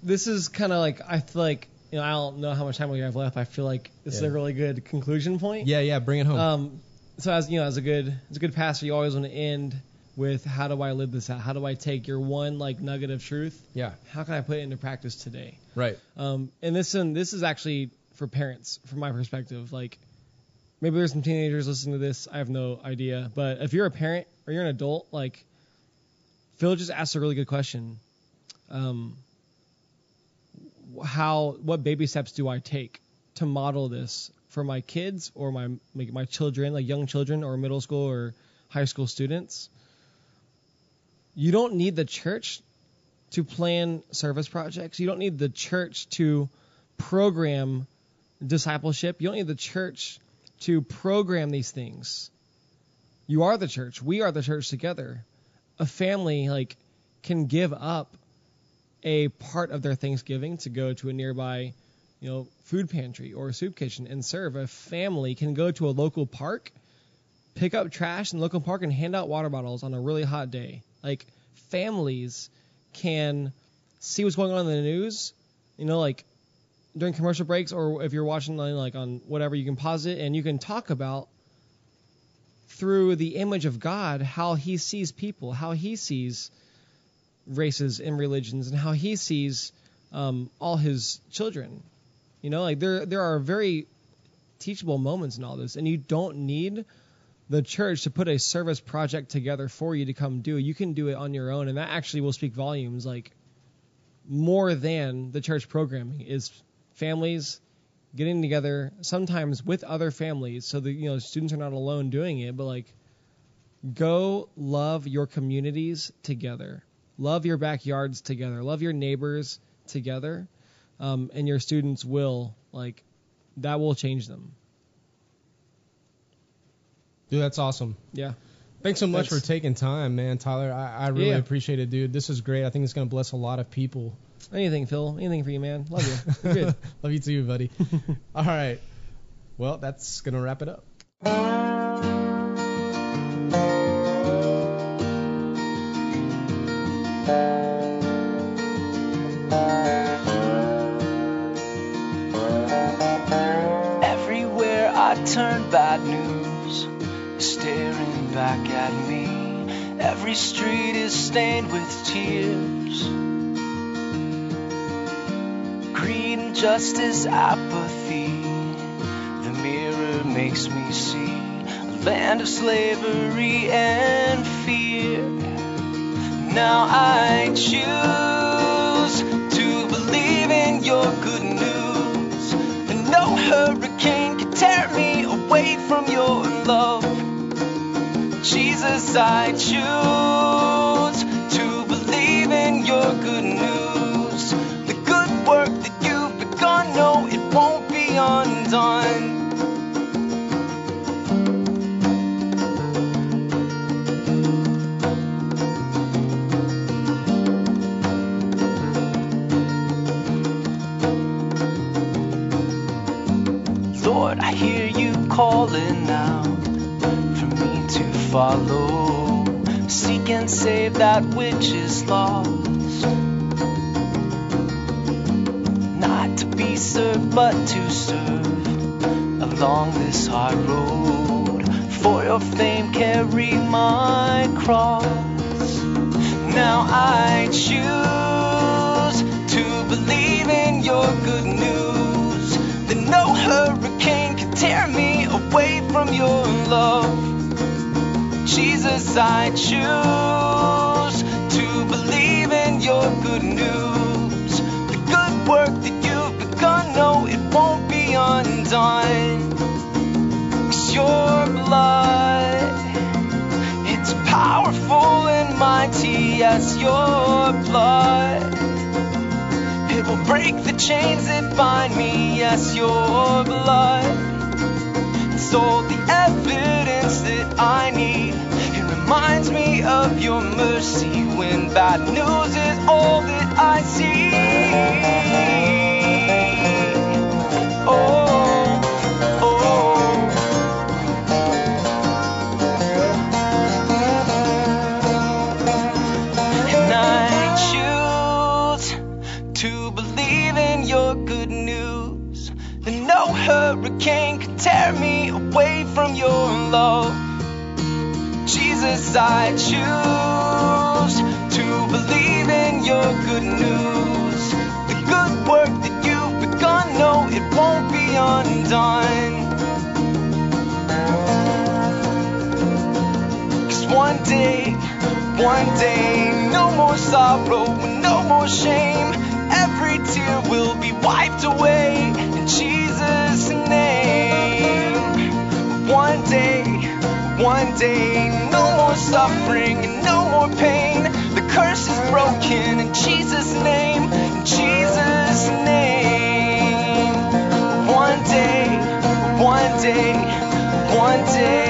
This is kind of like I feel like you know I don't know how much time we have left. I feel like this is a really good conclusion point.
Yeah, yeah, bring it home.
Um, so as you know, as a good as a good pastor, you always want to end with how do I live this out? How do I take your one like nugget of truth?
yeah,
How can I put it into practice today?
right.
Um, and this and this is actually for parents, from my perspective. Like maybe there's some teenagers listening to this. I have no idea, but if you're a parent or you're an adult, like Phil just asked a really good question. Um, how what baby steps do I take to model this for my kids or my my children, like young children or middle school or high school students? You don't need the church to plan service projects. You don't need the church to program discipleship. You don't need the church to program these things. You are the church. We are the church together. A family like can give up a part of their Thanksgiving to go to a nearby, you know, food pantry or soup kitchen and serve. A family can go to a local park, pick up trash in the local park, and hand out water bottles on a really hot day. Like families can see what's going on in the news, you know, like during commercial breaks or if you're watching like on whatever, you can pause it and you can talk about through the image of God how he sees people, how he sees races and religions, and how he sees um, all his children. You know, like there there are very teachable moments in all this, and you don't need the church to put a service project together for you to come do. You can do it on your own, and that actually will speak volumes. Like more than the church programming is families getting together sometimes with other families so that you know students are not alone doing it but like go love your communities together love your backyards together love your neighbors together um, and your students will like that will change them
Dude, that's awesome.
yeah
Thanks so much for taking time, man, Tyler. I, I really
Yeah.
appreciate it, dude. This is great. I think it's gonna bless a lot of people.
anything phil anything for you man love you *laughs*
Love you too, buddy. *laughs* All right. Well, that's gonna wrap it up.
Staring back at me. Every street is stained with tears. Greed, injustice, apathy. The mirror makes me see a land of slavery and fear. Now I choose to believe in your good news. And no hurricane can tear me away from your love. Jesus, I choose to believe in your good news. The good work that you've begun, no, it won't be undone. Lord, I hear you calling now follow. Seek and save that which is lost. Not to be served, but to serve along this hard road. For your fame, carry my cross. Now I choose to believe in your good news. That no hurricane can tear me away from your love. Jesus, I choose to believe in your good news. The good work that you've begun, no, it won't be undone. 'Cause your blood, it's powerful and mighty as your blood. It will break the chains that bind me, yes, your blood. It's all the evidence that I need. Reminds me of your mercy when bad news is all that I see. I choose to believe in your good news. The good work that you've begun, no, it won't be undone. Cause one day, one day, no more sorrow, no more shame. Every tear will be wiped away in Jesus' name. One day, one day, no more suffering and no more pain. The curse is broken in Jesus' name, in Jesus' name. One day, one day, one day,